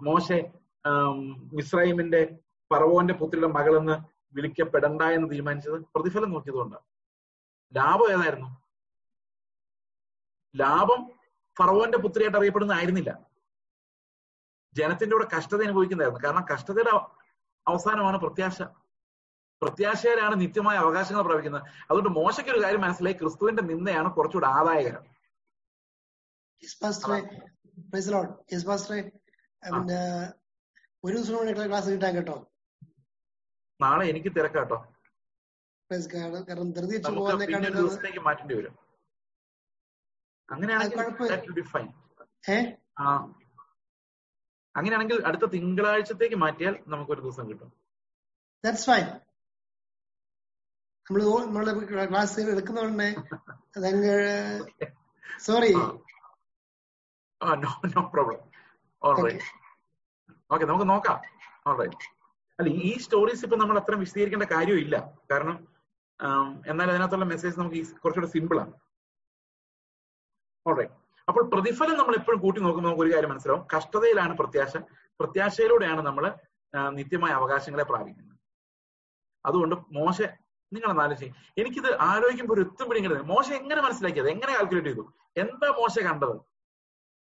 മോശെ മിശ്രൈമിന്റെ ഫറവോന്റെ പുത്രിയുടെ മകളെന്ന് വിളിക്കപ്പെടണ്ട എന്ന് തീരുമാനിച്ചത്? പ്രതിഫലം നോക്കിയതുകൊണ്ടാണ് ലാഭം ഏതായിരുന്നു? ലാഭം ഫറവോന്റെ പുത്രിയായിട്ട് അറിയപ്പെടുന്ന ആയിരുന്നില്ല. ജനത്തിന്റെ കൂടെ കഷ്ടത അനുഭവിക്കുന്നതായിരുന്നു. കാരണം കഷ്ടതയുടെ അവസാനമാണ് പ്രത്യാശ. പ്രത്യാശയിലാണ് നിത്യമായ അവകാശങ്ങൾ പ്രാപിക്കുന്നത്. അതുകൊണ്ട് മോശയ്ക്ക് ഒരു കാര്യം മനസ്സിലായി. ക്രിസ്തുവിന്റെ നിന്നയാണ് കുറച്ചുകൂടെ ആദായകരം. ഒരു ദിവസം കൂടെ ക്ലാസ് കിട്ടാൻ കേട്ടോ? നാളെ എനിക്ക് തിരക്കാട്ടോ. കാരണം ധൃതി ദിവസത്തേക്ക് മാറ്റേണ്ടി വരും. അങ്ങനെയാണെങ്കിൽ ഫൈൻ ആ. അങ്ങനെയാണെങ്കിൽ അടുത്ത തിങ്കളാഴ്ചത്തേക്ക് മാറ്റിയാൽ നമുക്ക് ഒരു ദിവസം കിട്ടും. ദാറ്റ്സ് ഫൈൻ നമ്മൾ നമ്മളെ ക്ലാസ് എടുക്കുന്നതുകൊണ്ട് അതങ്ങ് sorry no no problem okay നമുക്ക് നോക്കാം. അല്ല ഈ സ്റ്റോറീസ് ഇപ്പൊ നമ്മൾ അത്ര വിശദീകരിക്കേണ്ട കാര്യമില്ല. കാരണം എന്നാൽ അതിനകത്തുള്ള മെസ്സേജ് നമുക്ക് കുറച്ചുകൂടെ സിമ്പിൾ ആണ്. ഓൾറൈറ്റ് അപ്പോൾ പ്രതിഫലം നമ്മൾ എപ്പോഴും കൂട്ടി നോക്കുമ്പോൾ നമുക്ക് ഒരു കാര്യം മനസ്സിലാവും. കഷ്ടതയിലാണ് പ്രത്യാശ. പ്രത്യാശയിലൂടെയാണ് നമ്മൾ നിത്യമായ അവകാശങ്ങളെ പ്രാപിക്കുന്നത്. അതുകൊണ്ട് മോശ നിങ്ങൾ ആലോചിച്ച് എനിക്കിത് ആലോചിക്കുമ്പോൾ ഒരു എത്തും പിടിക്കുന്നത് മോശ എങ്ങനെ മനസ്സിലാക്കിയത്? എങ്ങനെ കാൽക്കുലേറ്റ് ചെയ്തു? എന്താ മോശ കണ്ടത്?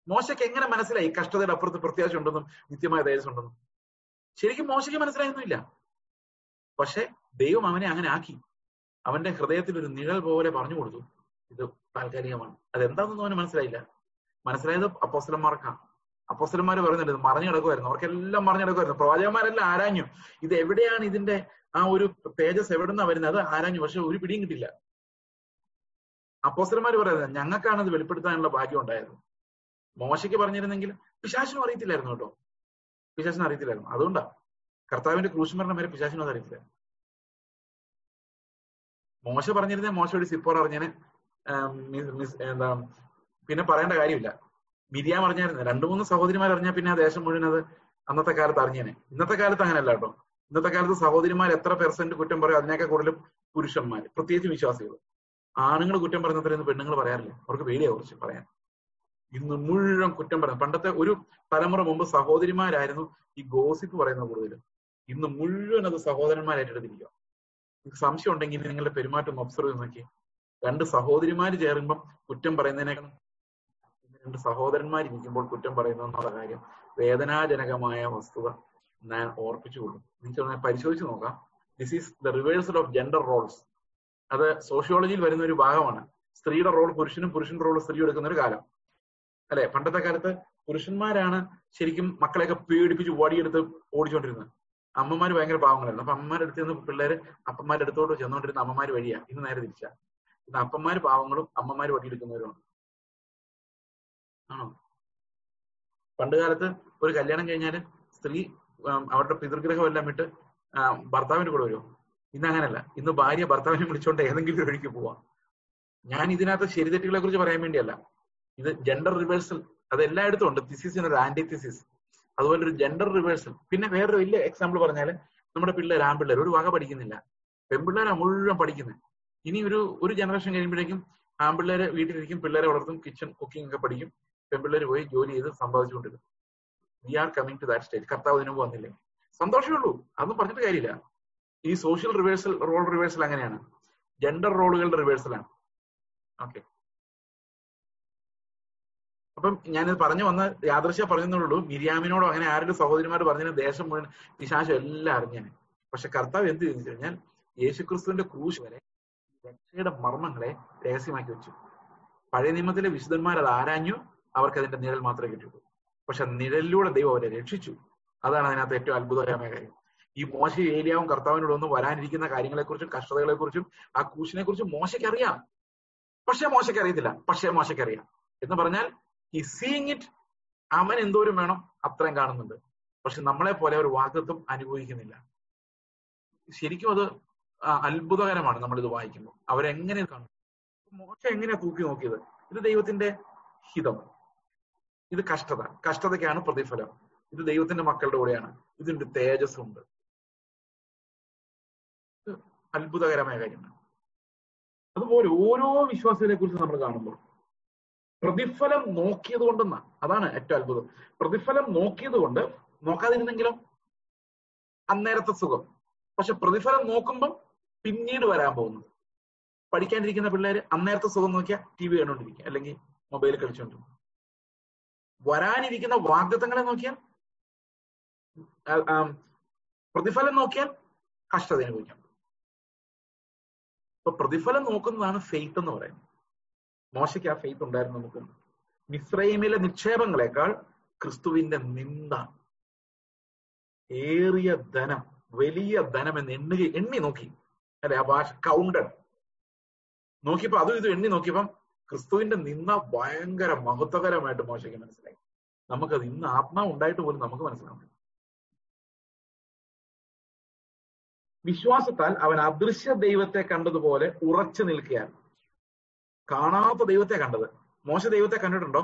മോശയ്ക്ക് എങ്ങനെ മനസ്സിലായി? കഷ്ടതയുടെ അപ്പുറത്ത് പ്രത്യാശ ഉണ്ടെന്നും നിത്യമായ തേജസ് ഉണ്ടെന്നും. ശരിക്കും മോശയ്ക്ക് മനസ്സിലായൊന്നുമില്ല. പക്ഷെ ദൈവം അവനെ അങ്ങനെ ആക്കി. അവന്റെ ഹൃദയത്തിൽ ഒരു നിഴൽ പോലെ പറഞ്ഞു കൊടുത്തു. ഇത് താൽക്കാലികമാണ്. അതെന്താണെന്ന് അവന് മനസ്സിലായില്ല. മനസ്സിലായത് അപ്പോസ്റ്റലന്മാർക്കാണ് അപ്പോസ്റ്റലന്മാർ പറയുന്നുണ്ട് ഇത് മറിഞ്ഞു കിടക്കുമായിരുന്നു അവർക്കെല്ലാം മറിഞ്ഞു കിടക്കുമായിരുന്നു പ്രവാചകന്മാരെല്ലാം ആരാഞ്ഞു. ഇത് എവിടെയാണ് ഇതിന്റെ ആ ഒരു തേജസ് എവിടെ നിന്നാ വരുന്നത്? അത് ആരാഞ്ഞു. പക്ഷെ ഒരു പിടിയും കിട്ടില്ല അപ്പോസ്റ്റലന്മാർ പറയുന്നത് ഞങ്ങൾക്കാണ് ഇത് വെളിപ്പെടുത്താനുള്ള ഭാഗ്യം ഉണ്ടായത്. മോശയ്ക്ക് പറഞ്ഞിരുന്നെങ്കിൽ പിശാശിനും അറിയത്തില്ലായിരുന്നു കേട്ടോ. പിശാശിനും അറിയത്തില്ലായിരുന്നു. അതുകൊണ്ടാ. കർത്താവിന്റെ ക്രൂശുമരണം വരെ പിശാശിനും അത് അറിയത്തില്ല. മോശ പറഞ്ഞിരുന്നേ മോശയോട് സിപ്പോർ അറിഞ്ഞേനെ. എന്താ പിന്നെ പറയേണ്ട കാര്യമില്ല. മിരിയാൻ അറിഞ്ഞായിരുന്നു. രണ്ടു മൂന്ന് സഹോദരിമാർ അറിഞ്ഞാൽ പിന്നെ ആ ദേശം മുഴുവൻ അത് അന്നത്തെ കാലത്ത് അറിഞ്ഞേനെ. ഇന്നത്തെ കാലത്ത് അങ്ങനെയല്ല കേട്ടോ. ഇന്നത്തെ കാലത്ത് സഹോദരിമാർ എത്ര പെർസെന്റ് കുറ്റം പറയും അതിനേക്കാൾ കൂടുതലും പുരുഷന്മാർ. പ്രത്യേകിച്ച് വിശ്വാസികൾ. ആണുങ്ങൾ കുറ്റം പറയുന്നത്രയൊന്നും പെണ്ണുങ്ങൾ പറയാറില്ല. അവർക്ക് പേടിയാ കുറച്ച് പറയാൻ. ഇന്ന് മുഴുവൻ കുറ്റം പറയുന്നത് പണ്ടത്തെ ഒരു തലമുറ മുമ്പ് സഹോദരിമാരായിരുന്നു ഈ ഗോസിപ്പ് പറയുന്ന കൂടുതലും. ഇന്ന് മുഴുവൻ അത് സഹോദരന്മാരായിട്ട് എടുത്തിരിക്കുക സംശയം ഉണ്ടെങ്കിൽ നിങ്ങളുടെ പെരുമാറ്റം ഒബ്സർവ് ചെയ്ത് നോക്കി രണ്ട് സഹോദരിമാര് ചേരുമ്പം കുറ്റം പറയുന്നതിനേക്കാൾ രണ്ട് സഹോദരന്മാർ ഇരിക്കുമ്പോൾ കുറ്റം പറയുന്നു കാര്യം വേദനാജനകമായ വസ്തുത ഞാൻ ഓർപ്പിച്ചുകൊള്ളും നിങ്ങൾക്ക് പരിശോധിച്ച് നോക്കാം. This is the reversal of gender roles അത് സോഷ്യോളജിയിൽ വരുന്ന ഒരു ഭാഗമാണ്. സ്ത്രീയുടെ റോൾ പുരുഷനും പുരുഷന്റെ റോൾ സ്ത്രീ എടുക്കുന്ന ഒരു കാലം. അല്ലെ? പണ്ടത്തെ കാലത്ത് പുരുഷന്മാരാണ് ശരിക്കും മക്കളെയൊക്കെ പീഡിപ്പിച്ച് ഓടിയെടുത്ത് ഓടിച്ചോണ്ടിരുന്നത്. അമ്മമാര് ഭയങ്കര പാവങ്ങളായിരുന്നു. അപ്പൊ അമ്മമാരുടെ അടുത്ത് നിന്ന് പിള്ളേര് അപ്പന്മാരുടെ അടുത്തോട്ട് അമ്മമാര് വഴിയാ. ഇന്ന് നേരെ തിരിച്ചാ. അപ്പന്മാര് പാവങ്ങളും അമ്മമാര് വട്ടിയെടുക്കുന്നവരുമാണ് ആണോ? പണ്ട് കാലത്ത് ഒരു കല്യാണം കഴിഞ്ഞാൽ സ്ത്രീ അവരുടെ പിതൃഗ്രഹം എല്ലാം വിട്ട് ഭർത്താവിന്റെ കൂടെ വരുമോ ഇന്ന് അങ്ങനല്ല. ഇന്ന് ഭാര്യ ഭർത്താവിനെ വിളിച്ചോണ്ട് ഏതെങ്കിലും ഒരു വഴിക്ക് പോവാം. ഞാൻ ഇതിനകത്ത് ശരിതെറ്റുകളെ കുറിച്ച് പറയാൻ വേണ്ടിയല്ല. ഇത് ജെൻഡർ റിവേഴ്സൽ അത് എല്ലായിടത്തും ഉണ്ട്. തിസിസിന് ഒരു ആന്റി തിസിസ് അതുപോലെ ഒരു ജെൻഡർ റിവേഴ്സൽ പിന്നെ വേറൊരു വലിയ എക്സാമ്പിൾ പറഞ്ഞാൽ നമ്മുടെ പിള്ളേർ ആൺപിള്ളേർ ഒരു വക പഠിക്കുന്നില്ല. പെൺപിള്ളേരാ മുഴുവൻ പഠിക്കുന്നത് ഇനി ഒരു ഒരു ജനറേഷൻ കഴിയുമ്പോഴേക്കും ആൺപിള്ളേരെ വീട്ടിലിരിക്കും പിള്ളേരെ വളർത്തും കിച്ചൺ കുക്കിംഗ് ഒക്കെ പഠിക്കും പെൺപിള്ളേർ പോയി ജോലി ചെയ്ത് സമ്പാദിച്ചുകൊണ്ടിരുന്നു we are coming to that stage കർത്താവ് ഇതിനു വന്നില്ലേ? സന്തോഷമേ ഉള്ളൂ. അതൊന്നും പറഞ്ഞിട്ട് കാര്യമില്ല. ഈ സോഷ്യൽ റിവേഴ്സൽ റോൾ റിവേഴ്സൽ അങ്ങനെയാണ്. ജെൻഡർ റോളുകളുടെ റിവേഴ്സലാണ് ഓക്കെ അപ്പം ഞാനിത് പറഞ്ഞു വന്ന യാദൃശ്യ പറഞ്ഞതുള്ളൂ മിരിയാമിനോടോ അങ്ങനെ ആരുടെ സഹോദരിമാർ പറഞ്ഞതിന് ദേശം മുഴുവൻ വിശാശം എല്ലാം അറിഞ്ഞാണ് പക്ഷെ കർത്താവ് എന്ത് ചെയ്തു കഴിഞ്ഞാൽ യേശുക്രിസ്തുവിന്റെ ക്രൂശ് വരെ രക്ഷയുടെ മർമ്മങ്ങളെ രഹസ്യമാക്കി വെച്ചു. പഴയ നിയമത്തിലെ വിശുദ്ധന്മാർ അത് ആരാഞ്ഞു? അവർക്ക് അതിന്റെ നിഴൽ മാത്രമേ കിട്ടിയുള്ളൂ പക്ഷെ നിഴലിലൂടെ ദൈവം അവരെ രക്ഷിച്ചു. അതാണ് അതിനകത്ത് ഏറ്റവും അത്ഭുതകരമായ കാര്യം. ഈ മോശ ഏലിയാവും കർത്താവിനോടൊന്നും വരാനിരിക്കുന്ന കാര്യങ്ങളെക്കുറിച്ചും കഷ്ടതകളെക്കുറിച്ചും ആ കൂശിനെ കുറിച്ചും മോശയ്ക്ക് അറിയാം. പക്ഷെ മോശയ്ക്ക് പക്ഷേ മോശയ്ക്ക് അറിയാം. എന്ന് പറഞ്ഞാൽ ഈ സീയിങ് ഇറ്റ് അവൻ എന്തോരം വേണം അത്രയും കാണുന്നുണ്ട്. പക്ഷെ നമ്മളെ പോലെ ഒരു വാക്തത്വം അനുഭവിക്കുന്നില്ല. ശരിക്കും അത് അത്ഭുതകരമാണ് നമ്മൾ ഇത് വായിക്കുമ്പോൾ അവരെങ്ങനെ കാണും മോശം എങ്ങനെയാ തൂക്കി നോക്കിയത്? ഇത് ദൈവത്തിന്റെ ഹിതം. ഇത് കഷ്ടത. കഷ്ടതയ്ക്കാണ് പ്രതിഫലം. ഇത് ദൈവത്തിന്റെ മക്കളുടെ കൂടെയാണ്. ഇതിന്റെ തേജസ് ഉണ്ട് അത്ഭുതകരമായ കാര്യമാണ്. അതുപോലെ ഓരോ വിശ്വാസത്തിനെ കുറിച്ച് നമ്മൾ കാണുമ്പോൾ പ്രതിഫലം നോക്കിയത് കൊണ്ടെന്ന അതാണ് ഏറ്റവും അത്ഭുതം. പ്രതിഫലം നോക്കിയത് കൊണ്ട് നോക്കാതിരുന്നെങ്കിലും? അന്നേരത്തെ സുഖം. പക്ഷെ പ്രതിഫലം നോക്കുമ്പം പിന്നീട് വരാൻ പോകുന്നത് പഠിക്കാനിരിക്കുന്ന പിള്ളേർ അന്നേരത്തെ സുഖം നോക്കിയാൽ ടി വി കണ്ടുകൊണ്ടിരിക്കുക അല്ലെങ്കിൽ മൊബൈൽ കളിച്ചുകൊണ്ടിരിക്കും വരാനിരിക്കുന്ന വാഗ്ദത്തങ്ങളെ നോക്കിയാൽ പ്രതിഫലം നോക്കിയാൽ കഷ്ടത അനുഭവിക്കാം. അപ്പൊ പ്രതിഫലം നോക്കുന്നതാണ് ഫെയ്ത്ത് എന്ന് പറയുന്നത്. മോശയ്ക്ക് ആ ഫെയ്ത്ത് ഉണ്ടായിരുന്നു നമുക്ക് മിശ്രൈമിലെ നിക്ഷേപങ്ങളെക്കാൾ ക്രിസ്തുവിന്റെ നിന്ദ ഏറിയ ധനം വലിയ ധനം എന്ന് എണ്ണുക എണ്ണി നോക്കി അല്ലെ ആ ഭാഷ കൗണ്ടഡ് നോക്കിയപ്പോ അതും ഇതും എണ്ണി നോക്കിയപ്പം ക്രിസ്തുവിന്റെ നിന്ന ഭയങ്കര മഹത്വകരമായിട്ട് മോശയ്ക്ക് മനസ്സിലായി. നമുക്കത് ഇന്ന് ആത്മാവ് ഉണ്ടായിട്ട് പോലും നമുക്ക് മനസ്സിലാവും വിശ്വാസത്താൽ അവൻ അദൃശ്യ ദൈവത്തെ കണ്ടതുപോലെ ഉറച്ചു നിൽക്കുകയാണ്. കാണാത്ത ദൈവത്തെ കണ്ടത്. മോശ ദൈവത്തെ കണ്ടിട്ടുണ്ടോ?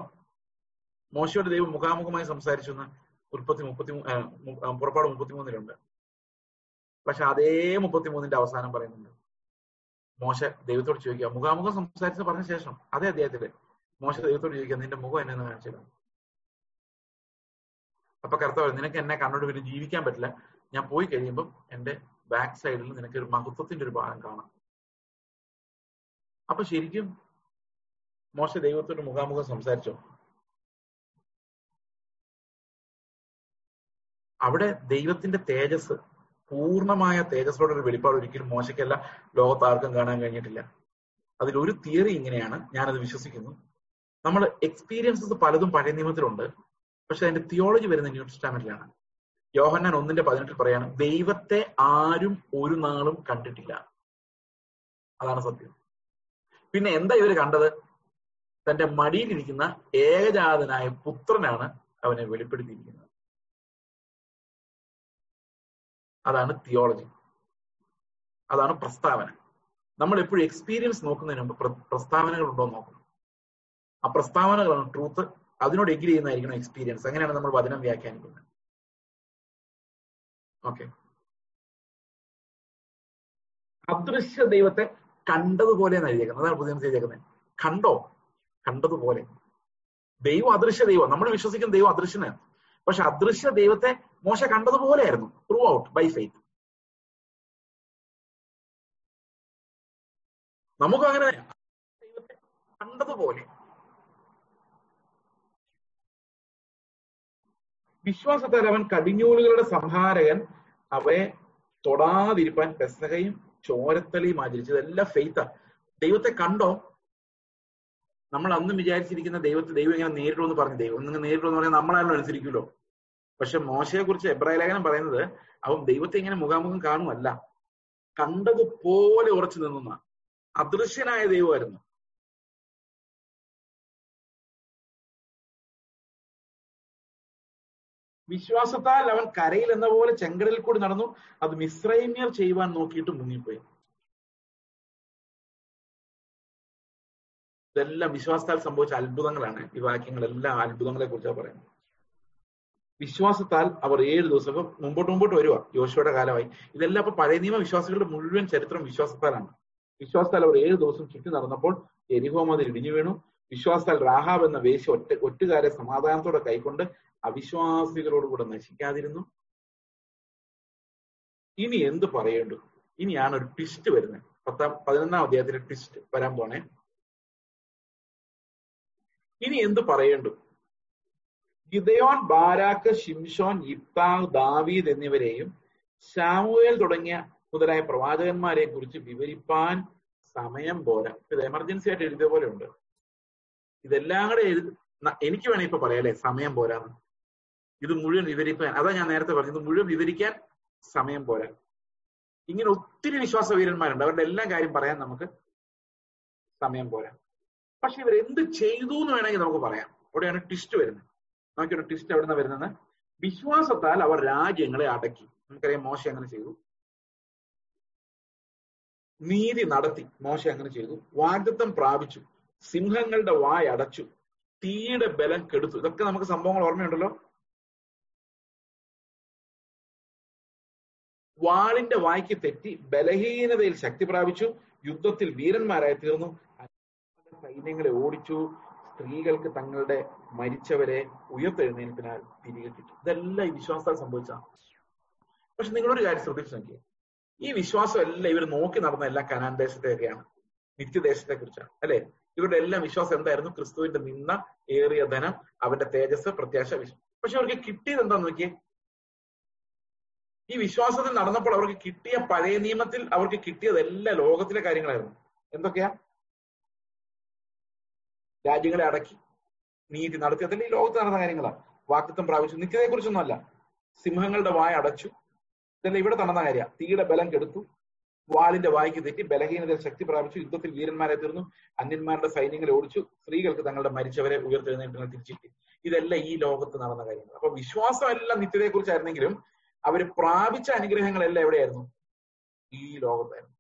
മോശയുടെ ദൈവം മുഖാമുഖമായി സംസാരിച്ചു എന്ന് ഉൽപ്പത്തി മുപ്പത്തി പുറപ്പാട് മുപ്പത്തിമൂന്നിലുണ്ട്. പക്ഷെ അതേ മുപ്പത്തിമൂന്നിന്റെ അവസാനം പറയുന്നുണ്ട്. മോശ ദൈവത്തോട് ചോദിക്കുക മുഖാമുഖം സംസാരിച്ച് പറഞ്ഞ ശേഷം അതേ അദ്ദേഹത്തിൽ മോശ ദൈവത്തോട് ചോദിക്കുക നിന്റെ മുഖം എന്നെ ഒന്ന് കാണിച്ചു അപ്പൊ കർത്താവ് നിനക്ക് എന്നെ കണ്ണോട് പിന്നെ ജീവിക്കാൻ പറ്റില്ല. ഞാൻ പോയി കഴിയുമ്പോൾ എന്റെ ബാക്ക് സൈഡിൽ നിനക്ക് ഒരു മഹത്വത്തിന്റെ ഒരു ഭാഗം കാണാം. അപ്പൊ ശരിക്കും മോശ ദൈവത്തോട് മുഖാമുഖം സംസാരിച്ചോ? അവിടെ ദൈവത്തിന്റെ തേജസ് പൂർണമായ തേജസ്സോടെ ഒരു വെളിപ്പാട് ഒരിക്കലും മോശയ്ക്കല്ല ലോകത്ത് ആർക്കും കാണാൻ കഴിഞ്ഞിട്ടില്ല. അതിൽ ഒരു തിയറി ഇങ്ങനെയാണ്. ഞാനത് വിശ്വസിക്കുന്നു. നമ്മൾ എക്സ്പീരിയൻസസ് പലതും പഴയ നിയമത്തിലുണ്ട്. പക്ഷെ അതിന്റെ തിയോളജി വരുന്ന ന്യൂ ടെസ്റ്റാമെന്റിലാണ് യോഹന്നാൻ ഒന്നിന്റെ പതിനെട്ടിൽ പറയാണ് ദൈവത്തെ ആരും ഒരു നാളും കണ്ടിട്ടില്ല. അതാണ് സത്യം. പിന്നെ എന്താ ഇവർ കണ്ടത്? തന്റെ മടിയിലിരിക്കുന്ന ഏകജാതനായ പുത്രനാണ് അവനെ വെളിപ്പെടുത്തിയിരിക്കുന്നത്. അതാണ് തിയോളജി അതാണ് പ്രസ്താവന. നമ്മൾ എപ്പോഴും എക്സ്പീരിയൻസ് നോക്കുന്നതിന് മുമ്പ് പ്രസ്താവനകൾ ഉണ്ടോ എന്ന് ആ പ്രസ്താവനകളാണ് ട്രൂത്ത് അതിനോട് എഗ്രി ചെയ്യുന്നതായിരിക്കണം എക്സ്പീരിയൻസ് അങ്ങനെയാണ് നമ്മൾ വചനം വ്യാഖ്യാനിക്കുന്നത്. ഓക്കെ അദൃശ്യ ദൈവത്തെ കണ്ടതുപോലെ എഴുതിയേക്കുന്നത്. അതാണ് പുതിയ ചെയ്തേക്കുന്നത് കണ്ടോ? കണ്ടതുപോലെ. ദൈവം അദൃശ്യ ദൈവം. നമ്മൾ വിശ്വസിക്കുന്ന ദൈവം അദൃശ്യനാണ്. പക്ഷെ അദൃശ്യ ദൈവത്തെ മോശ കണ്ടതുപോലെയായിരുന്നു ത്രൂ ഔട്ട് ബൈ ഫെയ്ത്ത് നമുക്കും അങ്ങനെ ദൈവത്തെ കണ്ടതുപോലെ വിശ്വാസത്താൽ അവൻ കടിഞ്ഞൂലുകളുടെ സംഹാരകൻ അവയെ തൊടാതിരിപ്പാൻ പെസഹയും ചോരത്തലയും ആചരിച്ചു ഇതെല്ലാം ഫെയ്ത്താണ് ദൈവത്തെ കണ്ടോ? നമ്മൾ അന്ന് വിചാരിച്ചിരിക്കുന്ന ദൈവത്തെ ദൈവം ഇങ്ങനെ നേരിടുമെന്ന് പറഞ്ഞു. ദൈവം നിങ്ങൾ നേരിടുമെന്ന് പറഞ്ഞാൽ നമ്മളാരും അനുസരിക്കുമല്ലോ പക്ഷെ മോശയെ കുറിച്ച് എബ്രായ ലേഖനം പറയുന്നത് അവൻ ദൈവത്തെ ഇങ്ങനെ മുഖാമുഖം കാണുമല്ല. കണ്ടതുപോലെ ഉറച്ചു നിന്ന അദൃശ്യനായ ദൈവമായിരുന്നു. വിശ്വാസത്താൽ അവൻ കരയിൽ എന്ന പോലെ ചെങ്കടലിൽ കൂടി നടന്നു. അത് മിശ്രൈമ്യർ ചെയ്യുവാൻ നോക്കിയിട്ട് മുങ്ങിപ്പോയി. ഇതെല്ലാം വിശ്വാസത്താൽ സംഭവിച്ച അത്ഭുതങ്ങളാണ്. ഈ വാക്യങ്ങളെല്ലാം അത്ഭുതങ്ങളെ കുറിച്ചാണ് പറയുന്നത്. വിശ്വാസത്താൽ അവർ ഏഴ് ദിവസം ഇപ്പൊ മുമ്പോട്ട് മുമ്പോട്ട് വരുക യോശുവയുടെ കാലമായി. ഇതെല്ലാം ഇപ്പൊ പഴയ നിയമ വിശ്വാസികളുടെ മുഴുവൻ ചരിത്രം വിശ്വാസത്താലാണ്. വിശ്വാസത്താൽ അവർ ഏഴ് ദിവസം ചുറ്റി നടന്നപ്പോൾ എരിഹോ ഇടിഞ്ഞു വീണു. വിശ്വാസത്താൽ രാഹാബ് എന്ന വേശി ഒറ്റ ഒറ്റുകാരെ സമാധാനത്തോടെ കൈക്കൊണ്ട് അവിശ്വാസികളോടുകൂടെ നശിക്കാതിരുന്നു. ഇനി എന്ത് പറയേണ്ടു? ഇനിയാണ് ഒരു ട്വിസ്റ്റ് വരുന്നത്. പത്താം പതിനൊന്നാം അധ്യായത്തിലെ ട്വിസ്റ്റ് വരാൻ പോണേ. ഇനി എന്ത് പറയേണ്ടു? ഗിദയോൻ ബാരാക്ക് ഷിംഷോൻ ഇബ്താങ് ദാവീദ് എന്നിവരെയും ശാമുവേൽ തുടങ്ങിയ മുതലായ പ്രവാചകന്മാരെ കുറിച്ച് വിവരിപ്പാൻ സമയം പോരാ. ഇത് എമർജൻസി ആയിട്ട് എഴുതിയ പോലെ ഉണ്ട്. ഇതെല്ലാം കൂടെ എഴുതി എനിക്ക് വേണേ ഇപ്പൊ പറയാം അല്ലെ? സമയം പോരാന്ന്. ഇത് മുഴുവൻ വിവരിക്കാൻ അതാ ഞാൻ നേരത്തെ പറഞ്ഞു ഇത് മുഴുവൻ വിവരിക്കാൻ സമയം പോരാ. ഇങ്ങനെ ഒത്തിരി വിശ്വാസ വീരന്മാരുണ്ട് അവരുടെ എല്ലാ കാര്യം പറയാൻ നമുക്ക് സമയം പോരാ. പക്ഷെ ഇവർ എന്ത് ചെയ്തു എന്ന് വേണമെങ്കിൽ നമുക്ക് പറയാം. അവിടെയാണ് ട്വിസ്റ്റ് വരുന്നത്. നമുക്കൊരു ട്വിസ്റ്റ് എവിടെ നിന്ന് വരുന്നത്? വിശ്വാസത്താൽ അവർ രാജ്യങ്ങളെ അടക്കി. നമുക്കറിയാം മോശം അങ്ങനെ ചെയ്തു. നീതി നടത്തി മോശം അങ്ങനെ ചെയ്തു. വാഗ്ദത്വം പ്രാപിച്ചു. സിംഹങ്ങളുടെ വായ അടച്ചു. തീയുടെ ബലം കെടുത്തു. ഇതൊക്കെ നമുക്ക് സംഭവങ്ങൾ ഓർമ്മയുണ്ടല്ലോ? വാളിന്റെ വായ്ക്ക് തെറ്റി ബലഹീനതയിൽ ശക്തി പ്രാപിച്ചു. യുദ്ധത്തിൽ വീരന്മാരായി തീർന്നു. സൈന്യങ്ങളെ ഓടിച്ചു. സ്ത്രീകൾക്ക് തങ്ങളുടെ മരിച്ചവരെ ഉയർത്തെഴുന്നേൽപ്പിനാൽ തിരികെ കിട്ടും. ഇതെല്ലാം ഈ വിശ്വാസത്താൽ സംഭവിച്ചതാണ് പക്ഷെ നിങ്ങളൊരു കാര്യം ശ്രദ്ധിച്ചു നോക്കിയേ. ഈ വിശ്വാസം എല്ലാം ഇവർ നോക്കി നടന്ന എല്ലാ കനാൻ ദേശത്തെയൊക്കെയാണ്. നിത്യദേശത്തെ കുറിച്ചാണ് അല്ലെ? ഇവരുടെ എല്ലാം വിശ്വാസം എന്തായിരുന്നു? ക്രിസ്തുവിന്റെ നിന്ന ഏറിയ ധനം അവന്റെ തേജസ് പ്രത്യാശ വിശ്വാസം പക്ഷെ അവർക്ക് കിട്ടിയത് എന്താന്ന് നോക്കിയേ? ഈ വിശ്വാസത്തിൽ നടന്നപ്പോൾ അവർക്ക് കിട്ടിയ പഴയ നിയമത്തിൽ അവർക്ക് കിട്ടിയത് എല്ലാ ലോകത്തിലെ കാര്യങ്ങളായിരുന്നു. എന്തൊക്കെയാ? രാജ്യങ്ങളെ അടക്കി നീതി നടത്തി. അതല്ല ഈ ലോകത്ത് നടന്ന കാര്യങ്ങളാണ് വാക്തത്വം പ്രാപിച്ചു. നിത്യതയെ കുറിച്ചൊന്നുമല്ല സിംഹങ്ങളുടെ വായ അടച്ചു. ഇതല്ല ഇവിടെ നടന്ന കാര്യ. തീയുടെ ബലം കെടുത്തു. വാളിന്റെ വായിക്ക് തെറ്റി ബലഹീനതയിൽ ശക്തി പ്രാപിച്ചു. യുദ്ധത്തിൽ വീരന്മാരെ തീർന്നു. അന്യന്മാരുടെ സൈന്യങ്ങളെ ഓടിച്ചു. സ്ത്രീകൾക്ക് തങ്ങളുടെ മരിച്ചവരെ ഉയർത്തെഴുന്നേറ്റ് തിരിച്ചിട്ട്. ഇതല്ല ഈ ലോകത്ത് നടന്ന കാര്യങ്ങൾ അപ്പൊ വിശ്വാസം എല്ലാം നിത്യതയെ കുറിച്ചായിരുന്നെങ്കിലും അവർ പ്രാപിച്ച അനുഗ്രഹങ്ങളെല്ലാം എവിടെയായിരുന്നു? ഈ ലോകത്തായിരുന്നു.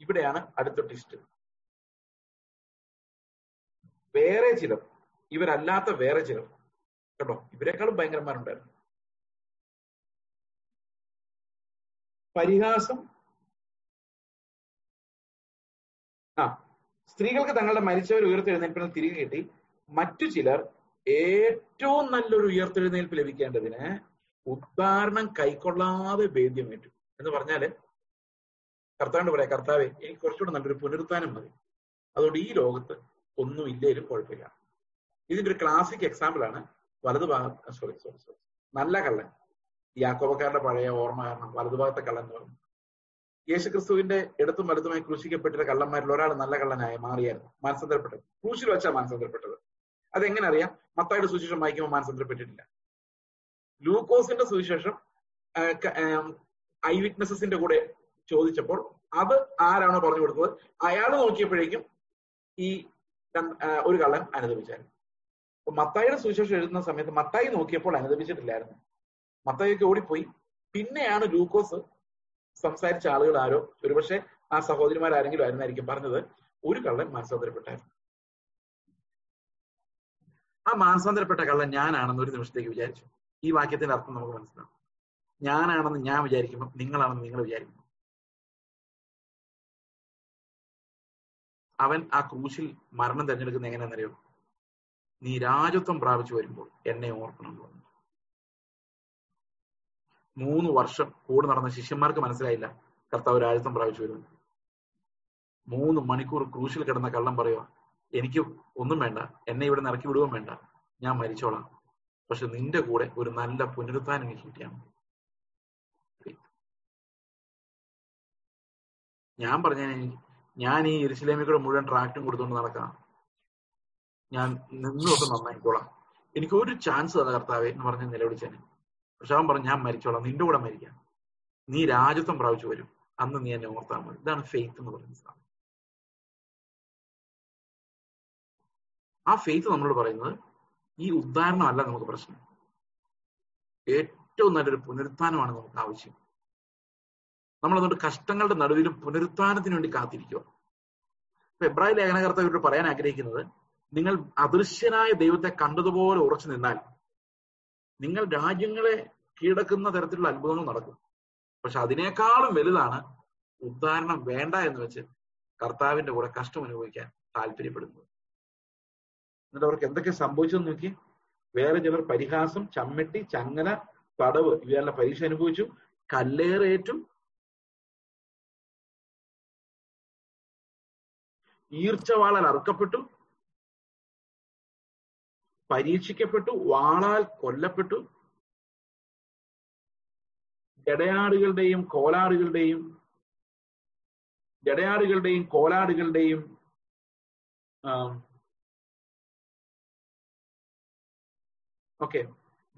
ഇവിടെയാണ് അടുത്ത ടിസ്റ്റ് വേറെ ചിലർ ഇവരല്ലാത്ത വേറെ ചിലർ. കേട്ടോ ഇവരെക്കാളും ഭയങ്കരന്മാരുണ്ടായിരുന്നു. പരിഹാസം ആ സ്ത്രീകൾക്ക് തങ്ങളുടെ മരിച്ചവർ ഉയർത്തെഴുന്നേൽപ്പിന് തിരികെ കിട്ടി. മറ്റു ചിലർ ഏറ്റവും നല്ലൊരു ഉയർത്തെഴുന്നേൽപ്പ് ലഭിക്കേണ്ടതിന് ഉദ്ധാരണം കൈക്കൊള്ളാതെ ഭേദ്യമേറ്റു എന്ന് പറഞ്ഞാൽ കർത്താവിന്റെ പറയാം കർത്താവെ എനിക്ക് കുറച്ചുകൂടെ നല്ലൊരു പുനരുത്ഥാനം മതി. അതുകൊണ്ട് ഈ ലോകത്ത് ഒന്നും ഇല്ലേലും കുഴപ്പമില്ല. ഇതിന്റെ ഒരു ക്ലാസിക് എക്സാമ്പിൾ ആണ് വലതു ഭാഗം സോറി സോറി സോറി നല്ല കള്ളൻ. യാക്കോബക്കാരുടെ പഴയ ഓർമ്മ കാരണം വലതുഭാഗത്തെ കള്ളൻ എന്ന് പറഞ്ഞു. യേശുക്രിസ്തുവിന്റെ ഇടത്തും വലുതുമായി ക്രൂശിക്കപ്പെട്ടിരുന്ന കള്ളന്മാരിൽ ഒരാൾ നല്ല കള്ളനായ മാറിയായിരുന്നു. മാനസാന്തരപ്പെട്ടത് ക്രൂശിൽ വെച്ചാൽ മാനസാന്തരപ്പെട്ടത് അതെങ്ങനെ അറിയാം? മത്തായുടെ സുവിശേഷം വായിക്കുമ്പോൾ മാനസാന്തരപ്പെട്ടിട്ടില്ല ലൂക്കോസിന്റെ സുവിശേഷം ഐ വിറ്റ്നസസിന്റെ കൂടെ ചോദിച്ചപ്പോൾ അത് ആരാണോ പറഞ്ഞു കൊടുത്തത്? അയാൾ നോക്കിയപ്പോഴേക്കും ഈ ഒരു കള്ളൻ അനുദപിച്ചായിരുന്നു. അപ്പൊ മത്തായിയുടെ സുവിശേഷം എഴുതുന്ന സമയത്ത് മത്തായി നോക്കിയപ്പോൾ അനുദപിച്ചിട്ടില്ലായിരുന്നു. മത്തായിയൊക്കെ ഓടിപ്പോയി. പിന്നെയാണ് ലൂക്കോസ് സംസാരിച്ച ആളുകൾ ആരോ ഒരുപക്ഷെ ആ സഹോദരിമാരാരെങ്കിലും ആയിരുന്നായിരിക്കും പറഞ്ഞത് ഒരു കള്ളൻ മാനസാന്തരപ്പെട്ടായിരുന്നു. ആ മാനസാന്തരപ്പെട്ട കള്ളൻ ഞാനാണെന്ന് ഒരു നിമിഷത്തേക്ക് വിചാരിച്ചു. ഈ വാക്യത്തിന്റെ അർത്ഥം നമുക്ക് മനസ്സിലാവും. ഞാനാണെന്ന് ഞാൻ വിചാരിക്കുമ്പോൾ നിങ്ങളാണെന്ന് നിങ്ങൾ വിചാരിക്കുന്നു. അവൻ ആ ക്രൂശിൽ മരണം തിരഞ്ഞെടുക്കുന്ന എങ്ങനെയാണെന്നറിയോ നീ രാജത്വം പ്രാപിച്ചു വരുമ്പോൾ എന്നെ ഓർക്കണം മൂന്ന് വർഷം കൂടെ നടന്ന ശിഷ്യന്മാർക്ക് മനസ്സിലായില്ല കർത്താവ് രാജത്വം പ്രാപിച്ചു വരുന്നു മൂന്ന് മണിക്കൂർ ക്രൂശിൽ കിടന്ന കള്ളം പറയുക എനിക്ക് ഒന്നും വേണ്ട എന്നെ ഇവിടെ ഇറക്കി വിടുകയും വേണ്ട ഞാൻ മരിച്ചോളാം. പക്ഷെ നിന്റെ കൂടെ ഒരു നല്ല പുനരുത്ഥാനം എനിക്ക് കിട്ടിയാണ് ഞാൻ പറഞ്ഞ ഞാൻ ഈ എരിശിലേമി കൂടെ മുഴുവൻ ട്രാക്റ്റും കൊടുത്തുകൊണ്ട് നടക്കാം ഞാൻ നിന്നൊക്കെ നന്നായിക്കോളാം. എനിക്ക് ഒരു ചാൻസ് തന്ന കർത്താവെ എന്ന് പറഞ്ഞ് നിലവിളിച്ചേനെ. പക്ഷെ അവൻ പറഞ്ഞു ഞാൻ മരിച്ചോളാം. നിന്റെ കൂടെ മരിക്കാം. നീ രാജ്യത്വം പ്രാപിച്ചു വരും. അന്ന് നീ എന്നെ ഓർത്താൽ മതി. ഇതാണ് ഫെയ്ത്ത് എന്ന് പറയുന്ന സാധനം. ആ ഫെയ്ത്ത് നമ്മളോട് പറയുന്നത് ഈ ഉദ്ധാരണമല്ല നമുക്ക് പ്രശ്നം. ഏറ്റവും നല്ലൊരു പുനരുത്ഥാനമാണ് നമുക്ക് ആവശ്യം. നമ്മൾ അതുകൊണ്ട് കഷ്ടങ്ങളുടെ നടുവിലും പുനരുത്ഥാനത്തിന് വേണ്ടി കാത്തിരിക്കുക അപ്പൊ എബ്രാഹിം ലേഖനകർത്ത ഇവരോട് പറയാൻ ആഗ്രഹിക്കുന്നത് നിങ്ങൾ അദൃശ്യനായ ദൈവത്തെ കണ്ടതുപോലെ ഉറച്ചു നിന്നാൽ നിങ്ങൾ രാജ്യങ്ങളെ കീഴടക്കുന്ന തരത്തിലുള്ള അത്ഭുതങ്ങൾ നടക്കും. പക്ഷെ അതിനേക്കാളും വലുതാണ് ഉദ്ധാരണം വേണ്ട എന്ന് വെച്ച് കർത്താവിന്റെ കൂടെ കഷ്ടം അനുഭവിക്കാൻ താല്പര്യപ്പെടുന്നത്. എന്നിട്ട് അവർക്ക് എന്തൊക്കെ സംഭവിച്ചെന്ന് നോക്കി. വേറെ ചിലർ പരിഹാസം ചമ്മട്ടി ചങ്ങല തടവ് ഇവയെല്ലാം പരീക്ഷ അനുഭവിച്ചു. കല്ലേറേറ്റും ഈർച്ചവാളാൽ അറുക്കപ്പെട്ടു. പരീക്ഷിക്കപ്പെട്ടു. വാളാൽ കൊല്ലപ്പെട്ടു. ജടയാടുകളുടെയും കോലാടുകളുടെയും ജടയാടുകളുടെയും കോലാടുകളുടെയും ഓക്കെ.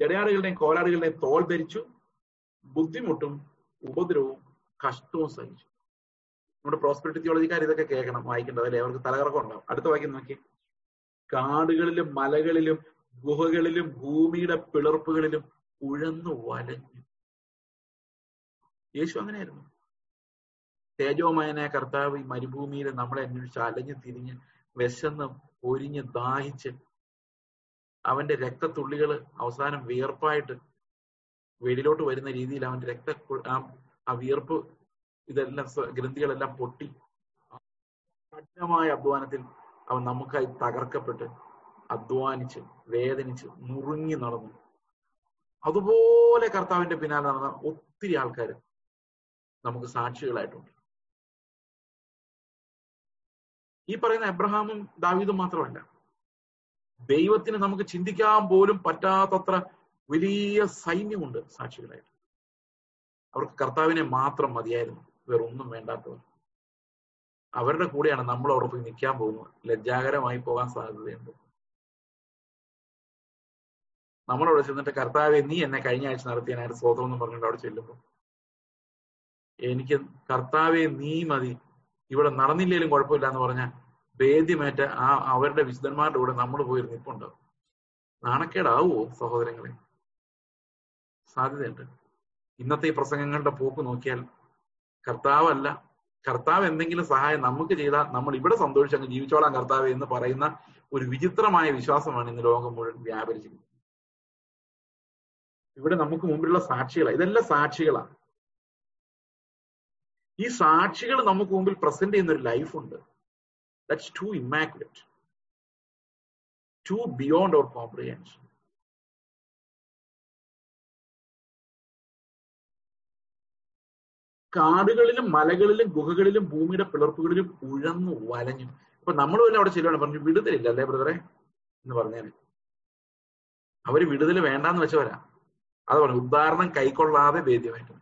ജടയാടുകളുടെയും കോലാടുകളുടെയും തോൽ ധരിച്ചു ബുദ്ധിമുട്ടും ഉപദ്രവവും കഷ്ടവും സഹിച്ചു. നമ്മുടെ പ്രോസ്പെരിറ്റി തിയോളജിക്കാർ ഇതൊക്കെ കേൾക്കണം വായിക്കേണ്ടത് അല്ലെ അവർക്ക് തലകറക്കം ഉണ്ടാവും. അടുത്ത വാക്യം നോക്കി. കാടുകളിലും മലകളിലും ഗുഹകളിലും ഭൂമിയുടെ പിളർപ്പുകളിലും ഉഴന്നു വലഞ്ഞു. യേശു അങ്ങനെയായിരുന്നു. തേജോമയനായ കർത്താവ് ഈ മരുഭൂമിയിൽ നമ്മളെ അന്വേഷിച്ച് അലഞ്ഞു തിരിഞ്ഞ് വിശന്ന് പൊരിഞ്ഞ് ദാഹിച്ച് അവന്റെ രക്തത്തുള്ളികൾ അവസാനം വിയർപ്പായിട്ട് വെളിയിലോട്ട് വരുന്ന രീതിയിൽ അവന്റെ രക്ത ആ വിയർപ്പ് ഇതെല്ലാം ഗ്രന്ഥികളെല്ലാം പൊട്ടി. കഠിനമായ അധ്വാനത്തിൽ അവൻ നമുക്കായി തകർക്കപ്പെട്ട് അധ്വാനിച്ച് വേദനിച്ച് നുറുങ്ങി നടന്നു. അതുപോലെ കർത്താവിന്റെ പിന്നാലെ നടന്ന ഒത്തിരി ആൾക്കാർ നമുക്ക് സാക്ഷികളായിട്ടുണ്ട്. ഈ പറയുന്ന എബ്രഹാമും ദാവീദും മാത്രമല്ല ദൈവത്തിന് നമുക്ക് ചിന്തിക്കാൻ പോലും പറ്റാത്തത്ര വലിയ സൈന്യമുണ്ട് സാക്ഷികളായിട്ട്. അവർക്ക് കർത്താവിനെ മാത്രം മതിയായിരുന്നു. വേറൊന്നും വേണ്ടാത്തവർ. അവരുടെ കൂടെയാണ് നമ്മൾ അവിടെ നിൽക്കാൻ പോകുന്നത്. ലജ്ജാകരമായി പോകാൻ സാധ്യതയുണ്ട്. നമ്മളവിടെ ചെന്നിട്ട് കർത്താവെ നീ എന്നെ കഴിഞ്ഞ ആഴ്ച നടത്തിയനായിട്ട് സ്വതം എന്ന് പറഞ്ഞിട്ട് അവിടെ ചെല്ലുമ്പോൾ എനിക്ക് കർത്താവെ നീ മതി. ഇവിടെ നടന്നില്ലേലും കുഴപ്പമില്ല എന്ന് പറഞ്ഞാൽ ഭേദ്യമേറ്റ ആ അവരുടെ വിശുദ്ധന്മാരുടെ കൂടെ നമ്മൾ പോയി നിൽപ്പുണ്ടാവും നാണക്കേടാവോ സഹോദരങ്ങളെ? സാധ്യതയുണ്ട്. ഇന്നത്തെ ഈ പ്രസംഗങ്ങളുടെ പോക്ക് നോക്കിയാൽ കർത്താവല്ല. കർത്താവ് എന്തെങ്കിലും സഹായം നമുക്ക് ചെയ്താൽ നമ്മൾ ഇവിടെ സന്തോഷിച്ച് അങ്ങ് ജീവിച്ചോളാം കർത്താവ് എന്ന് പറയുന്ന ഒരു വിചിത്രമായ വിശ്വാസമാണ് ഇന്ന് ലോകം മുഴുവൻ വ്യാപരിച്ചിരിക്കുന്നത്. ഇവിടെ നമുക്ക് മുമ്പിലുള്ള സാക്ഷികളാണ് ഇതെല്ലാം സാക്ഷികളാണ് ഈ സാക്ഷികൾ നമുക്ക് മുമ്പിൽ പ്രസന്റ് ചെയ്യുന്ന ഒരു ലൈഫുണ്ട്. That's too immaculate too beyond our comprehension കാടുകളിലും മലകളിലും ഗുഹകളിലും ഭൂമിയുടെ പിളർപ്പുകളിലും ഉഴന്നു വലഞ്ഞു. ഇപ്പൊ നമ്മൾ വല്ല അവിടെ ചെല്ലുവാണ് പറഞ്ഞു വിടുതലില്ല അല്ലേ ബ്രദറെ എന്ന് പറഞ്ഞാൽ അവർ വിടുതൽ വേണ്ടാന്ന് വെച്ചവരാ. അത് പറഞ്ഞു ഉദാഹരണം കൈക്കൊള്ളാതെ വേദ്യമായിട്ട്.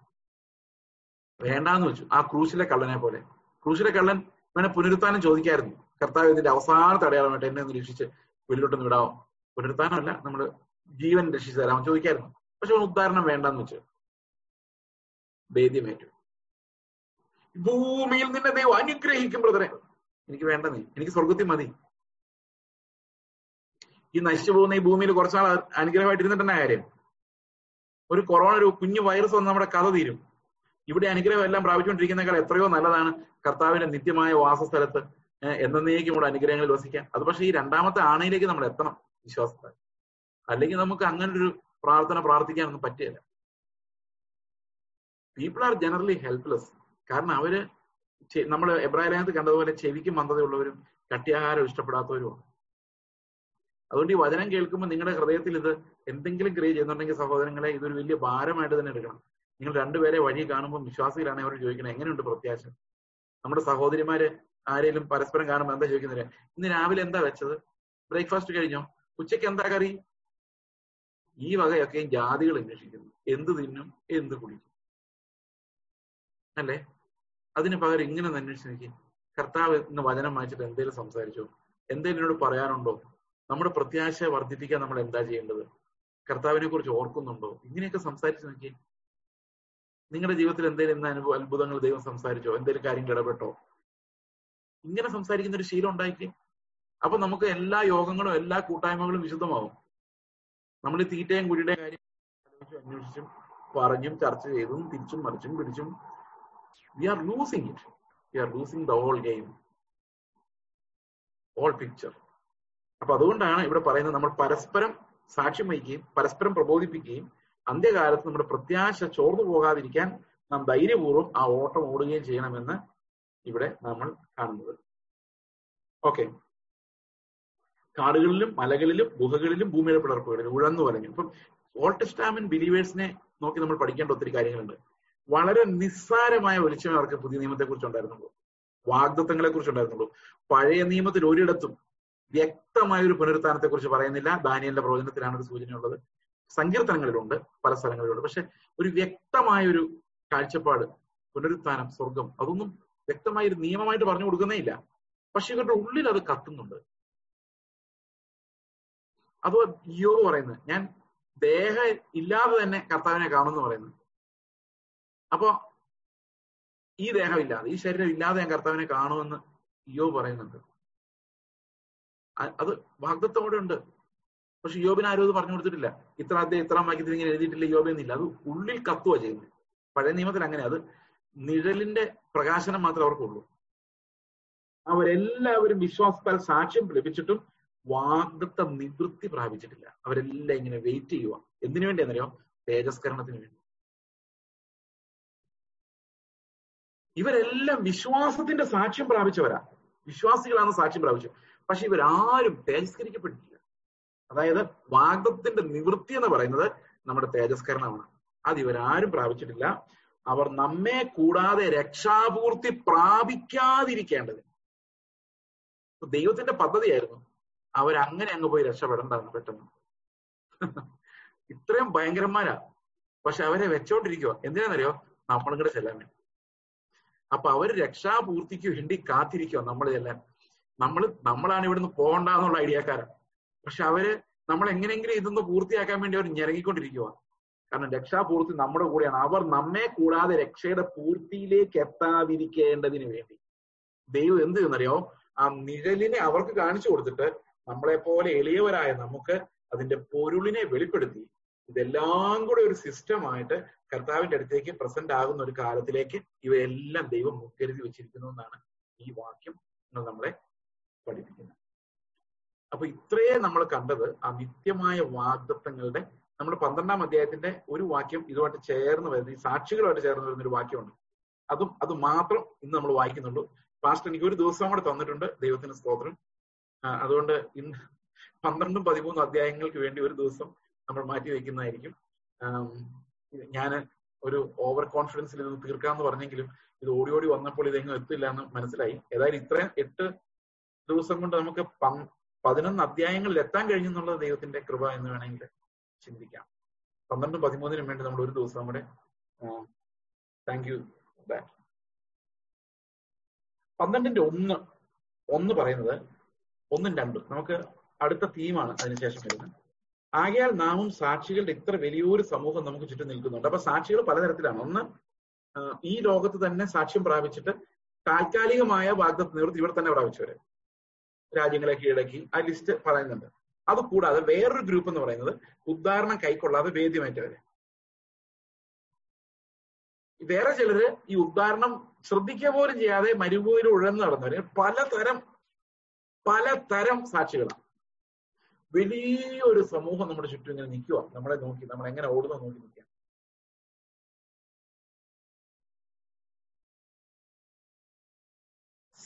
വേണ്ടാന്ന് വെച്ചു. ആ ക്രൂശിലെ കള്ളനെ പോലെ. ക്രൂശിലെ കള്ളൻ വേണേ പുനരുത്ഥാനം ചോദിക്കായിരുന്നു. കർത്താവ് ഇതിന്റെ അവസാനത്തെ അടയാളമായിട്ട് എന്നെ ഒന്ന് രക്ഷിച്ച് വെളിയിലോട്ടൊന്ന് വിടാവോ? പുനരുത്ഥാനമല്ല നമ്മൾ ജീവൻ രക്ഷിച്ചു തരാമോ ചോദിക്കായിരുന്നു. പക്ഷെ ഉദാഹരണം വേണ്ടാന്ന് വെച്ചു വേദ്യമേറ്റു ഭൂമിയിൽ നിന്നെ ദൈവം അനുഗ്രഹിക്കും ബ്രദറെ. എനിക്ക് വേണ്ട നീ. എനിക്ക് സ്വർഗത്തിൽ മതി. ഈ നശിച്ചു പോകുന്ന ഈ ഭൂമിയിൽ കുറച്ചാൾ അനുഗ്രഹമായിട്ട് ഇരുന്നിട്ടെന്നെ കാര്യം? ഒരു കൊറോണ ഒരു കുഞ്ഞു വൈറസ് വന്ന് നമ്മുടെ കഥ തീരും. ഇവിടെ അനുഗ്രഹം എല്ലാം പ്രാപിച്ചുകൊണ്ടിരിക്കുന്നേക്കാൾ എത്രയോ നല്ലതാണ് കർത്താവിന്റെ നിത്യമായ വാസസ്ഥലത്ത് എന്നേക്കും കൂടെ അനുഗ്രഹങ്ങളിൽ വസിക്കാം അത് പക്ഷേ ഈ രണ്ടാമത്തെ ആണയിലേക്ക് നമ്മൾ എത്തണം വിശ്വാസത്തെ അല്ലെങ്കിൽ നമുക്ക് അങ്ങനെ ഒരു പ്രാർത്ഥന പ്രാർത്ഥിക്കാനൊന്നും പറ്റില്ല. പീപ്പിൾ ആർ ജനറലി ഹെൽപ്ലെസ് കാരണം അവർ നമ്മൾ എബ്രാഹിലകത്ത് കണ്ടതുപോലെ ചെവിക്ക് മന്ദതയുള്ളവരും കട്ടിയാഹാരം ഇഷ്ടപ്പെടാത്തവരുമാണ്. അതുകൊണ്ട് ഈ വചനം കേൾക്കുമ്പോൾ നിങ്ങളുടെ ഹൃദയത്തിൽ ഇത് എന്തെങ്കിലും ക്രിയ ചെയ്യുന്നുണ്ടെങ്കിൽ സഹോദരങ്ങളെ ഇതൊരു വലിയ ഭാരമായിട്ട് തന്നെ എടുക്കണം. നിങ്ങൾ രണ്ടുപേരെ വഴി കാണുമ്പോൾ വിശ്വാസികളാണ് അവർ ചോദിക്കുന്നത് എങ്ങനെയുണ്ട് പ്രത്യാശ? നമ്മുടെ സഹോദരിമാര് ആരെങ്കിലും പരസ്പരം കാണുമ്പോൾ എന്താ ചോദിക്കുന്നത് ഇന്ന് രാവിലെ എന്താ വെച്ചത്? ബ്രേക്ക്ഫാസ്റ്റ് കഴിഞ്ഞോ? ഉച്ചയ്ക്ക് എന്താ കറി? ഈ വകയൊക്കെയും ജാതികൾ അന്വേഷിക്കുന്നു. എന്ത് തിന്നും? എന്ത് കുടിക്കും? അല്ലേ? അതിന് പകരം ഇങ്ങനെ തന്നെ നോക്കി. കർത്താവ് ഇന്ന് വചനം വായിച്ചിട്ട് എന്തെങ്കിലും സംസാരിച്ചോ? എന്തെങ്കിലും എന്നോട് പറയാനുണ്ടോ നമ്മുടെ പ്രത്യാശ വർദ്ധിപ്പിക്കാൻ നമ്മൾ എന്താ ചെയ്യേണ്ടത്? കർത്താവിനെ കുറിച്ച് ഓർക്കുന്നുണ്ടോ? ഇങ്ങനെയൊക്കെ സംസാരിച്ച് നോക്കി. നിങ്ങളുടെ ജീവിതത്തിൽ എന്തെങ്കിലും ഇന്ന് അനുഭവം അത്ഭുതങ്ങൾ ദൈവം സംസാരിച്ചോ? എന്തെങ്കിലും കാര്യം ഇടപെട്ടോ? ഇങ്ങനെ സംസാരിക്കുന്ന ഒരു ശീലം ഉണ്ടാക്കി. അപ്പൊ നമുക്ക് എല്ലാ യോഗങ്ങളും എല്ലാ കൂട്ടായ്മകളും വിശുദ്ധമാവും നമ്മൾ തീറ്റയും കുടിയുടെയും കാര്യം അന്വേഷിച്ചും പറഞ്ഞും ചർച്ച ചെയ്തും തിരിച്ചും മറിച്ചും പിടിച്ചും we are losing it we are losing the whole game all picture അപ്പൊ അതുകൊണ്ടാണ് ഇവിടെ പറയുന്നത് നമ്മൾ പരസ്പരം സാക്ഷ്യം വഹിക്കുകയും പരസ്പരം പ്രബോധിപ്പിക്കുകയും അന്ത്യകാലത്ത് നമ്മുടെ പ്രത്യാശ ചോർന്നു പോകാതിരിക്കാൻ നാം ധൈര്യപൂർവം ആ ഓട്ടം ഓടുകയും ചെയ്യണമെന്ന് ഇവിടെ നമ്മൾ കാണുന്നത്. ഓക്കെ കാടുകളിലും മലകളിലും ഗുഹകളിലും ഭൂമിയുടെ പിളർപ്പുകളിലും ഉഴന്നു വലഞ്ഞു. ഇപ്പം ഓൾ ടെസ്റ്റാമൻ ബിലീവേഴ്സിനെ നോക്കി നമ്മൾ പഠിക്കേണ്ട ഒത്തിരി കാര്യങ്ങളുണ്ട്. വളരെ നിസ്സാരമായ വെളിച്ചമേ അവർക്ക് പുതിയ നിയമത്തെ കുറിച്ച് ഉണ്ടായിരുന്നുള്ളൂ. വാഗ്ദത്തങ്ങളെ കുറിച്ച് ഉണ്ടായിരുന്നുള്ളൂ. പഴയ നിയമത്തിൽ ഒരിടത്തും വ്യക്തമായ ഒരു പുനരുത്ഥാനത്തെ കുറിച്ച് പറയുന്നില്ല. ദാനിയലിന്റെ പ്രവചനത്തിലാണ് ഒരു സൂചനയുള്ളത്. സങ്കീർത്തനങ്ങളിലുണ്ട് പല സ്ഥലങ്ങളിലുണ്ട്. പക്ഷെ ഒരു വ്യക്തമായ ഒരു കാഴ്ചപ്പാട് പുനരുത്ഥാനം സ്വർഗം അതൊന്നും വ്യക്തമായ ഒരു നിയമമായിട്ട് പറഞ്ഞു കൊടുക്കുന്നേ ഇല്ല. പക്ഷെ ഇവരുടെ ഉള്ളിൽ അത് കത്തുന്നുണ്ട്. അതോ യോ പറയുന്നത് ഞാൻ ദേഹ ഇല്ലാതെ തന്നെ കർത്താവിനെ കാണുമെന്ന് പറയുന്നത്. അപ്പോ ഈ ദേഹം ഇല്ലാതെ ഈ ശരീരം ഇല്ലാതെ ഞാൻ കർത്താവിനെ കാണുമെന്ന് യോ പറയുന്നുണ്ട്. അത് വാഗ്ദത്തോടെ ഉണ്ട്. പക്ഷെ യോബിന് ആരും അത് പറഞ്ഞു കൊടുത്തിട്ടില്ല. ഇത്ര അദ്ദേഹം ഇത്ര വാക്യത്തിൽ ഇങ്ങനെ എഴുതിയിട്ടില്ല യോബ എന്നില്ല. അത് ഉള്ളിൽ കത്തുക ചെയ്യുന്നത്. പഴയ നിയമത്തിൽ അങ്ങനെ. അത് നിഴലിന്റെ പ്രകാശനം മാത്രമേ അവർക്കുള്ളൂ. അവരെല്ലാവരും വിശ്വാസത്താൽ സാക്ഷ്യം ലഭിച്ചിട്ടും വാഗ്ദത്ത നിവൃത്തി പ്രാപിച്ചിട്ടില്ല. അവരെല്ലാം ഇങ്ങനെ വെയിറ്റ് ചെയ്യുക എന്തിനു വേണ്ടി എന്നറിയോ തേജസ്കരണത്തിന് വേണ്ടി. ഇവരെല്ലാം വിശ്വാസത്തിന്റെ സാക്ഷ്യം പ്രാപിച്ചവരാ. വിശ്വാസികളാണ് സാക്ഷ്യം പ്രാപിച്ചത്. പക്ഷെ ഇവരാരും തേജസ്കരിക്കപ്പെട്ടിട്ടില്ല. അതായത് വാഗ്ദത്തിന്റെ നിവൃത്തി എന്ന് പറയുന്നത് നമ്മുടെ തേജസ്കരണമാണ്. അത് ഇവരാരും പ്രാപിച്ചിട്ടില്ല. അവർ നമ്മെ കൂടാതെ രക്ഷാപൂർത്തി പ്രാപിക്കാതിരിക്കേണ്ടത്. ദൈവത്തിന്റെ പദ്ധതിയായിരുന്നു. അവരങ്ങനെ അങ്ങ് പോയി രക്ഷപ്പെടേണ്ടതാണ് പെട്ടെന്ന്. ഇത്രയും ഭയങ്കരന്മാരാ. പക്ഷെ അവരെ വെച്ചോണ്ടിരിക്കുക എന്തിനാണെന്നറിയോ കൂടെ ചെല്ലാൻ വേണ്ടി. അപ്പൊ അവർ രക്ഷാപൂർത്തിക്ക് വേണ്ടി കാത്തിരിക്കുക നമ്മൾ ചെല്ലാൻ നമ്മൾ നമ്മളാണ് ഇവിടുന്ന് പോകണ്ട എന്നുള്ള ഐഡിയക്കാരൻ പക്ഷെ അവർ നമ്മൾ എങ്ങനെയെങ്കിലും ഇതൊന്ന് പൂർത്തിയാക്കാൻ വേണ്ടി അവർ ഞെരങ്ങിക്കൊണ്ടിരിക്കുക കാരണം രക്ഷാപൂർത്തി നമ്മുടെ കൂടെയാണ്. അവർ നമ്മെ കൂടാതെ രക്ഷയുടെ പൂർത്തിയിലേക്ക് എത്താതിരിക്കേണ്ടതിന് വേണ്ടി. ദൈവം എന്ത് ചെയ്യുന്നറിയോ? ആ നിഴലിനെ അവർക്ക് കാണിച്ചു കൊടുത്തിട്ട് നമ്മളെ പോലെ എളിയവരായ നമുക്ക് അതിന്റെ പൊരുളിനെ വെളിപ്പെടുത്തി ഇതെല്ലാം കൂടെ ഒരു സിസ്റ്റമായിട്ട് കർത്താവിന്റെ അടുത്തേക്ക് പ്രസന്റ് ആകുന്ന ഒരു കാലത്തിലേക്ക് ഇവയെല്ലാം ദൈവം മുൻകരുതി വെച്ചിരിക്കുന്നു എന്നാണ് ഈ വാക്യം നമ്മളെ പഠിപ്പിക്കുന്നത്. അപ്പൊ ഇത്രയേ നമ്മൾ കണ്ടത് ആ നിത്യമായ വാഗ്ദത്തങ്ങളുടെ നമ്മുടെ പന്ത്രണ്ടാം അധ്യായത്തിന്റെ ഒരു വാക്യം ഇതുമായിട്ട് ചേർന്ന് വരുന്ന ഈ സാക്ഷികളുമായിട്ട് ചേർന്ന് വരുന്ന ഒരു വാക്യമുണ്ട്. അതും അത് മാത്രം ഇന്ന് നമ്മൾ വായിക്കുന്നുള്ളൂ. പാസ്റ്റ് എനിക്ക് ഒരു ദിവസം കൂടെ തന്നിട്ടുണ്ട് ദൈവത്തിന് സ്തോത്രം. അതുകൊണ്ട് ഇന്ന് പന്ത്രണ്ടും പതിമൂന്നും അധ്യായങ്ങൾക്ക് വേണ്ടി ഒരു ദിവസം നമ്മൾ മാറ്റി വയ്ക്കുന്നതായിരിക്കും ഞാൻ ഒരു ഓവർ കോൺഫിഡൻസിൽ നിന്ന് തീർക്കാന്ന് പറഞ്ഞെങ്കിലും ഇത് ഓടി ഓടി വന്നപ്പോൾ ഇതെങ്ങും എത്തില്ല എന്ന് മനസ്സിലായി. ഏതായാലും ഇത്രയും എട്ട് ദിവസം കൊണ്ട് നമുക്ക് പതിനൊന്ന് അധ്യായങ്ങളിൽ എത്താൻ കഴിഞ്ഞെന്നുള്ളത് ദൈവത്തിന്റെ കൃപ എന്ന് വേണമെങ്കിൽ ചിന്തിക്കാം. പന്ത്രണ്ടും പതിമൂന്നിനും വേണ്ടി നമ്മൾ ഒരു ദിവസം കൂടെ താങ്ക് യു പന്ത്രണ്ടിന്റെ ഒന്ന് ഒന്ന് പറയുന്നത് ഒന്നും രണ്ടും. നമുക്ക് അടുത്ത തീമാണ് അതിനുശേഷം വരുന്നത്. ആകയാൽ നാമും സാക്ഷികളുടെ ഇത്ര വലിയൊരു സമൂഹം നമുക്ക് ചുറ്റും നിൽക്കുന്നുണ്ട്. അപ്പൊ സാക്ഷികൾ പലതരത്തിലാണ്. ഒന്ന് ഈ ലോകത്ത് തന്നെ സാക്ഷ്യം പ്രാപിച്ചിട്ട് താൽക്കാലികമായ വാഗ്ദത്ത് നിവൃത്തി ഇവിടെ തന്നെ പ്രാപിച്ചവര്. രാജ്യങ്ങളെ കീഴടക്കി ആ ലിസ്റ്റ് പറയുന്നുണ്ട്. അത് കൂടാതെ വേറൊരു ഗ്രൂപ്പ് എന്ന് പറയുന്നത് ഉദ്ധാരണം കൈക്കൊള്ളാതെ വേദ്യമേറ്റവര് വേറെ ചിലര് ഈ ഉദ്ധാരണം ശ്രദ്ധിക്കുക പോലും ചെയ്യാതെ മരുഭൂമിയിൽ ഉഴന്ന് നടന്നവര്. പലതരം പലതരം സാക്ഷികളാണ്. വലിയൊരു സമൂഹം നമ്മുടെ ചുറ്റും ഇങ്ങനെ നിൽക്കുക നമ്മളെ നോക്കി നമ്മൾ എങ്ങനെ ഓടുന്നു നോക്കി നിൽക്കുക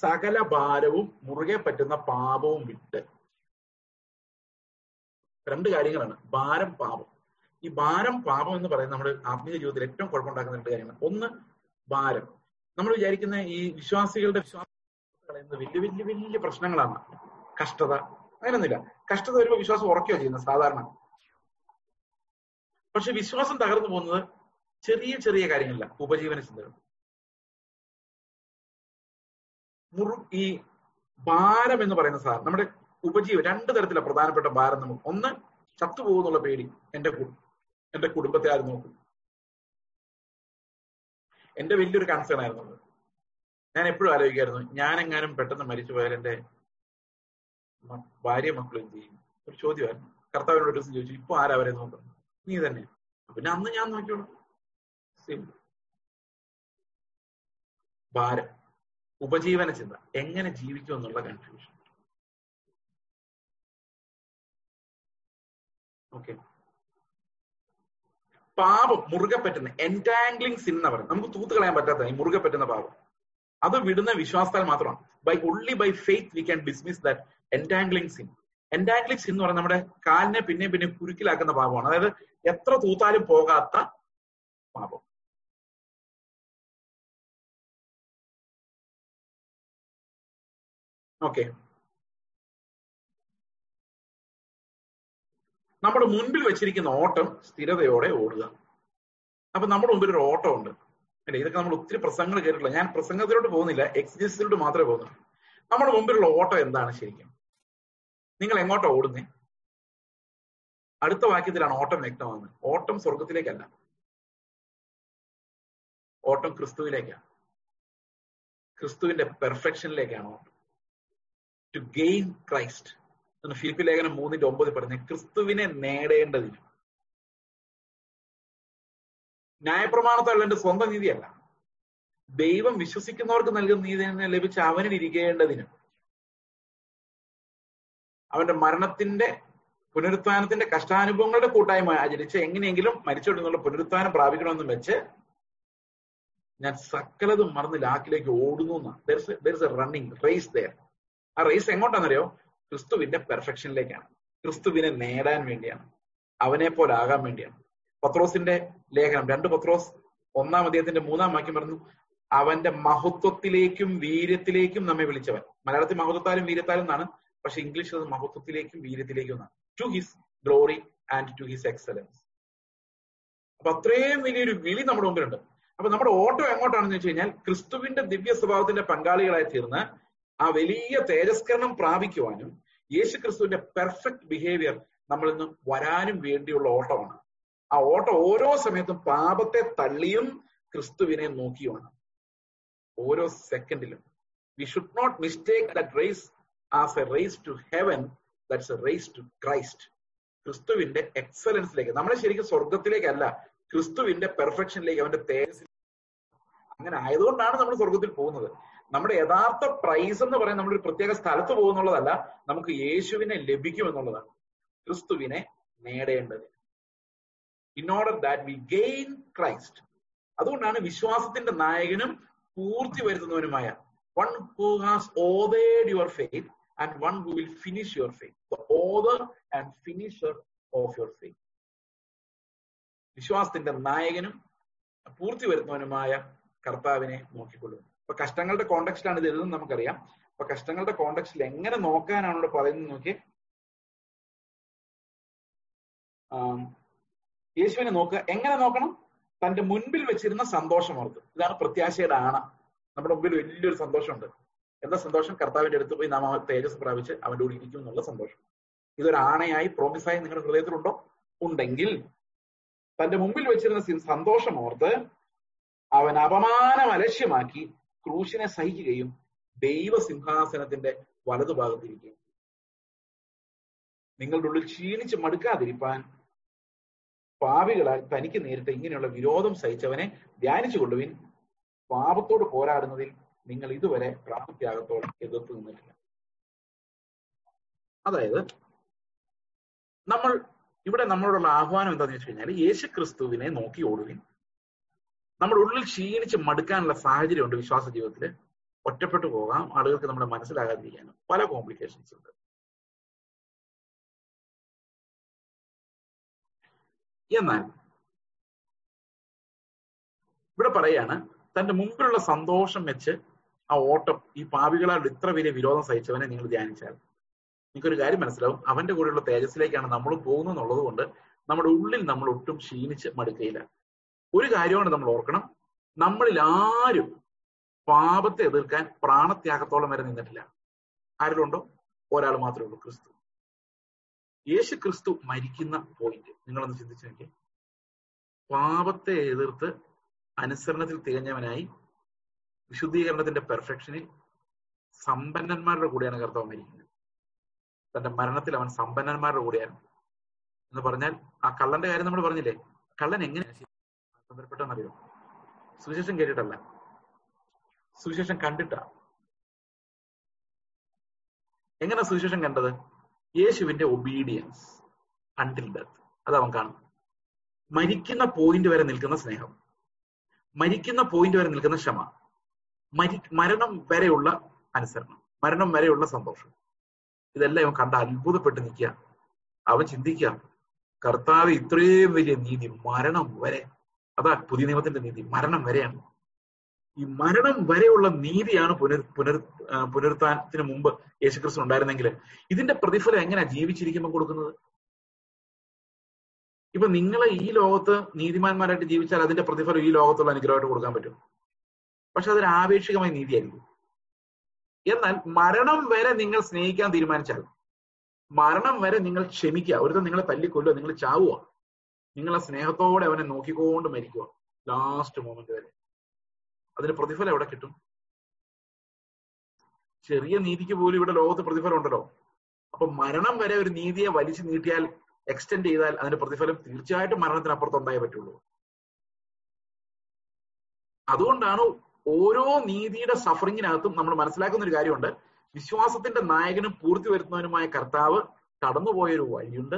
സകല ഭാരവും മുറുകെ പറ്റുന്ന പാപവും വിട്ട്. രണ്ട് കാര്യങ്ങളാണ്. ഭാരം പാപം. ഈ ഭാരം പാപം എന്ന് പറയുന്നത് നമ്മുടെ ആത്മീയ ജീവിതത്തിൽ ഏറ്റവും കുഴപ്പമുണ്ടാക്കുന്ന രണ്ട് കാര്യങ്ങൾ ഒന്ന് ഭാരം. നമ്മൾ വിചാരിക്കുന്ന ഈ വിശ്വാസികളുടെ വിശ്വാസം വലിയ വലിയ വലിയ പ്രശ്നങ്ങളാണ്. കഷ്ടത അങ്ങനെയൊന്നുമില്ല കഷ്ടത വരുമ്പോൾ വിശ്വാസം ഉറക്കുകയോ ചെയ്യുന്നത് സാധാരണ. പക്ഷെ വിശ്വാസം തകർന്നു പോകുന്നത് ചെറിയ ചെറിയ കാര്യങ്ങളില്ല ഉപജീവന ചിന്തകൾ. മുറു ഈ ഭാരം എന്ന് പറയുന്ന സാധനം നമ്മുടെ ഉപജീവ രണ്ട് തരത്തിലാണ് പ്രധാനപ്പെട്ട ഭാരം നമുക്ക് ഒന്ന് ചത്തുപോകുന്നുള്ള പേടി എന്റെ എന്റെ കുടുംബത്തെ ആരും നോക്കും? എന്റെ വലിയൊരു കൺസേൺ ആയിരുന്നു ഞാൻ എപ്പോഴും ആലോചിക്കായിരുന്നു ഞാൻ എങ്ങാനും പെട്ടെന്ന് മരിച്ചു പോയാൽ എന്റെ ഭാര്യ മക്കളും ചെയ്യും? ഒരു ചോദ്യമായിരുന്നു. കർത്താവിനോട് ഒരു ദിവസം ചോദിച്ചു ഇപ്പൊ ആരാ അവരെ നോക്കുന്നത്? നീ തന്നെ. പിന്നെ അന്ന് ഞാൻ നോക്കിയോളൂ സിമ്പിൾ ഭാരം ഉപജീവന ചിന്ത എങ്ങനെ ജീവിക്കും എന്നുള്ള കൺഫ്യൂഷൻ ഓക്കെ പാപം മുറുകെ പറ്റുന്ന എന്റാംഗ്ലിംഗ് സിൻ എന്ന് പറയും നമുക്ക് തൂത്ത് കളയാൻ പറ്റാത്ത ഈ മുറുകെ പറ്റുന്ന പാപം. അത് വിടുന്ന വിശ്വാസത്താൽ മാത്രമാണ്. By only by faith we can dismiss that entangling sin entangling sin എന്ന് പറഞ്ഞാൽ നമ്മുടെ കാലിനെ പിന്നെയും പിന്നെയും കുരുക്കിലാക്കുന്ന പാപമാണ്. അതായത് എത്ര തൂത്താലും പോകാത്ത പാപം. ഓക്കെ നമ്മുടെ മുൻപിൽ വെച്ചിരിക്കുന്ന ഓട്ടം സ്ഥിരതയോടെ ഓടുക. അപ്പൊ നമ്മുടെ മുമ്പിൽ ഒരു ഓട്ടം ഉണ്ട് അല്ലെ? ഇതൊക്കെ നമ്മൾ ഒത്തിരി പ്രസംഗങ്ങൾ കേട്ടിട്ടില്ല. ഞാൻ പ്രസംഗത്തിലോട്ട് പോകുന്നില്ല. എക്സസൈസിലോട്ട് മാത്രമേ പോകുന്നുള്ളൂ. നമ്മുടെ മുമ്പിലുള്ള ഓട്ടം എന്താണ് ശരിക്കും? നിങ്ങൾ എങ്ങോട്ടാ ഓടുന്നേ? അടുത്ത വാക്യത്തിലാണ് ഓട്ടം വ്യക്തമാകുന്നത്. ഓട്ടം സ്വർഗത്തിലേക്കല്ല ഓട്ടം ക്രിസ്തുവിലേക്കാണ്. ക്രിസ്തുവിന്റെ പെർഫെക്ഷനിലേക്കാണ് ഓട്ടം. ടു ഗെയിൻ ക്രൈസ്റ്റ് എന്ന് ഫിലിപ്പി ലേഖനം മൂന്നിന്റെ ഒമ്പത് പറഞ്ഞ് ക്രിസ്തുവിനെ നേടേണ്ടതിന്. ന്യായപ്രമാണത്തല്ല എന്റെ സ്വന്തം നീതിയല്ല. ദൈവം വിശ്വസിക്കുന്നവർക്ക് നൽകുന്ന നീതി ലഭിച്ച അവനിൽ ഇരിക്കേണ്ടതിനും. അവന്റെ മരണത്തിന്റെ പുനരുത്ഥാനത്തിന്റെ കഷ്ടാനുഭവങ്ങളുടെ കൂട്ടായ്മ ആചരിച്ച് എങ്ങനെയെങ്കിലും മരിച്ചോടുന്നുള്ള പുനരുത്ഥാനം പ്രാപിക്കണമെന്ന് വെച്ച് ഞാൻ സകലതും മറന്ന് ലാക്കിലേക്ക് ഓടുന്നു റണ്ണിങ് റേസ് ദയർ ആ റേസ് എങ്ങോട്ടാണെന്നറിയോ? ക്രിസ്തുവിന്റെ പെർഫെക്ഷനിലേക്കാണ് ക്രിസ്തുവിനെ നേടാൻ വേണ്ടിയാണ്. അവനെ പോലെ ആകാൻ വേണ്ടിയാണ്. പത്രോസിന്റെ ലേഖനം രണ്ട് പത്രോസ് ഒന്നാം അദ്ദേഹത്തിന്റെ മൂന്നാം വാക്യം പറഞ്ഞു അവന്റെ മഹത്വത്തിലേക്കും വീര്യത്തിലേക്കും നമ്മെ വിളിച്ചവൻ. മലയാളത്തിൽ മഹത്വത്താലും വീര്യത്താലും എന്നാണ്? പക്ഷെ ഇംഗ്ലീഷ് അത് മഹത്വത്തിലേക്കും വീര്യത്തിലേക്കും to his glory and to his excellence അപ്പൊ അത്രയും വലിയൊരു വിളി നമ്മുടെ മുമ്പിലുണ്ട്. അപ്പൊ നമ്മുടെ ഓട്ടോ എങ്ങോട്ടാണെന്ന് വെച്ച് കഴിഞ്ഞാൽ ക്രിസ്തുവിന്റെ ദിവ്യ സ്വഭാവത്തിന്റെ പങ്കാളികളായി തീർന്ന് ആ വലിയ തേജസ്കരണം പ്രാപിക്കുവാനും യേശു ക്രിസ്തുവിന്റെ പെർഫെക്റ്റ് ബിഹേവിയർ നമ്മളിൽ നിന്ന് വരാനും വേണ്ടിയുള്ള ഓട്ടമാണ്. ആ ഓട്ടം ഓരോ സമയത്തും പാപത്തെ തള്ളിയും ക്രിസ്തുവിനെ നോക്കിയുമാണ്. ഓരോ സെക്കൻഡിലും we should not mistake the race as a race to heaven that's a race to Christ ക്രിസ്തുവിന്റെ എക്സലൻസിലേക്ക് നമ്മളെ ശരിക്കും സ്വർഗത്തിലേക്കല്ല ക്രിസ്തുവിന്റെ പെർഫെക്ഷനിലേക്ക് അവന്റെ തേജസ് അങ്ങനെ ആയതുകൊണ്ടാണ് നമ്മൾ സ്വർഗത്തിൽ പോകുന്നത്. നമ്മുടെ യഥാർത്ഥ പ്രൈസ് എന്ന് പറയുന്നത് നമ്മളൊരു പ്രത്യേക സ്ഥലത്ത് പോകുന്നുള്ളതല്ല നമുക്ക് യേശുവിനെ ലഭിക്കും എന്നുള്ളതാണ് ക്രിസ്തുവിനെ നേടേണ്ടത്. In order that we gain Christ അതുകൊണ്ടാണ് വിശ്വാസത്തിന്റെ നായകനും പൂർത്തി വരുത്തുന്നവനുമായ. One who has ഓതേഡ് your faith and one who will finish your faith, the author and finisher of your faith. വിശ്വാസത്തിന്റെ നായകനും പൂർത്തി വരുന്നവനുമായ കർത്താവിനെ നോക്കിക്കൊള്ളുന്നു. അപ്പൊ കഷ്ടങ്ങളുടെ കോണ്ടക്സ്റ്റിലാണ് ഇത് എഴുതുന്നത് നമുക്കറിയാം. അപ്പൊ കഷ്ടങ്ങളുടെ കോണ്ടക്സ്റ്റിൽ എങ്ങനെ നോക്കാനാണ് ഇവിടെ പറയുന്നത് നോക്കി യേശുവിനെ നോക്കുക. എങ്ങനെ നോക്കണം? തന്റെ മുൻപിൽ വെച്ചിരുന്ന സന്തോഷം ഓർത്ത്. ഇതാണ് പ്രത്യാശയുടെ ആണ. നമ്മുടെ മുമ്പിൽ വലിയൊരു സന്തോഷമുണ്ട്. എന്താ സന്തോഷം കർത്താവിന്റെ അടുത്ത് പോയി നാം ആ തേജസ് പ്രാപിച്ച് അവന്റെ കൂടെ ഇരിക്കും എന്നുള്ള സന്തോഷം. ഇതൊരു ആണയായി പ്രോമിസായി നിങ്ങളുടെ ഹൃദയത്തിലുണ്ടോ? ഉണ്ടെങ്കിൽ തന്റെ മുമ്പിൽ വെച്ചിരുന്ന സന്തോഷം ഓർത്ത് അവൻ അപമാനം അലക്ഷ്യമാക്കി ക്രൂശിനെ സഹിക്കുകയും ദൈവസിംഹാസനത്തിന്റെ വലതുഭാഗത്തിരിക്കുകയും നിങ്ങളുടെ ഉള്ളിൽ ക്ഷീണിച്ച് മടുക്കാതിരിപ്പാൻ പാവികളാൽ തനിക്ക് നേരിട്ട് ഇങ്ങനെയുള്ള വിരോധം സഹിച്ചവനെ ധ്യാനിച്ചു കൊള്ളുവിൻ പാപത്തോട് പോരാടുന്നതിൽ നിങ്ങൾ ഇതുവരെ പ്രാണത്യാഗത്തോടെ എതിർത്ത് നിന്നിട്ടില്ല. അതായത് നമ്മൾ ഇവിടെ നമ്മളോടുള്ള ആഹ്വാനം എന്താന്ന് വെച്ച് കഴിഞ്ഞാൽ യേശു ക്രിസ്തുവിനെ നോക്കി ഓടുവിൻ നമ്മുടെ ഉള്ളിൽ ക്ഷീണിച്ച് മടുക്കാനുള്ള സാഹചര്യമുണ്ട് വിശ്വാസ ജീവിതത്തിൽ ഒറ്റപ്പെട്ടു പോകാം ആളുകൾക്ക് നമ്മുടെ മനസ്സിലാകാതിരിക്കാനും പല കോംപ്ലിക്കേഷൻസ് ഉണ്ട്. എന്നാൽ ഇവിടെ പറയാണ് തന്റെ മുമ്പിലുള്ള സന്തോഷം വെച്ച് ആ ഓട്ടം ഈ പാപികളാൽ ഇത്ര വലിയ വിരോധം സഹിച്ചവനെ നിങ്ങൾ ധ്യാനിച്ചാൽ നിങ്ങൾക്കൊരു കാര്യം മനസ്സിലാവും. അവന്റെ കൂടെയുള്ള തേജസ്സിലേക്കാണ് നമ്മൾ പോകുന്നത് എന്നുള്ളത് കൊണ്ട് നമ്മുടെ ഉള്ളിൽ നമ്മൾ ഒട്ടും ക്ഷീണിച്ച് മടുക്കയില്ല. ഒരു കാര്യമാണ് നമ്മൾ ഓർക്കണം. നമ്മളിൽ ആരും പാപത്തെ എതിർക്കാൻ പ്രാണത്യാഗത്തോളം വരെ നിന്നിട്ടില്ല. ആരിലുണ്ടോ? ഒരാൾ മാത്രമേ ഉള്ളൂ ക്രിസ്തു. യേശു ക്രിസ്തു മരിക്കുന്ന പോയിന്റ് നിങ്ങളൊന്ന് ചിന്തിച്ചു നോക്കിയേ. പാപത്തെ എതിർത്ത് അനുസരണത്തിൽ തികഞ്ഞവനായി വിശുദ്ധീകരണത്തിന്റെ പെർഫെക്ഷനിൽ സമ്പന്നന്മാരുടെ കൂടെയാണ് കർത്താവ് മരിക്കുന്നത് തന്റെ മരണത്തിൽ അവൻ സമ്പന്നന്മാരുടെ കൂടെയാണ്. എന്ന് പറഞ്ഞാൽ ആ കള്ളന്റെ കാര്യം നമ്മൾ പറഞ്ഞില്ലേ? കള്ളൻ എങ്ങനെയാണ് ബന്ധപ്പെട്ടെന്നറിയോ സുവിശേഷം കേട്ടിട്ടല്ല. സുവിശേഷം കണ്ടിട്ടാ. എങ്ങനെ സുവിശേഷം കണ്ടത്? യേശുവിന്റെ ഒബീഡിയൻസ് അണ്ടിൽ ഡെത്ത് അത് അവൻ കാണും. മരിക്കുന്ന പോയിന്റ് വരെ നിൽക്കുന്ന സ്നേഹം. മരിക്കുന്ന പോയിന്റ് വരെ നിൽക്കുന്ന ക്ഷമ. മരി മരണം വരെയുള്ള അനുസരണം മരണം വരെയുള്ള സന്തോഷം. ഇതെല്ലാം അവൻ കണ്ട അത്ഭുതപ്പെട്ട് നിൽക്കുക. അവൻ ചിന്തിക്കുക കർത്താവ് ഇത്രയും വലിയ നീതി മരണം വരെ അതാ പുതിയ നിയമത്തിന്റെ നീതി മരണം വരെയാണ്. ഈ മരണം വരെയുള്ള നീതിയാണ് പുനർ പുനർ പുനരുത്ഥാനത്തിന് മുമ്പ് യേശുക്രിസ്തു ഉണ്ടായിരുന്നെങ്കിൽ ഇതിന്റെ പ്രതിഫലം എങ്ങനെയാ ജീവിച്ചിരിക്കുമ്പോൾ കൊടുക്കുന്നത്? ഇപ്പൊ നിങ്ങളെ ഈ ലോകത്ത് നീതിമാന്മാരായിട്ട് ജീവിച്ചാൽ അതിന്റെ പ്രതിഫലം ഈ ലോകത്തുള്ള അനുഗ്രഹമായിട്ട് കൊടുക്കാൻ പറ്റും. പക്ഷെ അതൊരു ആപേക്ഷികമായ നീതിയായിരിക്കും. എന്നാൽ മരണം വരെ നിങ്ങൾ സ്നേഹിക്കാൻ തീരുമാനിച്ചാൽ മരണം വരെ നിങ്ങൾ ക്ഷമിക്കുക. ഒരുത്തം നിങ്ങളെ തല്ലിക്കൊല്ലുക നിങ്ങൾ ചാവുക. നിങ്ങളെ സ്നേഹത്തോടെ അവനെ നോക്കിക്കൊണ്ട് മരിക്കുക. ലാസ്റ്റ് മൊമെന്റ് വരെ. അതിന് പ്രതിഫലം എവിടെ കിട്ടും? ചെറിയ നീതിക്ക് പോലും ഇവിടെ ലോകത്ത് പ്രതിഫലം ഉണ്ടല്ലോ. അപ്പൊ മരണം വരെ ഒരു നീതിയെ വലിച്ചു നീട്ടിയാൽ എക്സ്റ്റെൻഡ് ചെയ്താൽ അതിന്റെ പ്രതിഫലം തീർച്ചയായിട്ടും മരണത്തിനപ്പുറത്ത് ഉണ്ടായേ പറ്റുള്ളൂ. അതുകൊണ്ടാണ് ഓരോ നീതിയുടെ സഫറിങ്ങിനകത്തും നമ്മൾ മനസ്സിലാക്കുന്ന ഒരു കാര്യമുണ്ട്. വിശ്വാസത്തിന്റെ നായകനും പൂർത്തി വരുത്തുന്നവനുമായ കർത്താവ് കടന്നുപോയൊരു വഴിയുണ്ട്.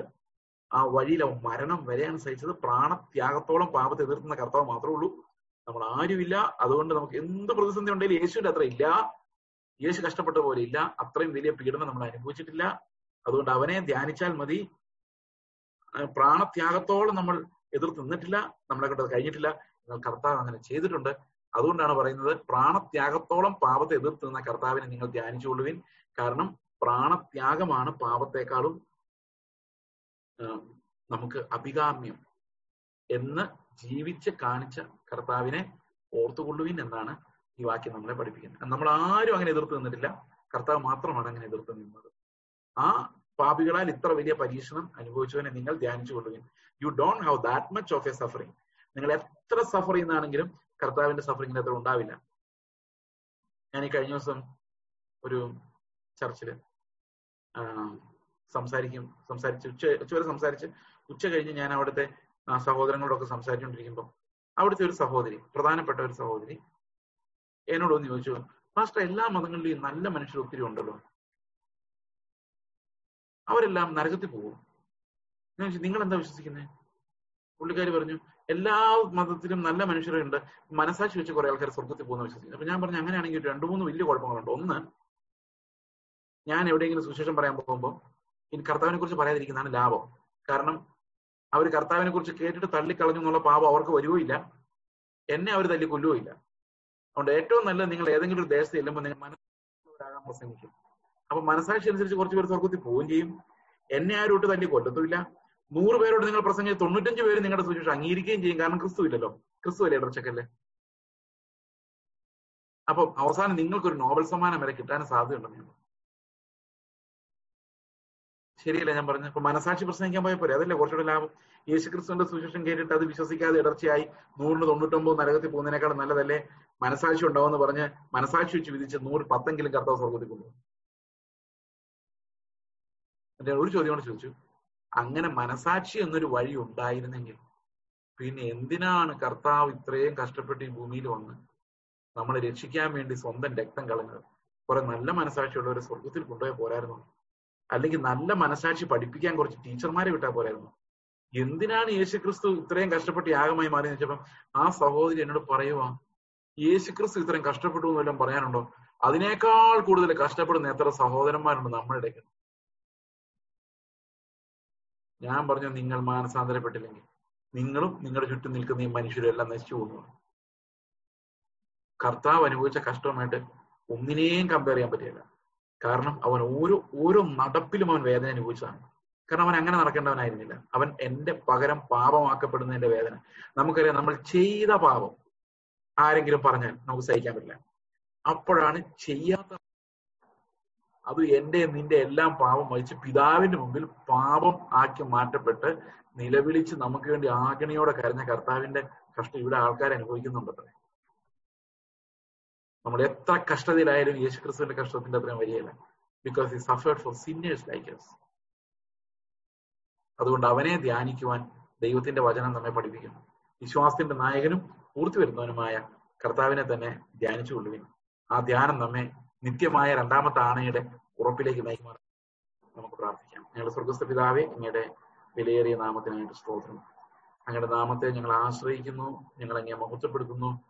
ആ വഴിയിൽ അവൻ മരണം വരെയാണ് സഹിച്ചത്. പ്രാണത്യാഗത്തോളം പാപത്തെ എതിർക്കുന്ന കർത്താവ് മാത്രമേ ഉള്ളൂ. നമ്മൾ ആരുമില്ല. അതുകൊണ്ട് നമുക്ക് എന്ത് പ്രതിസന്ധി ഉണ്ടെങ്കിലും യേശുവിന്റെ അത്ര ഇല്ല. യേശു കഷ്ടപ്പെട്ട പോലെ ഇല്ല. അത്രയും വലിയ പീഡനം നമ്മൾ അനുഭവിച്ചിട്ടില്ല. അതുകൊണ്ട് അവനെ ധ്യാനിച്ചാൽ മതി. പ്രാണത്യാഗത്തോളം നമ്മൾ എതിർത്ത് നിന്നിട്ടില്ല. നമ്മളെ കൊണ്ട് കഴിഞ്ഞിട്ടില്ല. എന്നാൽ കർത്താവ് അങ്ങനെ ചെയ്തിട്ടുണ്ട്. അതുകൊണ്ടാണ് പറയുന്നത് പ്രാണത്യാഗത്തോളം പാപത്തെ എതിർത്ത് നിന്ന കർത്താവിനെ നിങ്ങൾ ധ്യാനിച്ചുകൊള്ളുവിൻ. കാരണം പ്രാണത്യാഗമാണ് പാപത്തെക്കാളും നമുക്ക് അഭികാമ്യം എന്ന് ജീവിച്ച് കാണിച്ച കർത്താവിനെ ഓർത്തുകൊള്ളുവിൻ എന്നാണ് ഈ വാക്യം നമ്മളെ പഠിപ്പിക്കുന്നത്. നമ്മൾ ആരും അങ്ങനെ എതിർത്ത് നിന്നിട്ടില്ല. കർത്താവ് മാത്രമാണ് അങ്ങനെ എതിർത്ത് നിന്നത്. ആ പാപികളാൽ ഇത്ര വലിയ പരീക്ഷണം അനുഭവിച്ചവനെ നിങ്ങൾ ധ്യാനിച്ചു കൊള്ളുവിൻ you don't have that much of a suffering നിങ്ങൾ എത്ര സഫർ ചെയ്യുന്നതാണെങ്കിലും കർത്താവിന്റെ സഫറിംഗ് അത്ര ഉണ്ടാവില്ല. ഞാൻ ഈ കഴിഞ്ഞ ദിവസം ഒരു ചർച്ചിൽ സംസാരിക്കും സംസാരിച്ച് ഉച്ച ഉച്ചവരെ സംസാരിച്ച് ഉച്ച കഴിഞ്ഞ് ഞാൻ അവിടുത്തെ സഹോദരങ്ങളോടൊക്കെ സംസാരിച്ചുകൊണ്ടിരിക്കുമ്പോൾ അവിടുത്തെ ഒരു സഹോദരി പ്രധാനപ്പെട്ട ഒരു സഹോദരി എന്നോടൊന്ന് ചോദിച്ചു ഫാസ്റ്റർ എല്ലാ മതങ്ങളിലെയും നല്ല മനുഷ്യർ ഒത്തിരി ഉണ്ടല്ലോ. അവരെല്ലാം നരകത്തിൽ പോകും. ഞാൻ നിങ്ങൾ എന്താ വിശ്വസിക്കുന്നത് പുള്ളിക്കാരി പറഞ്ഞു എല്ലാ മതത്തിലും നല്ല മനുഷ്യരുണ്ട്. മനസാക്ഷി വെച്ച് കുറെ ആൾക്കാർ സ്വർഗത്തിൽ പോകുന്ന വിശ്വസിക്കുന്നു അപ്പൊ ഞാൻ പറഞ്ഞു അങ്ങനെയാണെങ്കിൽ രണ്ടു മൂന്ന് വലിയ കുഴപ്പങ്ങളുണ്ട്. ഒന്ന് ഞാൻ എവിടെയെങ്കിലും സുശേഷം പറയാൻ പോകുമ്പോൾ ഇനി കർത്താവിനെ കുറിച്ച് പറയാതിരിക്കുന്നതാണ് ലാഭം. കാരണം അവർ കർത്താവിനെ കുറിച്ച് കേട്ടിട്ട് തള്ളിക്കളഞ്ഞു എന്നുള്ള പാപം അവർക്ക് വരുകയില്ല എന്നെ അവർ തല്ലി ഇല്ല. അതുകൊണ്ട് ഏറ്റവും നല്ലത് നിങ്ങൾ ഏതെങ്കിലും ഒരു ദേശത്ത് ചെല്ലുമ്പോൾ നിങ്ങൾ മനസ്സിലാകാൻ പ്രസംഗിക്കും. അപ്പൊ മനസാക്ഷി അനുസരിച്ച് കുറച്ച് പേര് സ്വർഗത്തിൽ പോവുകയും ചെയ്യും. എന്നെ ആരും ഇട്ട് തല്ലി നൂറ് പേരോട് നിങ്ങൾ പ്രസംഗിച്ച് തൊണ്ണൂറ്റഞ്ച് പേര് നിങ്ങളുടെ സുവിശേഷം അംഗീകരിക്കുകയും ചെയ്യും. കാരണം ക്രിസ്തു ഇല്ലല്ലോ. ക്രിസ്തു അല്ലേ ഇടർച്ചക്കല്ലേ അപ്പൊ അവസാനം നിങ്ങൾക്കൊരു നോബൽ സമ്മാനം വരെ കിട്ടാൻ സാധ്യതയുണ്ടെന്ന് ശരിയല്ല ഞാൻ പറഞ്ഞു അപ്പൊ മനസാക്ഷി പ്രസംഗിക്കാൻ പോയ പോരെ അതല്ലേ കുറച്ചുകൂടെ ലാഭം? യേശുക്രിസ്തുവിന്റെ സുശേഷം കേട്ടിട്ട് അത് വിശ്വസിക്കാതെ ഇടർച്ചയായി നൂറിന് തൊണ്ണൂറ്റൊമ്പത് നരകത്തിൽ പോകുന്നതിനേക്കാൾ നല്ലതല്ലേ? മനസാക്ഷി ഉണ്ടാവുമെന്ന് പറഞ്ഞ് മനസാക്ഷി വെച്ച് വിധിച്ച് നൂറ് പത്തെങ്കിലും കർത്താവ് സ്വർഗത്തിൽ കൊണ്ടുപോകും ഒരു ചോദ്യം കൂടെ ചോദിച്ചു. അങ്ങനെ മനസാക്ഷി എന്നൊരു വഴി ഉണ്ടായിരുന്നെങ്കിൽ പിന്നെ എന്തിനാണ് കർത്താവ് ഇത്രയും കഷ്ടപ്പെട്ട് ഈ ഭൂമിയിൽ വന്ന് നമ്മളെ രക്ഷിക്കാൻ വേണ്ടി സ്വന്തം രക്തം കളഞ്ഞത്? കുറെ നല്ല മനസാക്ഷിയുള്ളവരെ സ്വർഗത്തിൽ കൊണ്ടുപോയി പോരായിരുന്നു. അല്ലെങ്കിൽ നല്ല മനസാക്ഷി പഠിപ്പിക്കാൻ കുറച്ച് ടീച്ചർമാരെ വിട്ടാൽ പോരായിരുന്നു. എന്തിനാണ് യേശുക്രിസ്തു ഇത്രയും കഷ്ടപ്പെട്ട് യാഗമായി മാറി വെച്ചപ്പം ആ സഹോദരി എന്നോട് പറയുവാ യേശുക്രിസ്തു ഇത്രയും കഷ്ടപ്പെട്ടു എന്നെല്ലാം പറയാനുണ്ടോ? അതിനേക്കാൾ കൂടുതൽ കഷ്ടപ്പെടുന്ന എത്ര സഹോദരന്മാരുണ്ട് നമ്മളുടെ ഞാൻ പറഞ്ഞു നിങ്ങൾ മാനസാന്തരപ്പെട്ടില്ലെങ്കിൽ നിങ്ങളും നിങ്ങളുടെ ചുറ്റും നിൽക്കുന്ന ഈ മനുഷ്യരും എല്ലാം നശിച്ചു പോകുന്നു. കർത്താവ് അനുഭവിച്ച കഷ്ടമായിട്ട് ഒന്നിനെയും കമ്പയർ ചെയ്യാൻ പറ്റില്ല. കാരണം അവൻ ഓരോ ഓരോ നടപ്പിലും അവൻ വേദന അനുഭവിച്ചതാണ്. കാരണം അവൻ അങ്ങനെ നടക്കേണ്ടവനായിരുന്നില്ല. അവൻ എന്റെ പകരം പാപമാക്കപ്പെടുന്നതിന്റെ വേദന. നമുക്കറിയാം നമ്മൾ ചെയ്ത പാപം ആരെങ്കിലും പറഞ്ഞാൽ നമുക്ക് സഹിക്കാൻ പറ്റില്ല. അപ്പോഴാണ് ചെയ്യാത്ത അത് എന്റെ നിന്റെ എല്ലാം പാപം വഹിച്ച് പിതാവിന്റെ മുമ്പിൽ പാപം ആക്കി മാറ്റപ്പെട്ട് നിലവിളിച്ച് നമുക്ക് വേണ്ടി ആഗ്നിയോടെ കരഞ്ഞ കർത്താവിന്റെ കഷ്ടം ഇവിടെ ആൾക്കാർ അനുഭവിക്കുന്നുണ്ടത്രേ നമ്മൾ എത്ര കഷ്ടതയിലായാലും യേശുക്രിസ്തുവിന്റെ കഷ്ടത്തിന്റെ അത്രയും വരികയില്ല. Because he suffered for sinners like അതുകൊണ്ട് അവനെ ധ്യാനിക്കുവാൻ ദൈവത്തിന്റെ വചനം നമ്മെ പഠിപ്പിക്കുന്നു. വിശ്വാസത്തിന്റെ നായകനും പൂർത്തി വരുന്നവനുമായ കർത്താവിനെ തന്നെ ധ്യാനിച്ചു കൊള്ളുവിൻ ആ ധ്യാനം നമ്മെ നിത്യമായ രണ്ടാമത്തെ ആണയുടെ ഉറപ്പിലേക്ക് നയിക്കുവാൻ നമുക്ക് പ്രാർത്ഥിക്കാം. ഞങ്ങളുടെ സ്വർഗസ്ഥ പിതാവെ അങ്ങയുടെ വിലയേറിയ നാമത്തിനായിട്ട് സ്തോത്രം. അങ്ങയുടെ നാമത്തെ ഞങ്ങൾ ആശ്രയിക്കുന്നു ഞങ്ങൾ അങ്ങേ മഹത്വപ്പെടുത്തുന്നു.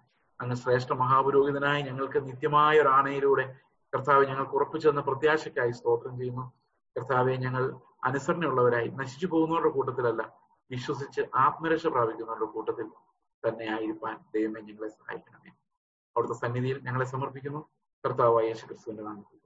അങ്ങ് ശ്രേഷ്ഠ മഹാപുരോഹിതനായി ഞങ്ങൾക്ക് നിത്യമായ ഒരു ആണയിലൂടെ കർത്താവ് ഞങ്ങൾക്ക് ഉറപ്പിച്ചെന്ന പ്രത്യാശയ്ക്കായി സ്തോത്രം ചെയ്യുന്നു. കർത്താവെ ഞങ്ങൾ അനുസരണയുള്ളവരായി നശിച്ചു പോകുന്നവരുടെ കൂട്ടത്തിലല്ല വിശ്വസിച്ച് ആത്മരക്ഷ പ്രാപിക്കുന്നവരുടെ കൂട്ടത്തിൽ തന്നെ ആയിരിക്കാൻ ദൈവമേ ഞങ്ങളെ സഹായിക്കണമേ. അവിടുത്തെ സന്നിധിയിൽ ഞങ്ങളെ സമർപ്പിക്കുന്നു. കർത്താവായ യേശു ക്രിസ്തുവിന്റെ നാമത്തിൽ